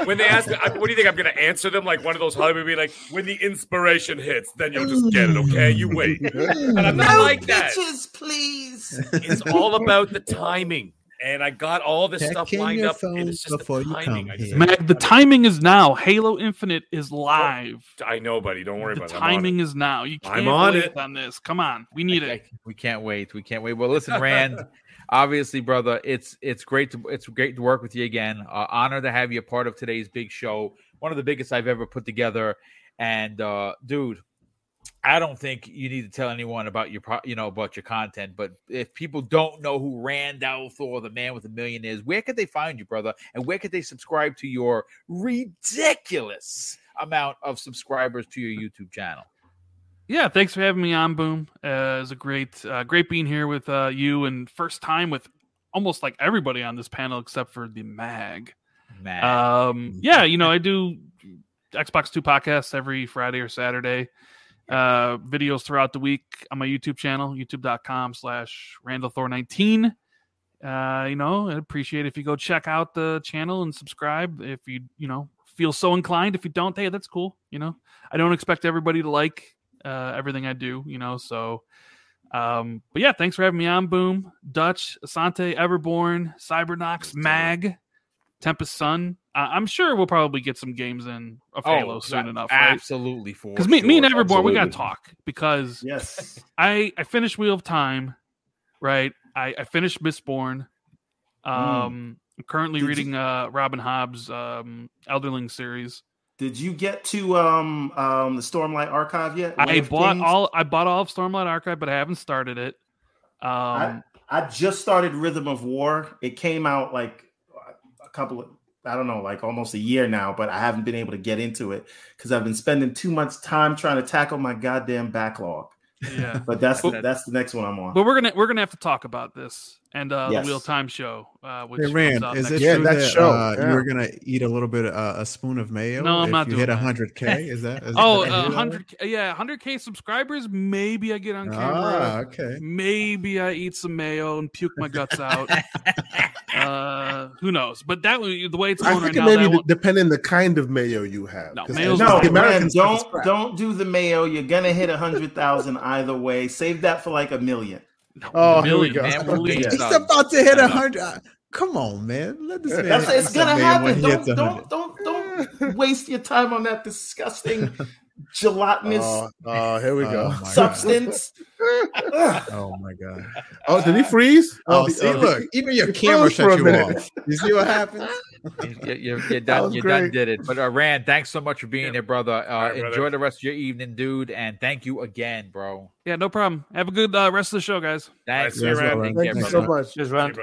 When they ask me, what do you think I'm going to answer them? Like one of those Hollywood be like, when the inspiration hits, then you'll just get it. Okay, you wait. And I'm not no like that. Please. It's all about the timing and I got all this Check stuff lined up. it's just before the timing. You come Mag, the timing is now. Halo Infinite is live. I know, buddy. Don't worry the about it. timing is now. You can't I'm on wait it. on this. Come on, we need it. We can't wait. We can't wait. Well, listen, Rand. obviously, brother, it's it's great to it's great to work with you again. Uh, honor to have you a part of today's big show, one of the biggest I've ever put together. And uh, dude, I don't think you need to tell anyone about your, you know, about your content. But if people don't know who Rand al Thor, the man with a million, is, where could they find you, brother? And where could they subscribe to your ridiculous amount of subscribers to your YouTube channel? Yeah, thanks for having me on, Boom. Uh, it's a great, uh, great being here with uh, you, and first time with almost like everybody on this panel except for the Mag. Mag. Um, yeah, you know, I do Xbox Two podcasts every Friday or Saturday uh, videos throughout the week on my YouTube channel, youtube.com slash randallthor19. Uh, you know, I'd appreciate if you go check out the channel and subscribe if you, you know, feel so inclined. If you don't, hey, that's cool. You know, I don't expect everybody to like uh, everything I do. You know, so. Um, but yeah, thanks for having me on. Boom, Dutch, Asante, Everborn, Cybernox, Mag, Tempest Sun. Uh, I'm sure we'll probably get some games in of oh, Halo soon enough. Right? Absolutely, for because me, sure. me and Everborn, absolutely. we got to talk because yes, I I finished Wheel of Time, right? I I finished Mistborn. Hmm. Um, mm. I'm currently Did reading you... uh Robin Hobb's um Elderling series. Did you get to um um the Stormlight Archive yet? I bought Kings? all I bought all of Stormlight Archive, but I haven't started it. Um I, I just started Rhythm of War. It came out like a couple of I don't know, like almost a year now, but I haven't been able to get into it because I've been spending too much time trying to tackle my goddamn backlog. Yeah, but that's the, that's the next one I'm on. But we're gonna we're gonna have to talk about this and uh, yes. the Wheel Time show. Uh, which hey, Rand, is it yeah, true that, that show? Uh, yeah. You're gonna eat a little bit of uh, a spoon of mayo? No, I'm not. You hit hundred k. Is that? Is oh, hundred. yeah, hundred k subscribers. Maybe I get on camera. Ah, okay. Maybe I eat some mayo and puke my guts out. uh, who knows? But that the way it's going I think right it now, maybe depending the kind of mayo you have. No, no, man, don't don't do the mayo. You're gonna hit a hundred thousand either way. Save that for like a million. Oh, here we go. Man, He's about to hit a hundred. Come on, man. Let this man. That's, it's gonna happen. Don't don't, don't don't waste your time on that disgusting gelatinous. Oh, oh here we go. Oh, substance. oh my god. Oh, did he freeze? Oh, oh see, oh, look, even your camera shut you off. You see what happens? you, you, you're done. You done did it. But uh, Rand, thanks so much for being yeah. here, brother. Uh, right, enjoy brother. the rest of your evening, dude, and thank you again, bro. Yeah, no problem. Have a good uh, rest of the show, guys. Thanks, right, Rand. Thank, thank you so much. Cheers, Rand.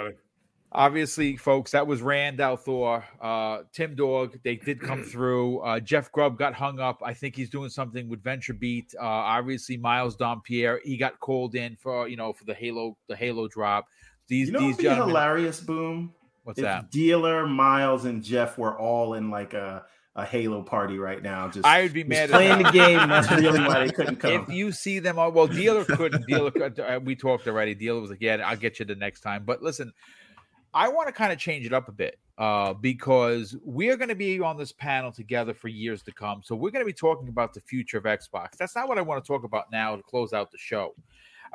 Obviously, folks, that was Rand al Thor, uh, Tim Dog. They did come through. Uh, Jeff Grubb got hung up. I think he's doing something with VentureBeat. Uh, obviously, Miles Dompier, he got called in for you know for the Halo the Halo drop. These you know these hilarious boom. What's if that? Dealer, Miles, and Jeff were all in like a a Halo party right now. Just I would be mad playing the game. That's really why they couldn't come. If you see them, all, well, Dealer couldn't. Dealer, uh, we talked already. Dealer was like, "Yeah, I'll get you the next time." But listen, I want to kind of change it up a bit uh, because we are going to be on this panel together for years to come. So we're going to be talking about the future of Xbox. That's not what I want to talk about now to close out the show.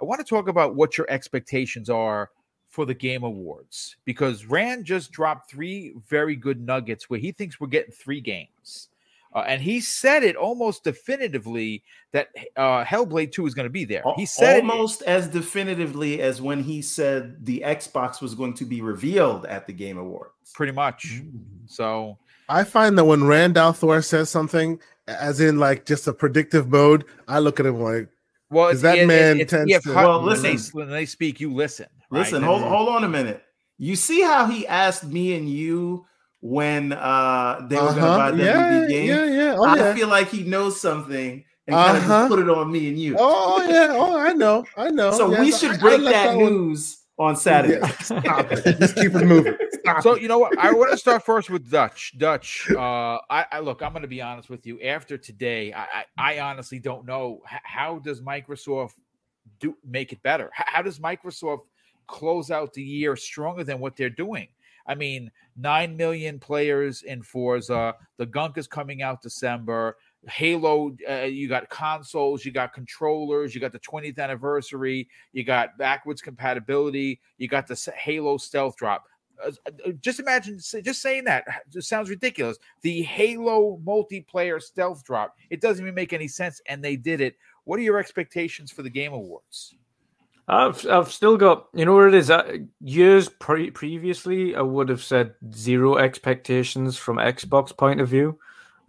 I want to talk about what your expectations are for the Game Awards because Rand just dropped three very good nuggets where he thinks we're getting three games. Uh, and he said it almost definitively that uh, Hellblade 2 is going to be there. He said almost it, as definitively as when he said the Xbox was going to be revealed at the Game Awards. Pretty much. Mm. So I find that when Rand al Thor says something, as in like just a predictive mode, I look at him like, well, that it, man it, tends yeah, to. Well, listen, when they speak, you listen. Listen, hold, hold on a minute. You see how he asked me and you when uh they were uh-huh. going to buy the yeah, game. Yeah, yeah. Oh, I yeah. feel like he knows something and uh-huh. kind of just put it on me and you. Oh yeah. Oh, I know. I know. So yes, we should break that, that news on Saturday. Yeah. Stop it. Just keep it moving. Stop so you know what? I want to start first with Dutch. Dutch. Uh, I, I look. I'm going to be honest with you. After today, I, I, I honestly don't know how does Microsoft do make it better. How, how does Microsoft close out the year stronger than what they're doing? I mean, nine million players in Forza. The gunk is coming out December. Halo, uh, you got consoles, you got controllers, you got the 20th anniversary, you got backwards compatibility, you got the Halo stealth drop. Uh, uh just imagine, just saying that sounds ridiculous. The Halo multiplayer stealth drop, it doesn't even make any sense, and they did it. What are your expectations for the Game Awards? I've I've still got you know where it is. Uh, years pre- previously, I would have said zero expectations from Xbox point of view,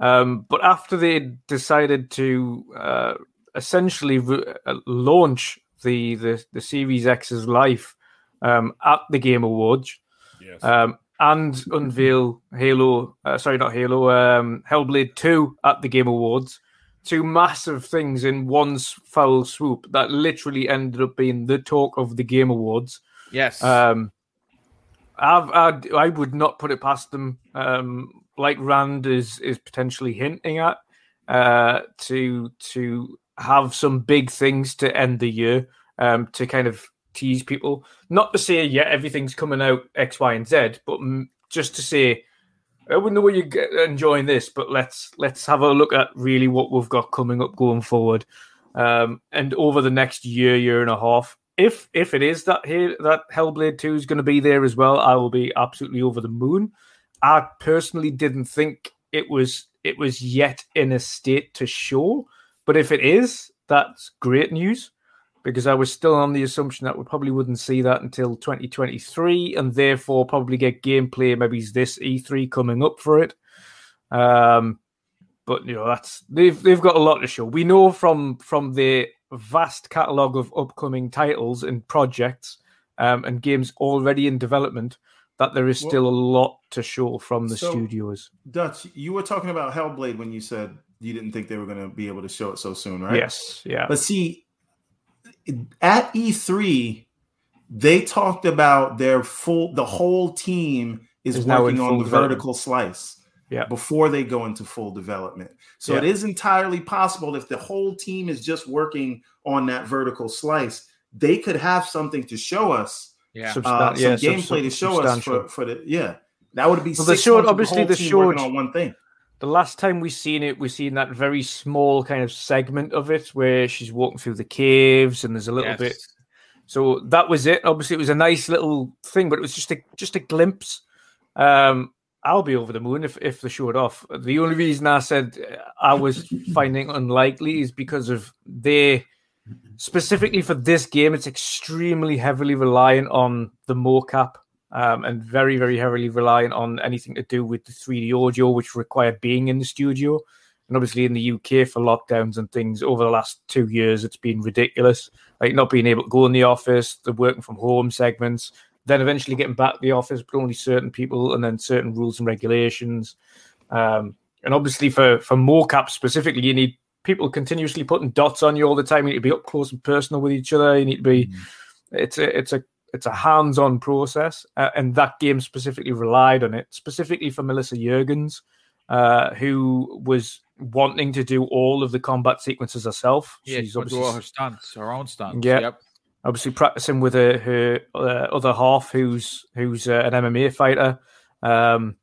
um, but after they decided to uh, essentially re- uh, launch the, the the Series X's life um, at the Game Awards, yes. um, and unveil Halo, uh, sorry, not Halo, um, Hellblade Two at the Game Awards two massive things in one foul swoop that literally ended up being the talk of the Game Awards. Yes. Um, I've, I'd, I would not put it past them. Um, like Rand is is potentially hinting at uh, to to have some big things to end the year um, to kind of tease people. Not to say yeah everything's coming out X, Y, and Z, but just to say I wouldn't know where you're enjoying this, but let's let's have a look at really what we've got coming up going forward, um, and over the next year, year and a half. If if it is that here that Hellblade Two is going to be there as well, I will be absolutely over the moon. I personally didn't think it was it was yet in a state to show, but if it is, that's great news because I was still on the assumption that we probably wouldn't see that until 2023, and therefore probably get gameplay maybe this E3 coming up for it. Um, but you know that's they've they've got a lot to show. We know from from the vast catalog of upcoming titles and projects um, and games already in development that there is still well, a lot to show from the so, studios. Dutch, you were talking about Hellblade when you said you didn't think they were going to be able to show it so soon, right? Yes, yeah. But see, at E3, they talked about their full the whole team is, is working on the vertical slice yeah. before they go into full development. So yeah. it is entirely possible if the whole team is just working on that vertical slice, they could have something to show us. Yeah, uh, some yeah, gameplay to show us for, for the yeah. That would be well, the short, obviously the, the short on one thing the last time we've seen it, we've seen that very small kind of segment of it where she's walking through the caves and there's a little yes. bit. So that was it. Obviously, it was a nice little thing, but it was just a just a glimpse. Um, I'll be over the moon if if they showed off. The only reason I said I was finding unlikely is because of they specifically for this game, it's extremely heavily reliant on the mocap um, and very, very heavily reliant on anything to do with the 3D audio, which required being in the studio. And obviously, in the UK for lockdowns and things over the last two years, it's been ridiculous. Like not being able to go in the office, the working from home segments, then eventually getting back to the office, but only certain people, and then certain rules and regulations. Um, and obviously, for for mocap specifically, you need people continuously putting dots on you all the time. You need to be up close and personal with each other. You need to be. Mm. It's a it's a it's a hands-on process, uh, and that game specifically relied on it, specifically for Melina Juergens, uh, who was wanting to do all of the combat sequences herself. Yeah, she's obviously her stunts, her own stunts. Yeah, yep. obviously practicing with her, her uh, other half, who's who's uh, an MMA fighter. Um,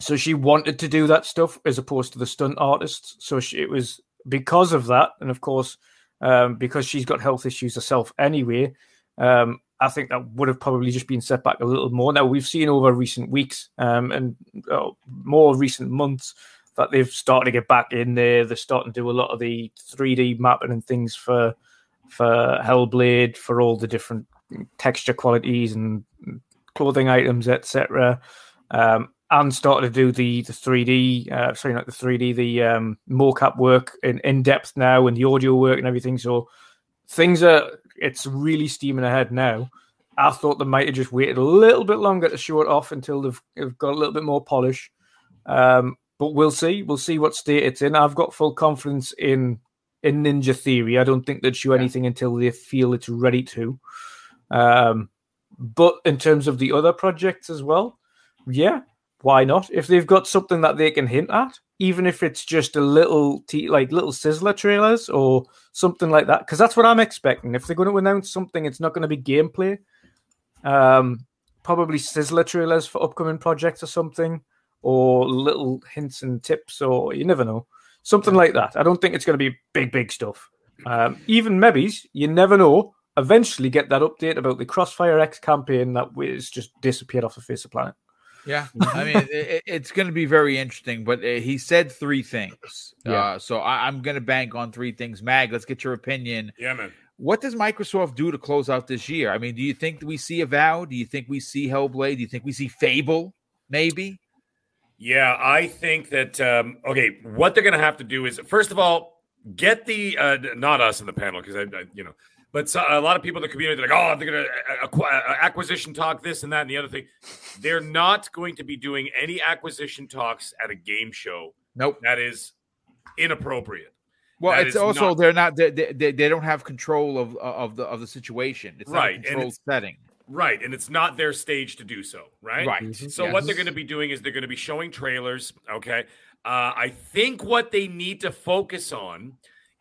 so she wanted to do that stuff as opposed to the stunt artists. So she, it was because of that, and of course, um, because she's got health issues herself anyway. Um, I think that would have probably just been set back a little more. Now we've seen over recent weeks um, and uh, more recent months that they've started to get back in there. They're starting to do a lot of the 3D mapping and things for for Hellblade for all the different texture qualities and clothing items, etc. Um, and started to do the the 3D, uh, sorry, not the 3D, the um, mocap work in in depth now and the audio work and everything. So things are it's really steaming ahead now. I thought they might have just waited a little bit longer to show it off until they've, they've got a little bit more polish. Um, but we'll see. We'll see what state it's in. I've got full confidence in in Ninja Theory. I don't think they'd show anything until they feel it's ready to. Um, but in terms of the other projects as well, yeah, why not? If they've got something that they can hint at, even if it's just a little t- like little sizzler trailers or something like that, because that's what I'm expecting. If they're going to announce something, it's not going to be gameplay. Um, probably sizzler trailers for upcoming projects or something, or little hints and tips, or you never know, something like that. I don't think it's going to be big, big stuff. Um, even maybe you never know. Eventually, get that update about the Crossfire X campaign that was just disappeared off the face of the planet. Yeah, I mean it, it's going to be very interesting. But uh, he said three things, yeah. Uh, so I, am going to bank on three things. Mag, let's get your opinion. Yeah, man. What does Microsoft do to close out this year? I mean, do you think we see Avowed? Do you think we see Hellblade? Do you think we see Fable? Maybe. Yeah, I think that. Um, okay, what they're going to have to do is first of all get the uh, not us in the panel because I, I, you know but so, a lot of people in the community are like, oh, they're going to uh, uh, acquisition talk, this and that, and the other thing. They're not going to be doing any acquisition talks at a game show. Nope. That is inappropriate. Well, that it's also not, they're not they, they, they don't have control of of the of the situation. It's right, not a controlled setting. Right, and it's not their stage to do so. Right, right. Mm-hmm. So yes. what they're going to be doing is they're going to be showing trailers. Okay, uh, I think what they need to focus on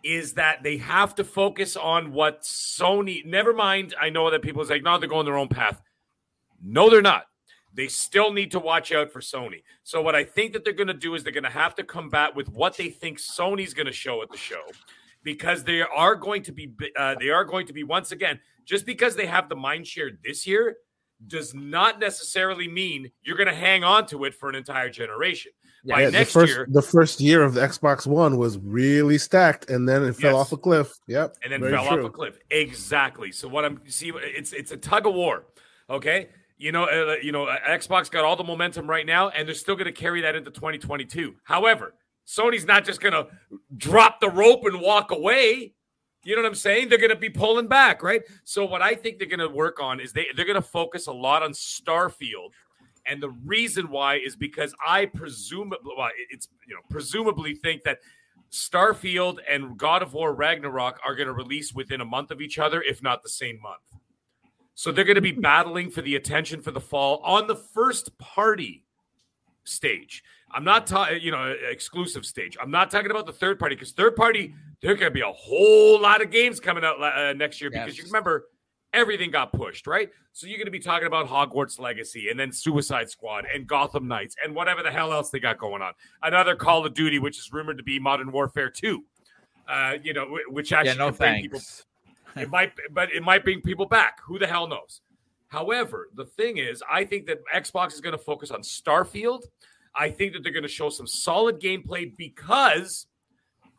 is that they have to focus on what Sony. Never mind. I know that people say, no, they're going their own path. No, they're not. they still need to watch out for Sony. So what I think that they're going to do is they're going to have to combat with what they think Sony's going to show at the show, because they are going to be uh, they are going to be once again just because they have the mind share this year does not necessarily mean you're going to hang on to it for an entire generation. Yeah, next the first, year, the first year of the Xbox One was really stacked, and then it fell off a cliff. Yep, and then fell true. off a cliff. Exactly. So what I'm see, it's it's a tug of war. Okay, you know, uh, you know, uh, Xbox got all the momentum right now, and they're still going to carry that into 2022. However, Sony's not just going to drop the rope and walk away. You know what I'm saying? They're going to be pulling back, right? So what I think they're going to work on is they they're going to focus a lot on Starfield. And the reason why is because I presume well, it's you know presumably think that Starfield and God of War Ragnarok are going to release within a month of each other, if not the same month. So they're going to be battling for the attention for the fall on the first party stage. I'm not talking, you know, exclusive stage. I'm not talking about the third party because third party, there going to be a whole lot of games coming out uh, next year yes. because you remember everything got pushed, right? So you're going to be talking about Hogwarts Legacy and then Suicide Squad and Gotham Knights and whatever the hell else they got going on. Another Call of Duty, which is rumored to be Modern Warfare 2. Uh, you know, which actually yeah, no thanks. people it might, but it might bring people back. Who the hell knows? However, the thing is, I think that Xbox is going to focus on Starfield. I think that they're going to show some solid gameplay because,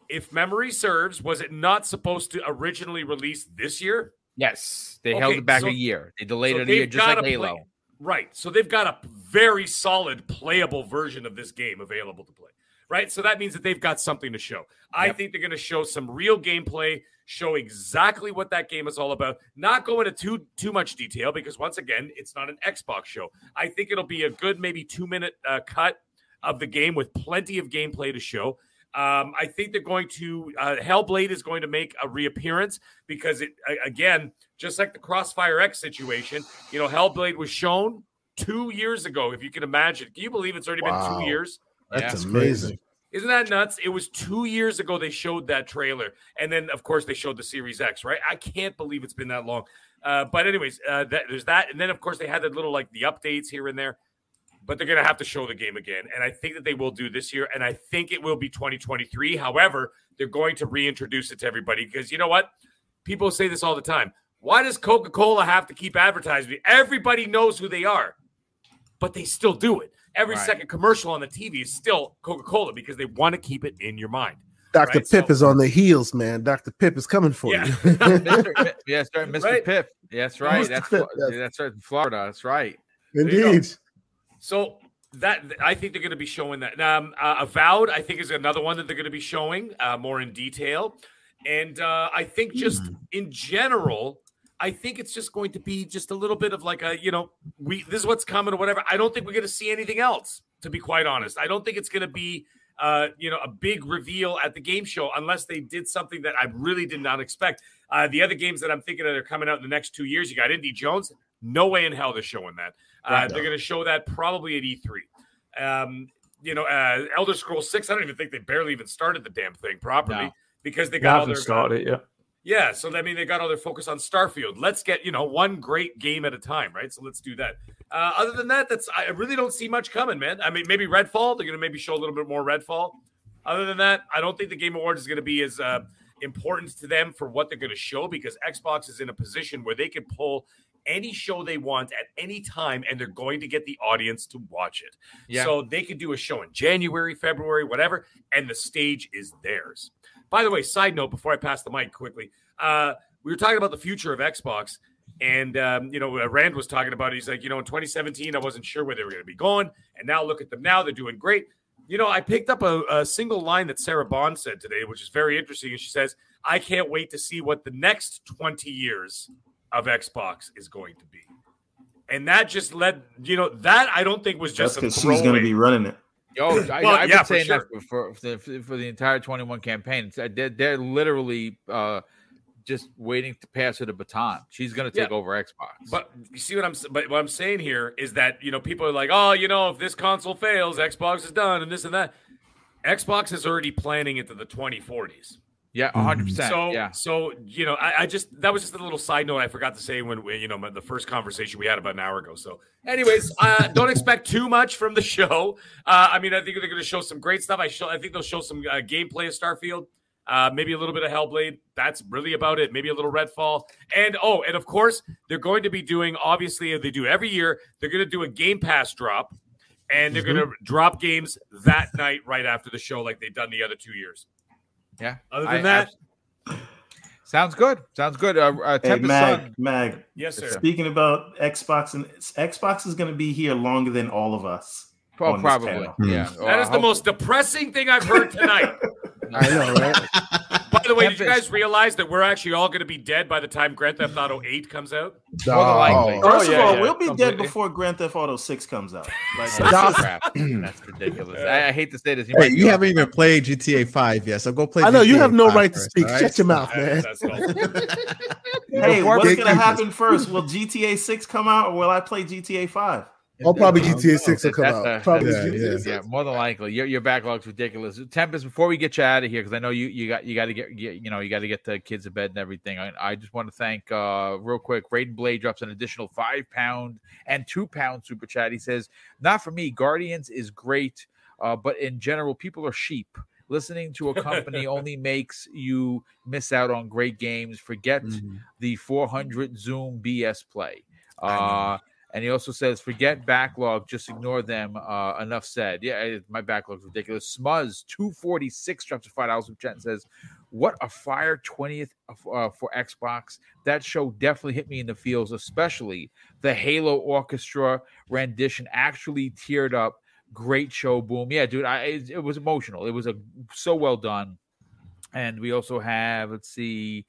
if memory serves, was it not supposed to originally release this year? Yes, they okay, held it back so, a year. They delayed so it a year, just like Halo. Play, right. So they've got a very solid, playable version of this game available to play. Right. So that means that they've got something to show. Yep. I think they're going to show some real gameplay show exactly what that game is all about. Not go into too too much detail because once again, it's not an Xbox show. I think it'll be a good maybe two minute uh, cut of the game with plenty of gameplay to show. Um, I think they're going to uh, Hellblade is going to make a reappearance because it again, just like the Crossfire X situation, you know, Hellblade was shown two years ago. If you can imagine, can you believe it's already wow. been two years? That's yeah. amazing. Isn't that nuts? It was two years ago they showed that trailer, and then of course they showed the Series X. Right? I can't believe it's been that long. Uh, but anyways, uh, that, there's that, and then of course they had the little like the updates here and there. But they're going to have to show the game again, and I think that they will do this year, and I think it will be 2023. However, they're going to reintroduce it to everybody because you know what? People say this all the time. Why does Coca Cola have to keep advertising? Everybody knows who they are, but they still do it every right. second commercial on the TV is still Coca Cola because they want to keep it in your mind. Dr. Right? Pip so, is on the heels, man. Dr. Pip is coming for yeah. you. Mr. yes, right, Mr. Right? Pip. That's right. Mr. That's Pip, yes. that's right. Florida. That's right. Indeed. So that I think they're going to be showing that. Um, uh, Avowed, I think, is another one that they're going to be showing uh, more in detail. And uh, I think just mm. in general, I think it's just going to be just a little bit of like a, you know, we this is what's coming or whatever. I don't think we're going to see anything else, to be quite honest. I don't think it's going to be, uh, you know, a big reveal at the game show unless they did something that I really did not expect. Uh, the other games that I'm thinking that are coming out in the next two years, you got Indy Jones. No way in hell they're showing that. Uh, right, they're going to show that probably at E3. Um, you know, uh, Elder Scrolls Six. I don't even think they barely even started the damn thing properly no. because they got all their started. Yeah yeah, so I mean, they got all their focus on Starfield. Let's get you know one great game at a time, right? So let's do that. Uh, other than that, that's I really don't see much coming, man. I mean, maybe Redfall. They're going to maybe show a little bit more Redfall. Other than that, I don't think the Game Awards is going to be as uh, important to them for what they're going to show because Xbox is in a position where they can pull any show they want at any time and they're going to get the audience to watch it. Yeah. So they could do a show in January, February, whatever, and the stage is theirs. By the way, side note before I pass the mic quickly, uh, we were talking about the future of Xbox. And, um, you know, uh, Rand was talking about it. He's like, you know, in 2017, I wasn't sure where they were going to be going. And now look at them now. They're doing great. You know, I picked up a, a single line that Sarah Bond said today, which is very interesting. And she says, I can't wait to see what the next 20 years of Xbox is going to be. And that just led, you know, that I don't think was just because she's going to be running it. Oh, I, well, I've yeah, been saying sure. that for, for, the, for the entire 21 campaign. They're, they're literally uh, just waiting to pass her the baton. She's going to take yeah. over Xbox. But you see what I'm but what I'm saying here is that, you know, people are like, "Oh, you know, if this console fails, Xbox is done and this and that." Xbox is already planning into the 2040s. Yeah, 100. percent So, Yeah. so you know, I, I just that was just a little side note I forgot to say when we, you know the first conversation we had about an hour ago. So, anyways, uh, don't expect too much from the show. Uh, I mean, I think they're going to show some great stuff. I show, I think they'll show some uh, gameplay of Starfield. Uh, maybe a little bit of Hellblade. That's really about it. Maybe a little Redfall. And oh, and of course, they're going to be doing, obviously, they do every year, they're going to do a Game Pass drop. And they're Mm-hmm. going to drop games that night right after the show, like they've done the other two years. Yeah. Other than I- that, Sounds good. Sounds good. Uh, uh, Hey, Mag, Sun. Mag. Yes, sir. Speaking about Xbox, and Xbox is going to be here longer than all of us. Oh, on this probably. panel. Yeah. that is the most depressing thing I've heard tonight. I know, right? By the way, did you guys realize that we're actually all going to be dead by the time Grand Theft Auto 8 comes out? More than likely. Oh, first Oh, yeah, of all, yeah, we'll be completely. dead before Grand Theft Auto 6 comes out. Like, That's crap. That's ridiculous. I, I hate to say this. Hey, you haven't even played GTA 5 yet, so go play. I know you have no 5 right to speak. all right? Shut your mouth, man. That's all. hey, what's going to happen first? Will GTA 6 come out or will I play GTA 5? Oh, probably GTA Six will come That's out. a- Probably Yeah, GTA yeah. 6. Yeah, more than likely. Your your backlog's ridiculous. Tempest, before we get you out of here, because I know you you got you got to get, get you know you got to get the kids to bed and everything. I, I just want to thank uh real quick. Raiden Blade drops an additional five pound and two pound super chat. He says, "Not for me. Guardians is great, uh, but in general, people are sheep." Listening to a company only makes you miss out on great games. Forget the 400 Zoom BS play. Uh, and he also says, forget backlog, just ignore them. Uh, enough said. Yeah, my backlog's ridiculous. Smuzz, 246 drops a $5 with chat and says, what a fire 20th uh, for Xbox. That show definitely hit me in the feels, especially the Halo Orchestra rendition actually teared up. Great show, boom. Yeah, dude, I, it, it was emotional. It was a so well done. And we also have, let's see,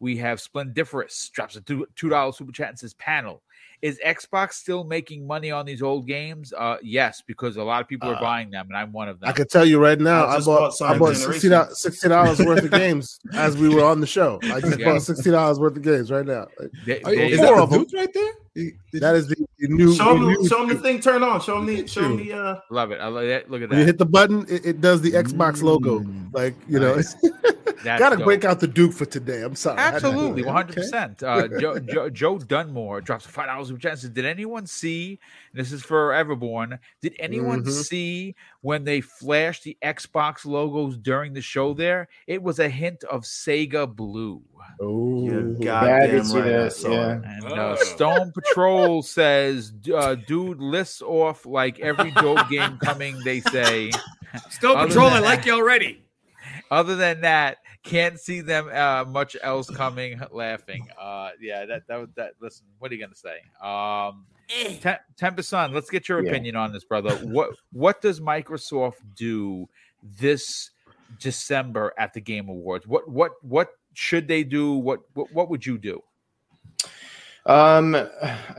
we have Splendiferous drops a two two dollar super chat and says panel. Is Xbox still making money on these old games? Uh yes, because a lot of people are Uh, buying them, and I'm one of them. I could tell you right now, I I just bought bought I bought sixty dollars worth of games as we were on the show. I just Yeah. bought sixty dollars worth of games right now. They- they- is Four that of the them. dude right there? You- did That you- is the, the new. Show the new- show him the thing turn on. Show him the, show him the, uh, love it. I love that. Look at when you that. hit the button, it, it does the Xbox logo. Mm. Like you know, That's gotta dope. break out the Duke for today. I'm sorry. I had to do Absolutely, one hundred percent. Uh, Joe, Joe, Joe Dunmore drops five dollars with chances. Did anyone see? and This is for Everborn. Did anyone Mhm. see when they flashed the Xbox logos during the show? There, it was a hint of Sega Blue. Oh, You're I goddamn did see right. I that, yeah. it. And uh, Stone Patrol says, uh, "Dude lists off like every dope game coming." They say. Stone Patrol, I like that- you already. Other than that, can't see them uh, much else coming. Laughing. Uh, yeah, that that was that. Listen, what are you gonna say? Um, Tem- Tempest Sun, let's get your Yeah. opinion on this, brother. What what does Microsoft do this December at the Game Awards? What what what should they do? What what, what would you do? Um,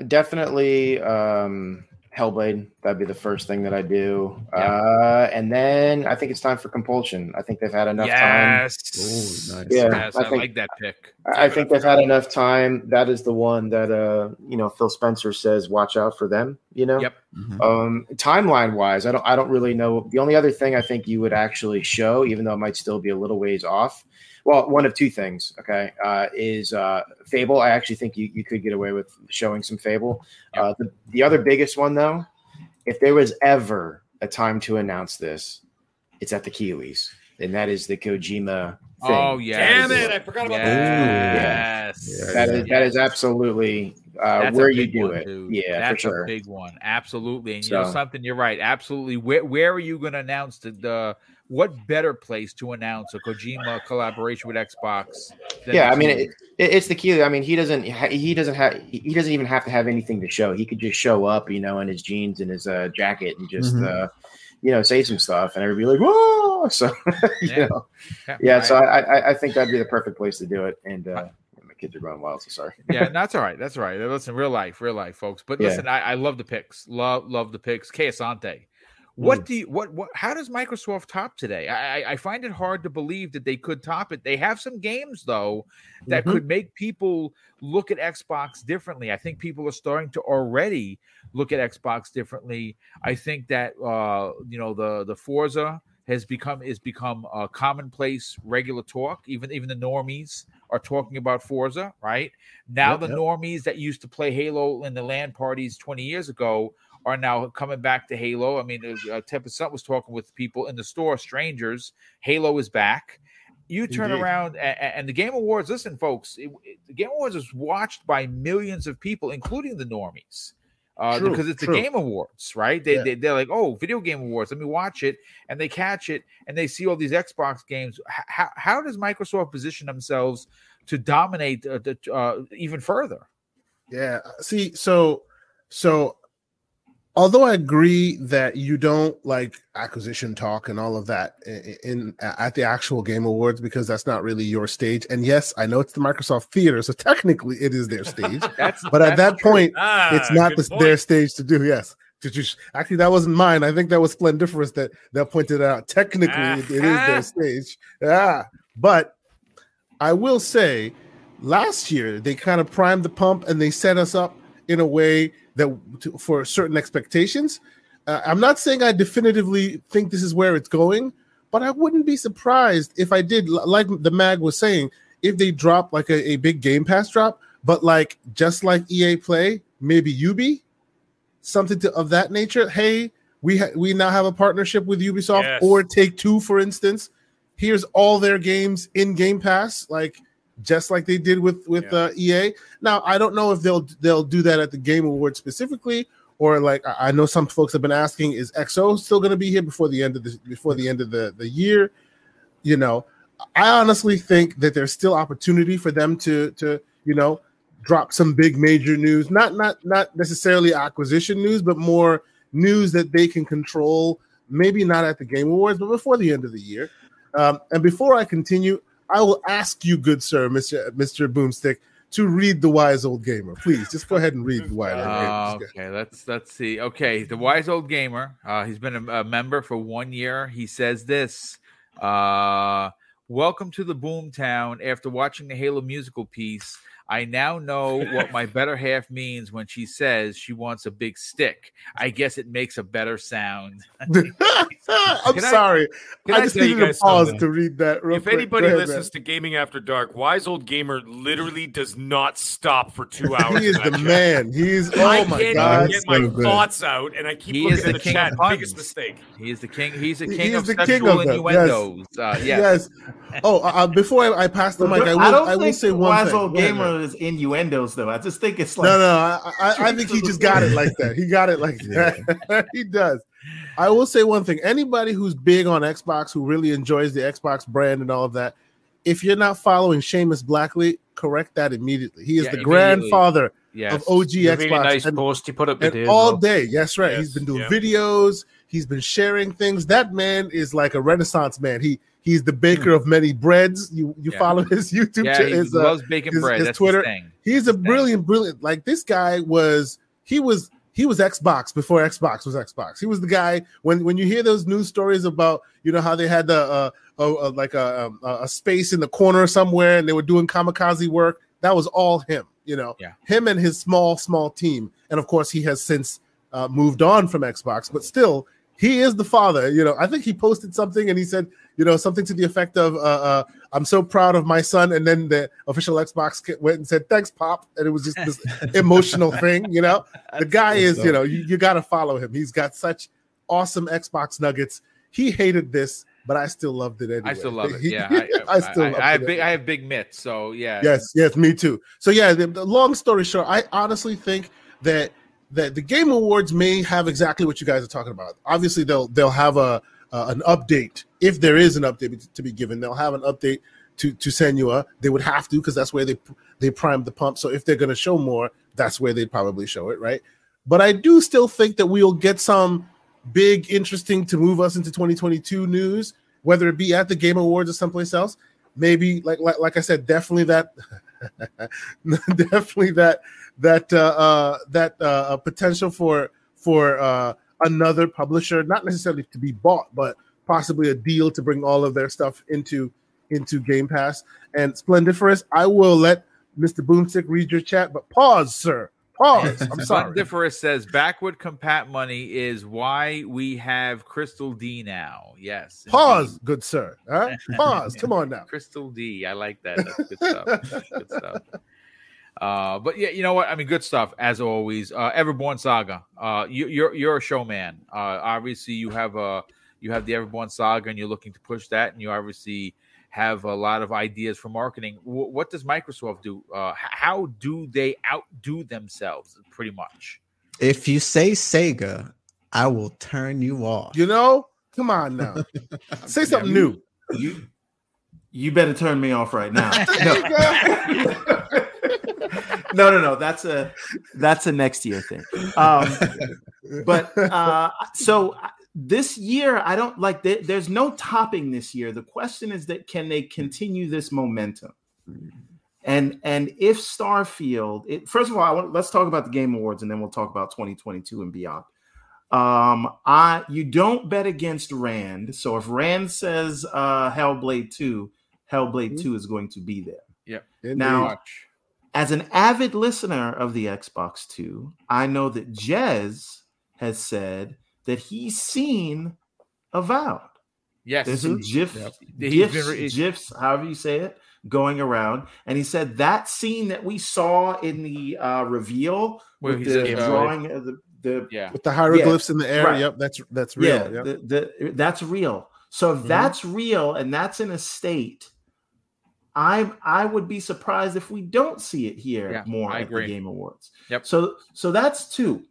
definitely um, Hellblade. That'd be the first thing that I do. Yeah. Uh, and then I think it's time for Compulsion. I think they've had enough time. Yes, Ooh, nice. Yeah, yes, I I, think- like that pick. I I think they've had enough time. That is the one that uh, you know Phil Spencer says, "Watch out for them." You know. Yep. Mhm. Um, timeline wise, I don't. I don't really know. The only other thing I think you would actually show, even though it might still be a little ways off. Well, one of two things. Okay, uh, is uh, Fable. I actually think you, you could get away with showing some Fable. Uh, the the other biggest one though, if there was ever a time to announce this, it's at the Keighleys, and that is the Kojima. Thing. Oh yeah, Damn it, I forgot about that. Yes, That is that is absolutely uh, That's where you big do one, it. dude. Yeah, that's for sure. a big one. Absolutely, and you know something. You're right. Absolutely. Where where are you going to announce the, the what better place to announce a Kojima collaboration with Xbox? than yeah, I mean, it, it, it's the key. I mean, he doesn't he doesn't have he doesn't even have to have anything to show. He could just show up, you know, in his jeans and his uh, jacket and just Mm-hmm. Mhm. uh, you know say some stuff, and everybody like whoa. So you Yeah. know, yeah. So I, I I think that'd be the perfect place to do it. And uh, my kids are going wild. So sorry. yeah, that's all right. That's all right. Listen, real life, real life, folks. But Yeah. listen, I, I love the picks. Love, love the picks. Que Asante. What Mm. do you what what how does Microsoft top today? I, I find it hard to believe that they could top it. They have some games though that Mm-hmm. Mhm. could make people look at Xbox differently. I think people are starting to already look at Xbox differently. I think that uh you know the the Forza has become is become a commonplace, regular talk. Even even the normies are talking about Forza, right? Now yep, the yep. normies that used to play Halo in the LAN parties 20 years ago are now coming back to Halo. I mean, uh, Tempest was talking with people in the store, strangers. Halo is back. You turn Indeed. around and, and, the Game Awards. Listen, folks, it, it, the Game Awards is watched by millions of people, including the normies uh, true, because it's true. the Game Awards, right? They, yeah. they they're like, oh, video game awards. Let me watch it, and they catch it, and they see all these Xbox games. How how does Microsoft position themselves to dominate uh, the, uh, even further? Yeah. See, so so although I agree that you don't like acquisition talk and all of that in, in, at the actual game awards because that's not really your stage. And yes, I know it's the Microsoft Theater, so technically it is their stage. but at that true. point, ah, it's not the, their stage to do. Yes. Actually, that wasn't mine. I think that was Splendiferous that that pointed out. Technically, it, it is their stage. Yeah, but I will say, last year they kind of primed the pump and they set us up in a way that to, for certain expectations. Uh, I'm not saying I definitively think this is where it's going, but I wouldn't be surprised if I did, like the mag was saying, if they drop like a, a big Game Pass drop, but like just like EA Play, maybe Ubi, something to, of that nature. Hey, we ha- we now have a partnership with Ubisoft yes. or Take Two, for instance. Here's all their games in Game Pass. Like just like they did with with yeah. uh, EA. Now I don't know if they'll they'll do that at the Game Awards specifically, or like I know some folks have been asking, is XO still going to be here before the end of the before the end of the the year? You know, I honestly think that there's still opportunity for them to to you know drop some big major news, not not not necessarily acquisition news, but more news that they can control. Maybe not at the Game Awards, but before the end of the year. Um, and before I continue, I will ask you, good sir, Mister Mister Boomstick, to read the wise old gamer. Please, just go ahead and read the wise old gamer. Okay, let's let's see. Okay, the wise old gamer. Uh, he's been a, a, member for one year. He says this. Uh, Welcome to the Boomtown. After watching the Halo musical piece, I now know what my better half means when she says she wants a big stick. I guess it makes a better sound. I'm can sorry. I, I, just needed a pause something? to read that. if quick. anybody ahead, listens man. to Gaming After Dark, Wise Old Gamer literally does not stop for two hours. he is the man. He's oh I my god. get my so thoughts out, and I keep he looking at the, the chat. Biggest mistake. He is the king. He's the king he of the king of innuendos. Yes. Uh, yes. yes. Oh, uh, uh, before I, I pass the mic, I will. I, I will say one Wise thing. Old Gamer is innuendos though. I just think it's like no, no. I, I, I think he just got it like that. He got it like that. he does. I will say one thing: anybody who's big on Xbox, who really enjoys the Xbox brand and all of that, if you're not following Seamus Blackley, correct that immediately. He is yeah, the grandfather yes. of OG Xbox. Really nice and, post he put up and all well. day. Yes, right. Yes. He's been doing yeah. videos. He's been sharing things. That man is like a renaissance man. He He's the baker of many breads. You you yeah. follow his YouTube yeah, channel. He uh, loves baking his, bread. His That's Twitter. His He's a brilliant, brilliant. Like this guy was. He was he was Xbox before Xbox was Xbox. He was the guy when when you hear those news stories about you know how they had the uh, uh, like a, a, a space in the corner somewhere and they were doing kamikaze work. That was all him. You know, yeah. him and his small small team. And of course, he has since uh, moved on from Xbox, but still he is the father. You know, I think he posted something and he said, you know, something to the effect of, uh, uh, "I'm so proud of my son." And then the official Xbox kit went and said, "Thanks, Pop," and it was just this emotional thing. You know, the guy is, you know, you, you got to follow him. He's got such awesome Xbox nuggets. He hated this, but I still loved it anyway. I still love it. Yeah, I, I, I still I, I have big, I have big mitts, so yeah. Yes, yes, me too. So yeah, the, the long story short, I honestly think that that the game awards may have exactly what you guys are talking about. Obviously, they'll they'll have a uh, an update if there is an update to be given. They'll have an update to to Senua. They would have to because that's where they they primed the pump. So if they're going to show more, that's where they'd probably show it, right? But I do still think that we'll get some big, interesting to move us into 2022 news, whether it be at the Game Awards or someplace else. Maybe, like like, like I said, definitely that, definitely that that uh, uh, that uh, potential for for uh, another publisher, not necessarily to be bought, but possibly a deal to bring all of their stuff into into Game Pass. And Splendiferous, I will let Mr. Boomstick read your chat, but pause, sir. Pause. I'm sorry. Bundiferous says backward compat money is why we have Crystal D now. Yes. Pause, indeed. good sir. Huh? Pause. Come on now. Crystal D. I like that. That's good stuff. good stuff. Uh, but yeah, you know what? I mean, good stuff as always. Uh, Everborn Saga. Uh, you, you're you're a showman. Uh, obviously, you have a you have the Everborn Saga, and you're looking to push that, and you obviously have a lot of ideas for marketing. W- what does Microsoft do? Uh, how do they outdo themselves? Pretty much. If you say Sega, I will turn you off. You know, come on now, say something new. You you better turn me off right now. No. no, no, no. That's a that's a next year thing. Um, but uh, so this year i don't like there's no topping this year the question is that can they continue this momentum and and if starfield it, first of all want, let's talk about the game awards and then we'll talk about 2022 and beyond um i you don't bet against rand so if rand says uh hellblade 2 hellblade mm-hmm. 2 is going to be there yeah now as an avid listener of the xbox 2 i know that jez has said that he's seen avowed. Yes, there's some GIF, yep. GIFs, re- GIFs, however you say it, going around, and he said that scene that we saw in the uh, reveal with the drawing of the, the yeah with the hieroglyphs yeah, in the air. Right. Yep, that's that's real. Yeah, yep. the, the, that's real. So if mm-hmm. that's real and that's in a state, I I would be surprised if we don't see it here yeah, more I at agree. the Game Awards. Yep. So so that's two.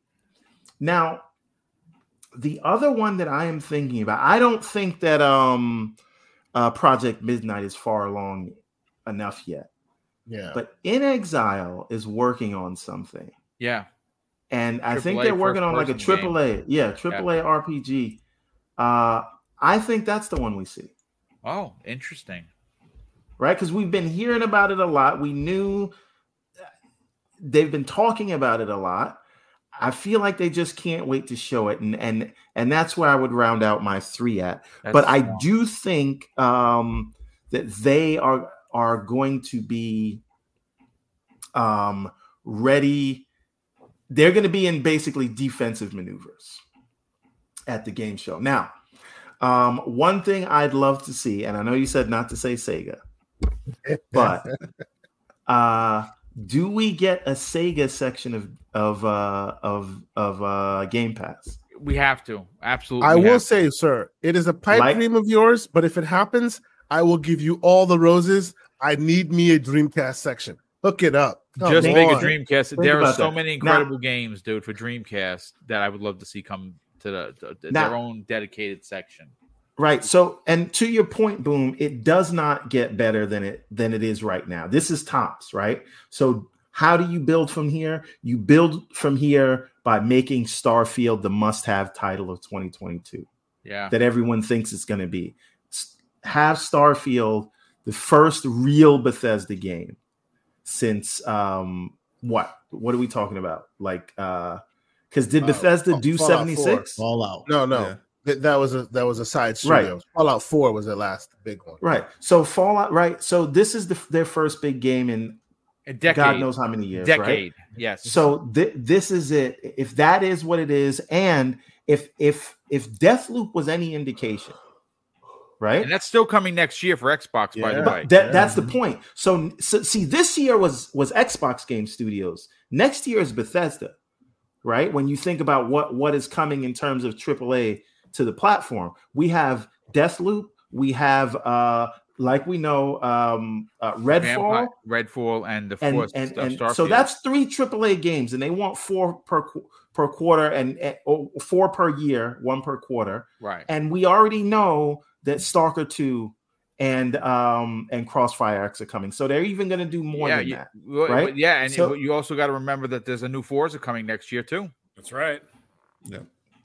Now the other one that I am thinking about, I don't think that um uh Project Midnight is far along enough yet. Yeah. But inXile is working on something. Yeah. And I think they're working on like a triple A. Yeah, triple A RPG. Uh I think that's the one we see. Oh, interesting. Right? Because we've been hearing about it a lot. We knew they've been talking about it a lot. I feel like they just can't wait to show it, and and and that's where I would round out my three at. That's but I do think um, that they are are going to be um, ready. They're going to be in basically defensive maneuvers at the game show. Now, um, one thing I'd love to see, and I know you said not to say Sega, but uh, do we get a Sega section of of uh, of of uh, Game Pass? We have to absolutely. I will say, sir, it is a pipe like, dream of yours, but if it happens, I will give you all the roses. I need me a Dreamcast section. Hook it up. Come Just on. make a Dreamcast. Think there are so that. many incredible now, games, dude, for Dreamcast that I would love to see come to the, to now, their own dedicated section. Right. So, and to your point, boom, it does not get better than it than it is right now. This is tops, right? So, how do you build from here? You build from here by making Starfield the must-have title of 2022. Yeah. That everyone thinks it's going to be. Have Starfield the first real Bethesda game since um what? What are we talking about? Like uh because did uh, Bethesda uh, do 76? Fallout. No, no. Yeah. That was a that was a side studio. Right. Fallout Four was the last big one. Right. So Fallout. Right. So this is the, their first big game in a decade. God knows how many years. Decade. Right? Yes. So th- this is it. If that is what it is, and if if if Deathloop was any indication, right? And that's still coming next year for Xbox, yeah. by the way. That, yeah. That's the point. So, so see, this year was was Xbox Game Studios. Next year is Bethesda, right? When you think about what what is coming in terms of AAA to the platform. We have Deathloop. We have, uh, like we know, um, uh, Redfall, Vampire, Redfall, and the and, and, and so that's three AAA games, and they want four per per quarter and, and four per year, one per quarter. Right. And we already know that Stalker Two and um and Crossfire X are coming. So they're even going to do more yeah, than you, that. Right? Yeah, and so, you also got to remember that there's a new Forza coming next year too. That's right. Yeah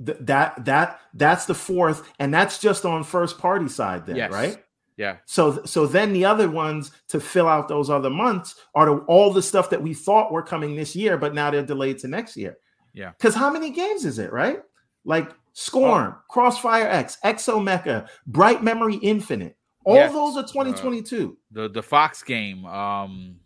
that that that's the fourth, and that's just on first party side, then, yes. right? Yeah. So so then the other ones to fill out those other months are the, all the stuff that we thought were coming this year, but now they're delayed to next year. Yeah. Because how many games is it, right? Like Scorn, oh. Crossfire X, Exomecha, Bright Memory Infinite. All yes. those are 2022. Uh, the the Fox game, um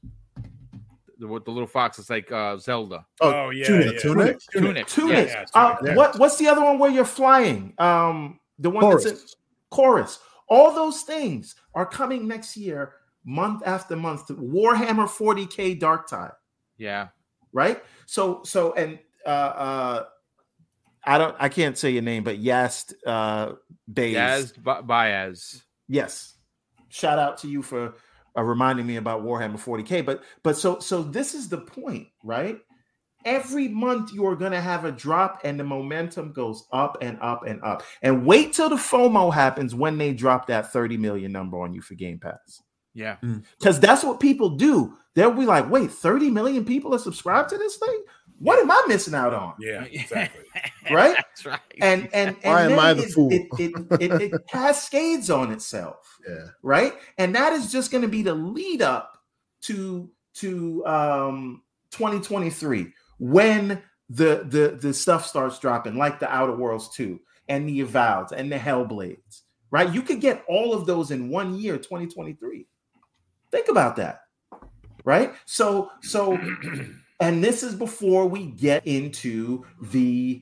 the, the little fox. It's like uh, Zelda. Oh, oh yeah, tunic, yeah. tunic, tunic, tunic. tunic. Yeah, uh, yeah. What what's the other one where you're flying? Um, the one Chorus. that's in chorus. All those things are coming next year, month after month. Warhammer 40k Dark Tide. Yeah. Right. So so and uh uh I don't I can't say your name, but Yast uh Bays. Yaz Baez. Yes. Shout out to you for uh, reminding me about Warhammer 40k. But but so so this is the point, right? Every month you are gonna have a drop, and the momentum goes up and up and up. And wait till the FOMO happens when they drop that 30 million number on you for Game Pass. Yeah, because mm. that's what people do. They'll be like, "Wait, 30 million people are subscribed to this thing? What am I missing out on?" Yeah, exactly. right. That's right. And and, and why am I the it, fool? It, it, it, it cascades on itself. Yeah. Right. And that is just going to be the lead up to to um 2023 when the the the stuff starts dropping, like the Outer Worlds 2 and the Avowed and the Hellblades. Right. You could get all of those in one year, 2023. Think about that. Right. So so and this is before we get into the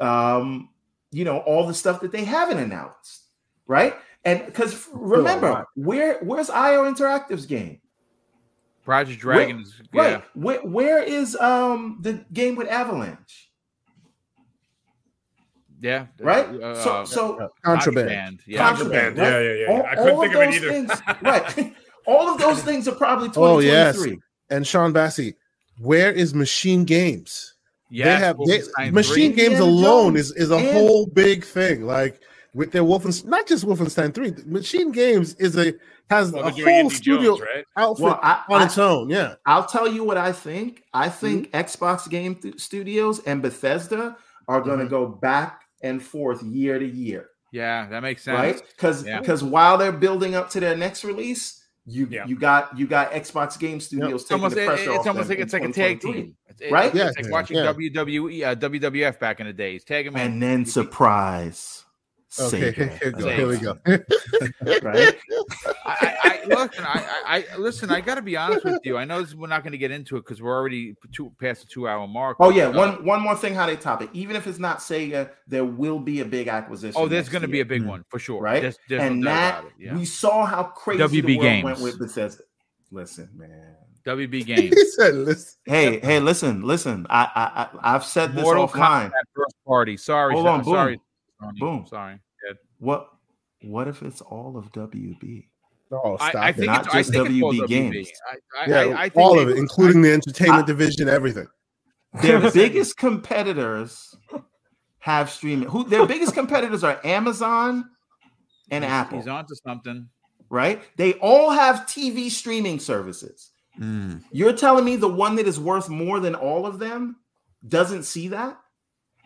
um you know all the stuff that they haven't announced right? And because remember where where's io interactive's game? Project Dragons, where, yeah. right where, where is um the game with avalanche? Yeah right? uh, so so uh, contraband. Yeah. Contraband, right? yeah yeah yeah all, i couldn't think of, of it either. things, right. All of those things are probably 2023 oh yes. and sean bassey where is Machine Games? Yeah, they have they, Machine Games alone is is a and, whole big thing. Like with their Wolfenstein, not just Wolfenstein Three. Machine Games is a has well, a whole studio Jones, right? outfit well, I, on I, its own. Yeah, I'll tell you what I think. I think mm-hmm. Xbox Game th- Studios and Bethesda are going to mm-hmm. go back and forth year to year. Yeah, that makes sense. Right? Because because yeah. while they're building up to their next release, you yeah. you got you got Xbox Game Studios yep. taking almost, the pressure it, it's almost like it's like a tag team, it, right? Yeah, it's like watching yeah. WWE, uh, WWF back in the days. Tag them and then surprise. Okay, here, go. here we go. right? I, I, listen. I, I, listen. I got to be honest with you. I know we're not going to get into it because we're already two, past the two-hour mark. Oh yeah, one one more thing. How they top it? Even if it's not Sega, there will be a big acquisition. Oh, there's going to be a big hmm. one for sure. Right? There's, there's and no that yeah. we saw how crazy WB the world Games. went with Bethesda. Listen, man. WB Games. said, listen. Hey, hey, listen, listen. I, I, I've said this Mortal offline. First party. Sorry, Hold on, boom. sorry. Boom. Sorry. What what if it's all of WB? Oh, stop I, I think not just WB games. I, I, yeah, I, all of it, including the entertainment division, everything. Their biggest competitors have streaming. Who their biggest competitors are Amazon and he's, Apple. He's on to something, right? They all have TV streaming services. Mm. You're telling me the one that is worth more than all of them doesn't see that?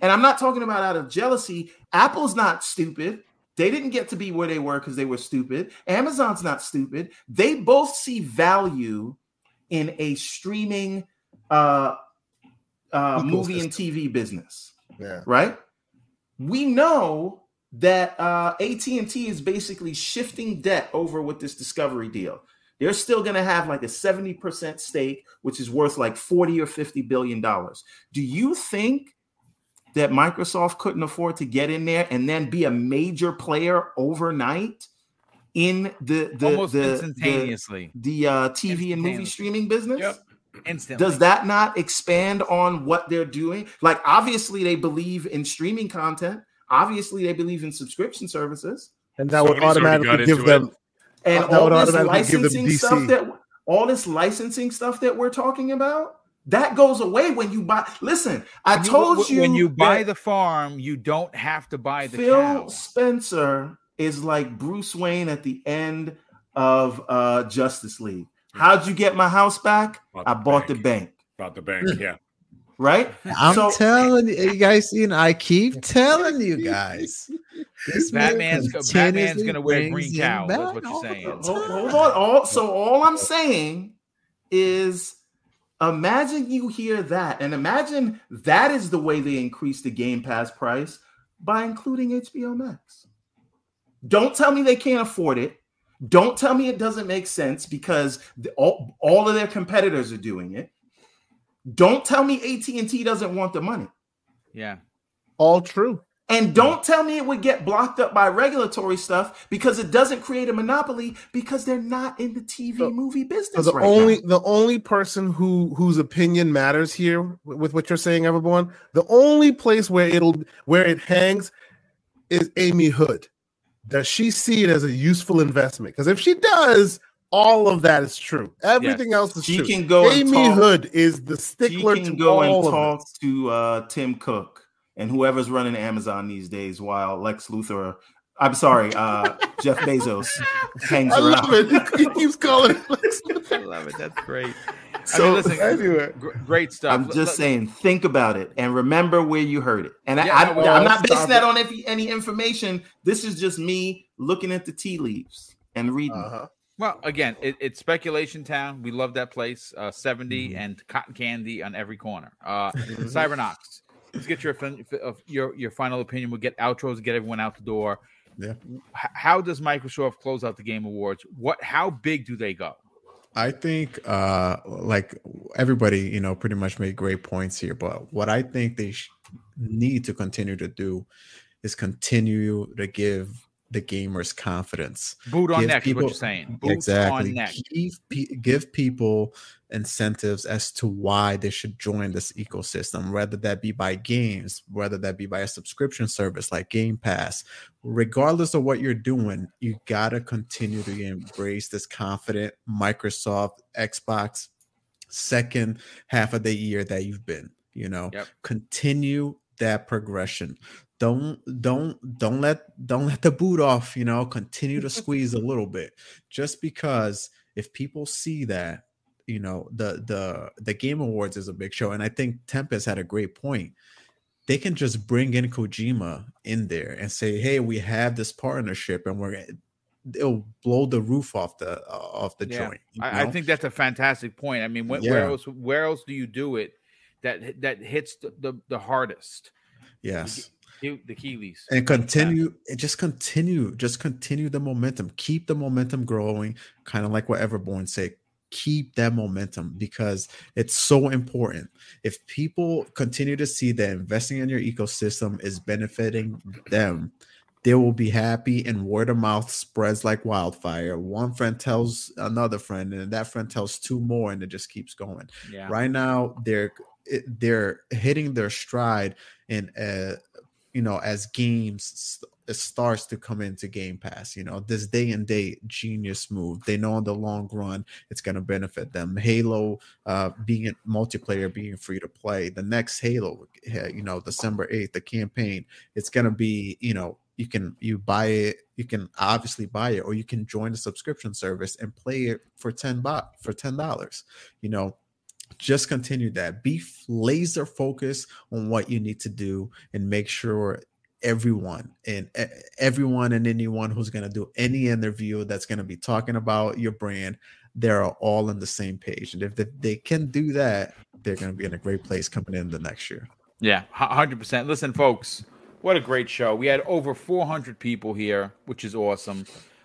And I'm not talking about out of jealousy. Apple's not stupid. They didn't get to be where they were because they were stupid. Amazon's not stupid. They both see value in a streaming uh, uh, movie and TV business. Yeah. Right. We know that uh, AT&T is basically shifting debt over with this Discovery deal. They're still going to have like a 70% stake, which is worth like 40 or 50 billion dollars. Do you think that Microsoft couldn't afford to get in there and then be a major player overnight in the the almost the, instantaneously the, the uh, TV and movie streaming business. Yep. Instantly. Does that not expand on what they're doing? Like obviously they believe in streaming content. Obviously they believe in subscription services. And that would automatically give them it. and all this licensing stuff that all this licensing stuff that we're talking about that goes away when you buy. Listen, I when told you, when you buy the farm, you don't have to buy the Phil cow. Spencer is like Bruce Wayne at the end of uh Justice League. How'd you get my house back? I bought bank. the bank. Bought the bank, yeah. Right? I'm so, telling you, you guys, you know, I keep telling you guys. This Batman's, Batman's gonna wear green cow. That's what you're saying. Hold, hold on. All, so all I'm saying is Imagine you hear that, and imagine that is the way they increase the Game Pass price by including HBO Max. Don't tell me they can't afford it. Don't tell me it doesn't make sense because the, all, all of their competitors are doing it. Don't tell me AT and T doesn't want the money. Yeah, all true. And don't tell me it would get blocked up by regulatory stuff because it doesn't create a monopoly because they're not in the TV so, movie business. So the right only now. the only person who whose opinion matters here with what you're saying, everyone, the only place where it'll where it hangs is Amy Hood. Does she see it as a useful investment? Because if she does, all of that is true. Everything yes. else is she true. Can go Amy talk, Hood is the stickler she can to go and talk to uh, Tim Cook and whoever's running Amazon these days while Lex Luthor I'm sorry, uh, Jeff Bezos hangs I around. love it. He keeps calling it Lex Luthor. I love it. That's great. So I mean, listen, anyway. great stuff. I'm just saying, think about it and remember where you heard it. And yeah, I, am not basing that on any, any, information. This is just me looking at the tea leaves and reading. Uh-huh. Well, again, it, it's speculation town. We love that place. Uh, 70 mm-hmm. and cotton candy on every corner. Uh, Cybernox let's get your your your final opinion. We'll get outros, get everyone out the door. Yeah. How does Microsoft close out the Game Awards? What? How big do they go? I think, uh, like everybody, you know, pretty much made great points here. But what I think they sh- need to continue to do is continue to give the gamers confidence. Boot on give neck people, is what you're saying. Boot exactly. Give, give people incentives as to why they should join this ecosystem, whether that be by games, whether that be by a subscription service like Game Pass. Regardless of what you're doing, you gotta continue to embrace this confident Microsoft, Xbox second half of the year that you've been. You know, yep. continue that progression don't don't don't let don't let the boot off you know continue to squeeze a little bit. Just because if people see that you know the the the game awards is a big show and i think tempest had a great point. They can just bring in kojima in there and say hey we have this partnership and we're it'll blow the roof off the uh, off the yeah. joint I, I, think that's a fantastic point. I mean where, yeah. where else where else do you do it that that hits the, the, the hardest? Yes the Keighleys and continue and just continue, just continue the momentum. Keep the momentum growing, kind of like what Everborn say. Keep that momentum because it's so important. If people continue to see that investing in your ecosystem is benefiting them, they will be happy and word of mouth spreads like wildfire. One friend tells another friend, and that friend tells two more, and it just keeps going. Yeah. Right now, they're they're hitting their stride in uh, you know, as games starts to come into Game Pass, you know, this day and date genius move. They know in the long run it's going to benefit them. Halo uh, being a multiplayer, being free to play. The next Halo, you know, December eighth, the campaign, it's going to be, you know, you can you buy it you can obviously buy it or you can join the subscription service and play it for 10 baht for 10 dollars you know just continue that. Be laser focused on what you need to do and make sure everyone and everyone and anyone who's going to do any interview that's going to be talking about your brand they're all on the same page. And if they can do that they're going to be in a great place coming in the next year. Yeah 100% listen folks what a great show. We had over 400 people here which is awesome.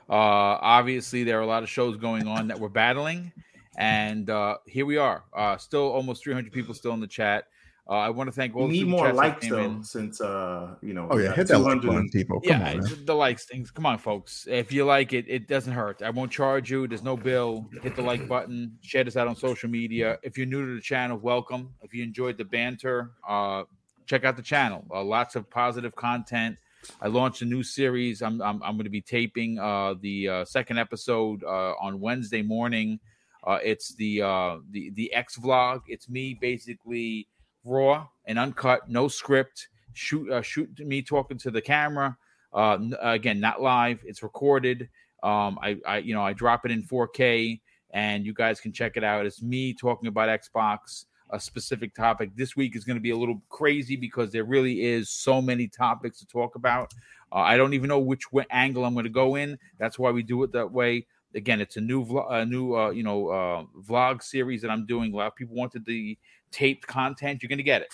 Uh obviously there are a lot of shows going on that we're battling and uh, here we are. Uh, still almost 300 people still in the chat. Uh, I want to thank all. We need more likes though, in. since uh, you know. Oh yeah, hit that like button, people. Come yeah, on, the likes things. Come on, folks. If you like it, it doesn't hurt. I won't charge you. There's no bill. Hit the like button. Share this out on social media. If you're new to the channel, welcome. If you enjoyed the banter, uh, check out the channel. Uh, lots of positive content. I launched a new series. I'm I'm, I'm going to be taping uh, the uh, second episode uh, on Wednesday morning. Uh, it's the uh, the the X vlog. It's me basically raw and uncut, no script. Shoot uh, shoot me talking to the camera. Uh, again, not live. It's recorded. Um, I, I you know I drop it in 4K, and you guys can check it out. It's me talking about Xbox, a specific topic. This week is going to be a little crazy because there really is so many topics to talk about. Uh, I don't even know which angle I'm going to go in. That's why we do it that way again, it's a new vlog, a new uh, you know uh, vlog series that I'm doing. A lot of people wanted the taped content. You're going to get it,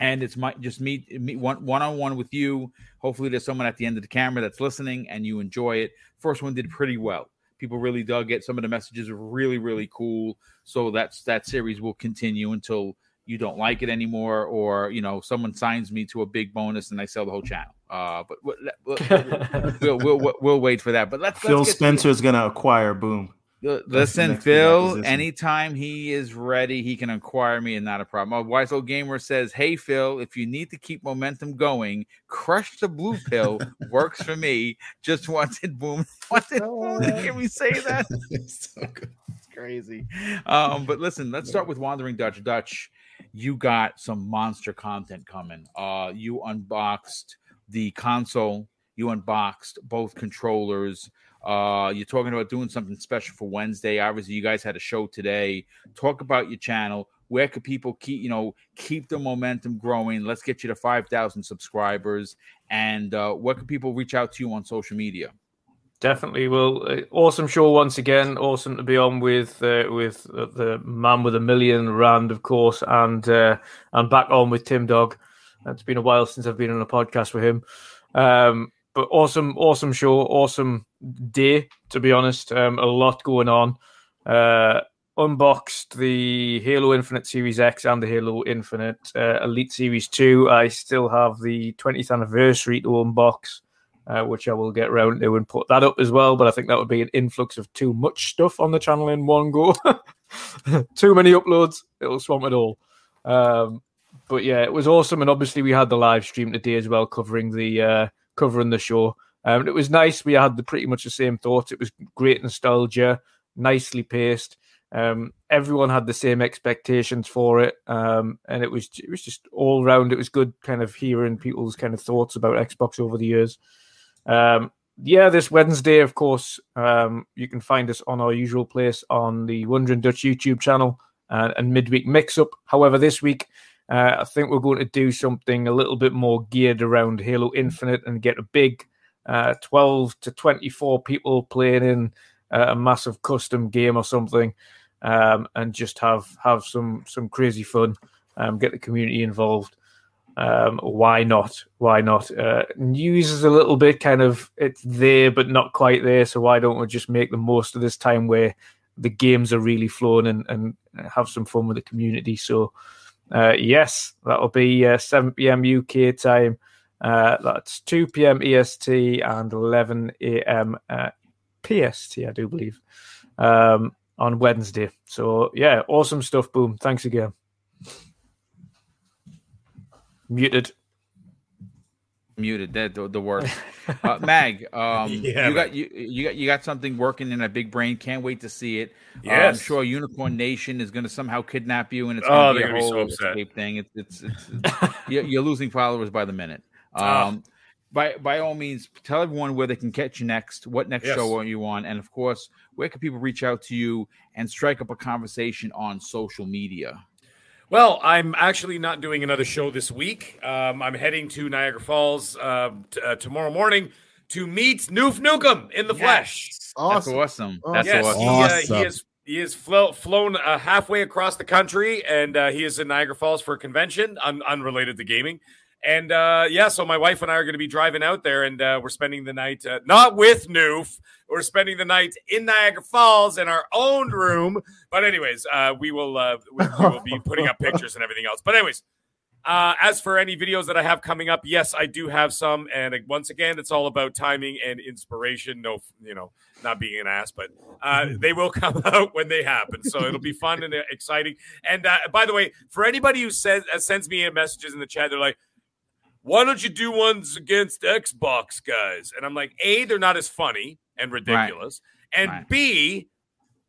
and it's my just me, me one one on one with you. Hopefully, there's someone at the end of the camera that's listening, and you enjoy it. First one did pretty well. People really dug it. Some of the messages are really, really cool. So that's that series will continue until you don't like it anymore, or you know, someone signs me to a big bonus and I sell the whole channel. Uh, but we'll, we'll, we'll, we'll, we'll wait for that. But let's Phil Spencer is going to acquire Boom. Listen, Phil, anytime he is ready, he can acquire me and not a problem. My wise old gamer says, Hey, Phil, if you need to keep momentum going, crush the blue pill works for me. Just wanted boom. Wanted boom. Can we say that? it's so good. It's crazy. Um, but listen, let's start with Wandering Dutch. Dutch, you got some monster content coming. Uh, you unboxed the console, you unboxed both controllers. Uh, you're talking about doing something special for Wednesday. Obviously, you guys had a show today. Talk about your channel. Where could people keep, you know, keep the momentum growing? Let's get you to five thousand subscribers. And uh, where can people reach out to you on social media? Definitely. Well, uh, awesome show once again. Awesome to be on with uh, with uh, the man with a million rand, of course, and uh, and back on with Tim Dog. It's been a while since I've been on a podcast with him. Um, but awesome, awesome show, awesome day. To be honest, um, a lot going on. Uh, unboxed the Halo Infinite Series X and the Halo Infinite uh, Elite Series Two. I still have the 20th anniversary to unbox, uh, which I will get round to and put that up as well. But I think that would be an influx of too much stuff on the channel in one go. too many uploads, it'll swamp it all. Um, but yeah, it was awesome, and obviously we had the live stream today as well, covering the uh, covering the show. Um, it was nice. We had the pretty much the same thoughts. It was great nostalgia, nicely paced. Um, everyone had the same expectations for it, um, and it was it was just all round. It was good, kind of hearing people's kind of thoughts about Xbox over the years. Um, yeah, this Wednesday, of course, um, you can find us on our usual place on the Wondering Dutch YouTube channel uh, and midweek mix up. However, this week uh, I think we're going to do something a little bit more geared around Halo Infinite and get a big uh, 12 to 24 people playing in uh, a massive custom game or something, um, and just have have some some crazy fun. Um, get the community involved. Um, why not? Why not? Uh, news is a little bit kind of it's there but not quite there. So why don't we just make the most of this time where the games are really flowing and, and have some fun with the community? So uh, yes, that'll be uh, 7 p.m. UK time. Uh, that's 2 p.m. EST and 11 a.m. Uh, PST, I do believe, um, on Wednesday. So, yeah, awesome stuff. Boom. Thanks again. Muted muted. That the, the worst. Uh, Mag, um, yeah, you got you, you got you got something working in a big brain. Can't wait to see it. Yes. Uh, I'm sure Unicorn Nation is going to somehow kidnap you, and it's going to oh, be a whole be so escape thing. It's it's, it's, it's you're losing followers by the minute. Ah. Um, oh. By by all means, tell everyone where they can catch you next. What next yes. show are you on? And of course, where can people reach out to you and strike up a conversation on social media? Well, I'm actually not doing another show this week. Um, I'm heading to Niagara Falls uh, t- uh, tomorrow morning to meet Noof Nukem in the yes. flesh. Awesome. That's awesome. That's yes, awesome. He, uh, he is he has flo- flown uh, halfway across the country, and uh, he is in Niagara Falls for a convention un- unrelated to gaming. And uh, yeah, so my wife and I are going to be driving out there, and uh, we're spending the night uh, not with Noof. We're spending the night in Niagara Falls in our own room. But anyways, uh, we will uh, we, we, will be putting up pictures and everything else. But anyways, uh, as for any videos that I have coming up, yes, I do have some. And once again, it's all about timing and inspiration. No, you know, not being an ass, but uh, they will come out when they happen. So it'll be fun and exciting. And uh, by the way, for anybody who says uh, sends me messages in the chat, they're like, why don't you do ones against Xbox guys? And I'm like, A, they're not as funny and ridiculous. Right. And right. B,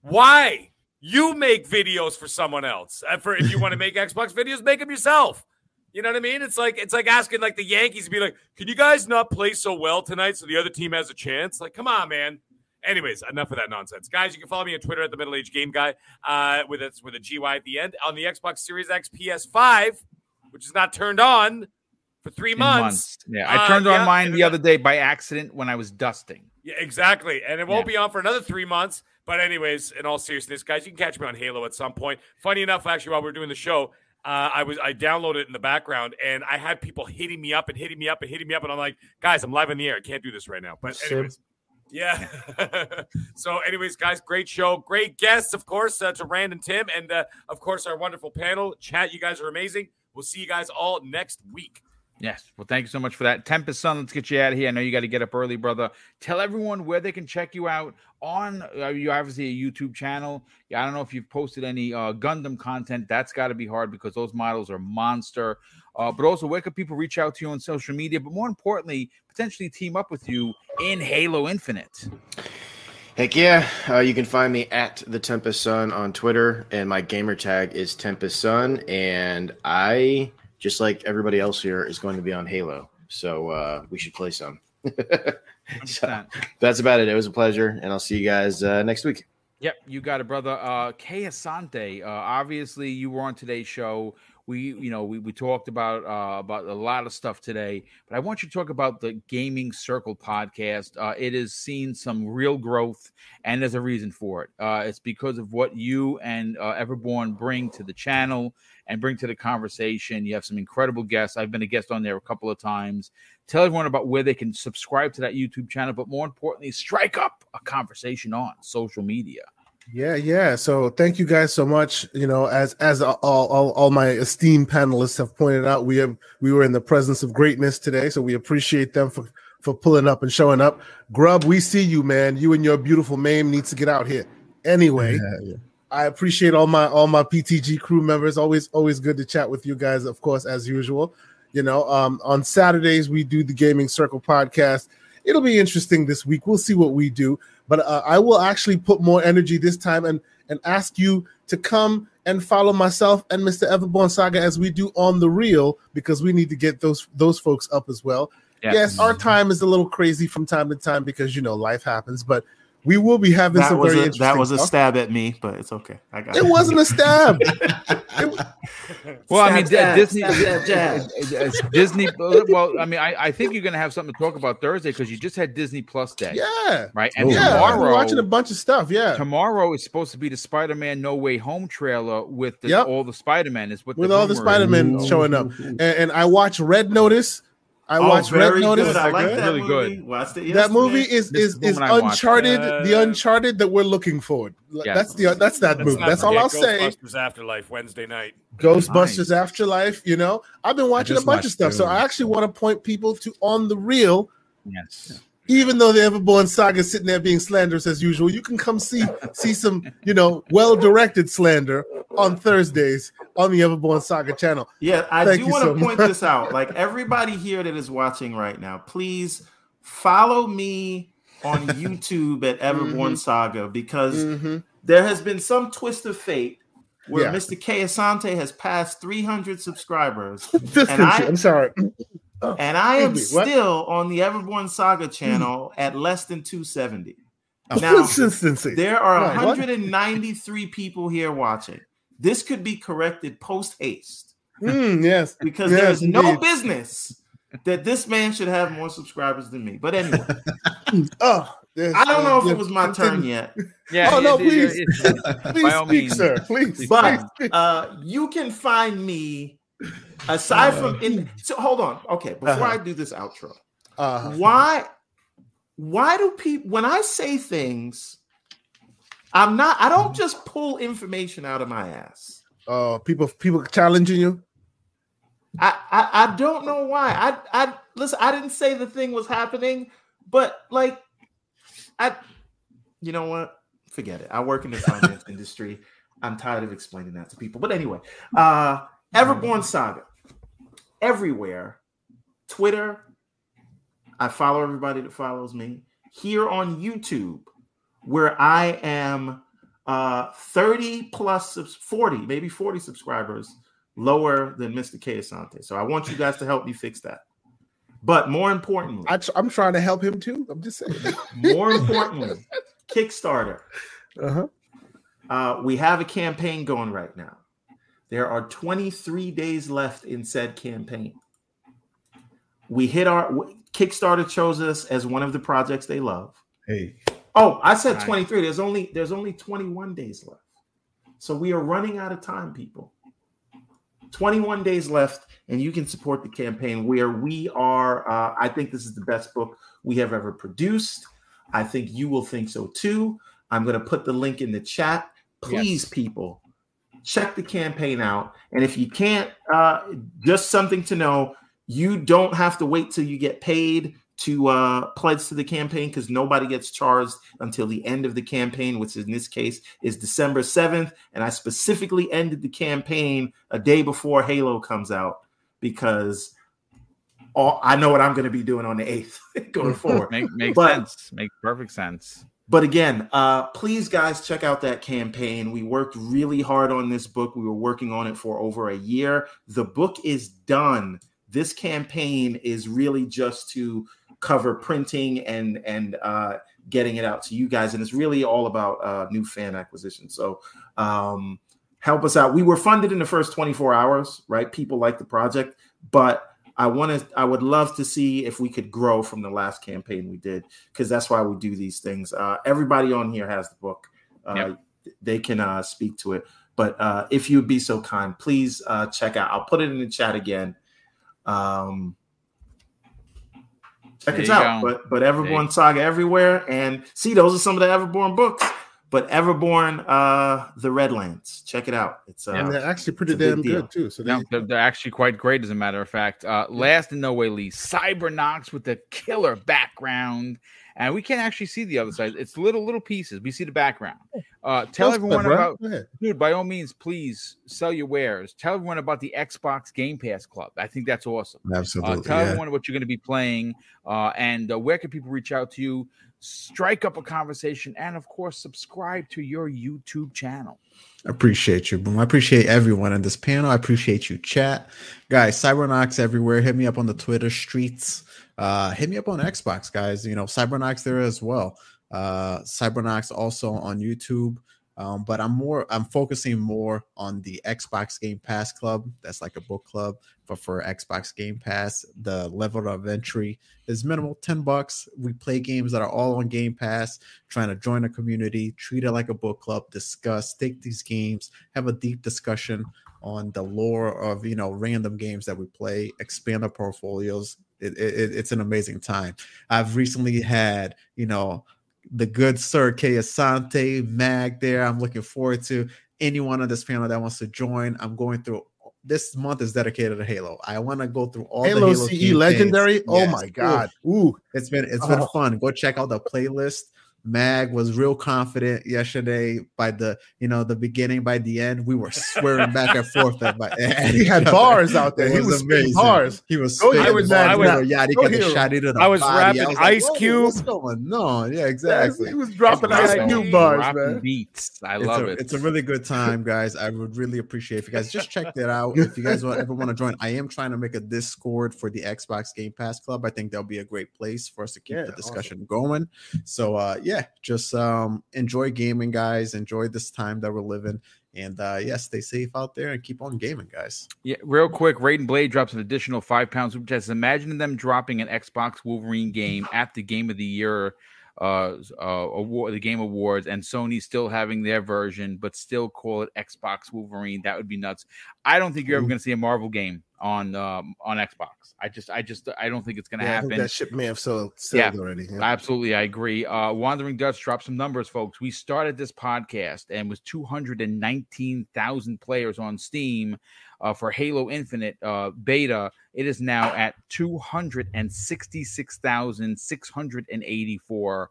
why? You make videos for someone else. Uh, for if you want to make Xbox videos, make them yourself. You know what I mean? It's like it's like asking like the Yankees to be like, "Can you guys not play so well tonight so the other team has a chance?" Like, come on, man. Anyways, enough of that nonsense, guys. You can follow me on Twitter at the Middle Age Game Guy uh, with a, with a GY at the end on the Xbox Series X PS5, which is not turned on for three months. months. Yeah, I turned uh, on yeah, mine the other day by accident when I was dusting. Yeah, exactly. And it won't yeah. be on for another three months. But anyways, in all seriousness, guys, you can catch me on Halo at some point. Funny enough, actually, while we are doing the show, uh, I was I downloaded it in the background, and I had people hitting me up and hitting me up and hitting me up, and I'm like, guys, I'm live in the air. I can't do this right now. But anyways, Yeah. so, anyways, guys, great show, great guests, of course, uh, to Rand and Tim, and uh, of course our wonderful panel. Chat, you guys are amazing. We'll see you guys all next week. Yes. Well, thank you so much for that. Tempest Sun, let's get you out of here. I know you got to get up early, brother. Tell everyone where they can check you out on uh, you obviously a YouTube channel. I don't know if you've posted any uh, Gundam content. That's got to be hard because those models are monster. Uh, but also, where can people reach out to you on social media? But more importantly, potentially team up with you in Halo Infinite. Heck yeah. Uh, you can find me at the Tempest Sun on Twitter, and my gamer tag is Tempest Sun. And I just like everybody else here, is going to be on Halo. So uh, we should play some. so, that's about it. It was a pleasure, and I'll see you guys uh, next week. Yep, you got it, brother. Uh, Kay Asante, uh, obviously you were on today's show. We, you know, we, we talked about uh, about a lot of stuff today, but I want you to talk about the Gaming Circle podcast. Uh, it has seen some real growth, and there's a reason for it. Uh, it's because of what you and uh, Everborn bring to the channel and bring to the conversation. You have some incredible guests. I've been a guest on there a couple of times. Tell everyone about where they can subscribe to that YouTube channel, but more importantly, strike up a conversation on social media. Yeah, yeah. So thank you guys so much. You know, as as all, all all my esteemed panelists have pointed out, we have we were in the presence of greatness today, so we appreciate them for for pulling up and showing up. Grub, we see you, man. You and your beautiful mame needs to get out here. Anyway, yeah, yeah. I appreciate all my all my PTG crew members. Always always good to chat with you guys, of course, as usual. You know, um, on Saturdays we do the Gaming Circle podcast. It'll be interesting this week. We'll see what we do, but uh, I will actually put more energy this time and and ask you to come and follow myself and Mr. Everborn Saga as we do on the real because we need to get those those folks up as well. Yes, yes our time is a little crazy from time to time because you know life happens, but we will be having that some very a, interesting. That was a stab at me, but it's okay. I got it. It wasn't a stab. it, well, stab, I mean, stab, Disney, stab, Disney. Well, I mean, I, I think you're going to have something to talk about Thursday because you just had Disney Plus Day. Yeah, right. And yeah, tomorrow, we're watching a bunch of stuff. Yeah, tomorrow is supposed to be the Spider-Man No Way Home trailer with the, yep. all the Spider-Man. Is what with all the Spider-Man showing up, and, and I watched Red Notice I oh, watched Red Notice. Good. I like that really movie. good. Watched it that movie is is is Uncharted, uh, the Uncharted that we're looking for. Yes. That's the that's that movie. That's all I'll say. Ghostbusters Afterlife Wednesday night. Ghostbusters nice. Afterlife. You know, I've been watching a bunch of stuff, too. so I actually want to point people to on the real. Yes even though the Everborn saga is sitting there being slanderous as usual, you can come see see some, you know, well directed slander on Thursdays on the Everborn Saga channel. Yeah, I Thank do want to so point this out. Like everybody here that is watching right now, please follow me on YouTube at Everborn mm-hmm. Saga because mm-hmm. there has been some twist of fate where yeah. Mr. K Asante has passed 300 subscribers. and I, I'm sorry. Oh, and I am still on the Everborn Saga hmm. channel at less than 270. Now, consistency. There are 193 people here watching. This could be corrected post haste. Mm, yes, because yes, there's no business that this man should have more subscribers than me. But anyway, oh, I don't know if it was my turn yet. Yeah. Oh no, please, please speak, means. sir. Please. But uh, you can find me Aside uh, from in, so hold on. Okay, before uh-huh. I do this outro, uh-huh. why, why do people when I say things, I'm not. I don't just pull information out of my ass. Oh, uh, people, people challenging you. I, I, I don't know why. I, I listen. I didn't say the thing was happening, but like, I, you know what? Forget it. I work in the finance industry. I'm tired of explaining that to people. But anyway, uh, Everborn Saga everywhere. Twitter, I follow everybody that follows me. Here on YouTube, where I am uh 30 plus 40, maybe 40 subscribers lower than Mr. K Asante. So I want you guys to help me fix that. But more importantly, I am trying to help him too. I'm just saying. more importantly, Kickstarter. Uh-huh. Uh, we have a campaign going right now. There are 23 days left in said campaign. We hit our Kickstarter chose us as one of the projects they love. Hey. Oh, I said 23. There's only there's only 21 days left. So we are running out of time, people. 21 days left, and you can support the campaign where we are. Uh, I think this is the best book we have ever produced. I think you will think so too. I'm going to put the link in the chat. Please, yes. people, check the campaign out. And if you can't, uh, just something to know you don't have to wait till you get paid to uh, pledge to the campaign because nobody gets charged until the end of the campaign, which in this case is December 7th. And I specifically ended the campaign a day before Halo comes out because all, I know what I'm going to be doing on the 8th going forward. Make, makes but, sense. Makes perfect sense. But again, uh, please, guys, check out that campaign. We worked really hard on this book. We were working on it for over a year. The book is done. This campaign is really just to cover printing and and uh, getting it out to you guys, and it's really all about uh, new fan acquisition. So um, help us out. We were funded in the first 24 hours, right? People like the project, but I want to. I would love to see if we could grow from the last campaign we did, because that's why we do these things. Uh, everybody on here has the book. Uh, yep. They can uh, speak to it. But uh, if you'd be so kind, please uh, check out. I'll put it in the chat again. Um, check there it out. Go. But but Everborn Saga everywhere, and see those are some of the Everborn books but Everborn, uh, the Redlands. Check it out. It's uh, and they're actually pretty damn good too. So they, they're, they're, actually quite great, as a matter of fact. Uh, last and no way least, Cybernox with the killer background, and we can't actually see the other side. It's little little pieces. We see the background. Uh, tell That's everyone about, dude. By all means, please sell your wares. Tell everyone about the Xbox Game Pass Club. I think that's awesome. Absolutely. Uh, tell yeah. everyone what you're going to be playing, uh, and uh, where can people reach out to you strike up a conversation, and of course, subscribe to your YouTube channel. I appreciate you, Boom. I appreciate everyone in this panel. I appreciate you, chat. Guys, Cybernox everywhere. Hit me up on the Twitter streets. Uh, hit me up on Xbox, guys. You know, Cybernox there as well. Uh, Cybernox also on YouTube. Um, but I'm more I'm focusing more on the Xbox Game Pass Club. That's like a book club, but for Xbox Game Pass, the level of entry is minimal, 10 bucks. We play games that are all on Game Pass, trying to join a community, treat it like a book club, discuss, take these games, have a deep discussion on the lore of you know random games that we play, expand our portfolios. It, it, it's an amazing time. I've recently had you know the good sir Kay Asante, Mag there. I'm looking forward to anyone on this panel that wants to join. I'm going through this month is dedicated to Halo. I want to go through all Halo, the Halo CE Legendary. Oh my god! Ooh, it's been it's been oh. fun. Go check out the playlist. Mag was real confident yesterday by the you know the beginning by the end we were swearing back and forth at, my, at he had bars out there. He was, was amazing. Bars. He was. I was. I was. Yeah, he got the shot into the I was body. rapping I was Ice like, Cube. What's going on? Yeah, exactly. he was dropping Ice Cube bars, man. Beats. I love it's a, it. It's a really good time, guys. I would really appreciate if you guys just check that out. If you guys ever want to join, I am trying to make a Discord for the Xbox Game Pass Club. I think that'll be a great place for us to keep yeah, the discussion awesome. going. So, uh, yeah, just. Uh, um, enjoy gaming, guys. Enjoy this time that we're living. And uh, yeah, stay safe out there and keep on gaming, guys. Yeah, real quick, Raiden Blade drops an additional five pounds. Just imagine them dropping an Xbox Wolverine game at the Game of the Year uh, uh, award, the Game Awards, and Sony still having their version, but still call it Xbox Wolverine. That would be nuts. I don't think you're ever going to see a Marvel game on um, on Xbox. I just, I just, I don't think it's going to yeah, happen. that ship may have sold, sold yeah, already. Yeah. Absolutely, I agree. Uh, Wandering Dutch dropped some numbers, folks. We started this podcast and was 219,000 players on Steam uh, for Halo Infinite uh, beta. It is now at 266,684.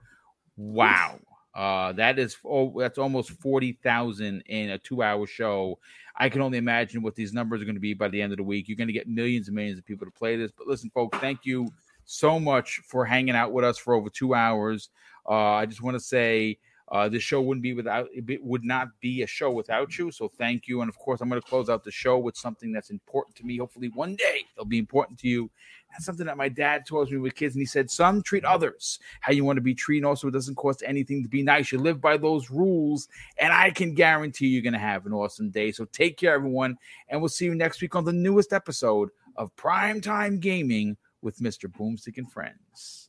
Wow. Uh, that is oh, that's almost forty thousand in a two-hour show. I can only imagine what these numbers are going to be by the end of the week. You're going to get millions and millions of people to play this. But listen, folks, thank you so much for hanging out with us for over two hours. Uh, I just want to say uh, this show wouldn't be without it would not be a show without you. So thank you. And of course, I'm going to close out the show with something that's important to me. Hopefully, one day it'll be important to you. That's something that my dad taught me with kids, and he said, "Son, treat others how you want to be treated. Also, it doesn't cost anything to be nice. You live by those rules, and I can guarantee you're going to have an awesome day. So take care, everyone, and we'll see you next week on the newest episode of Primetime Gaming with Mr. Boomstick and Friends."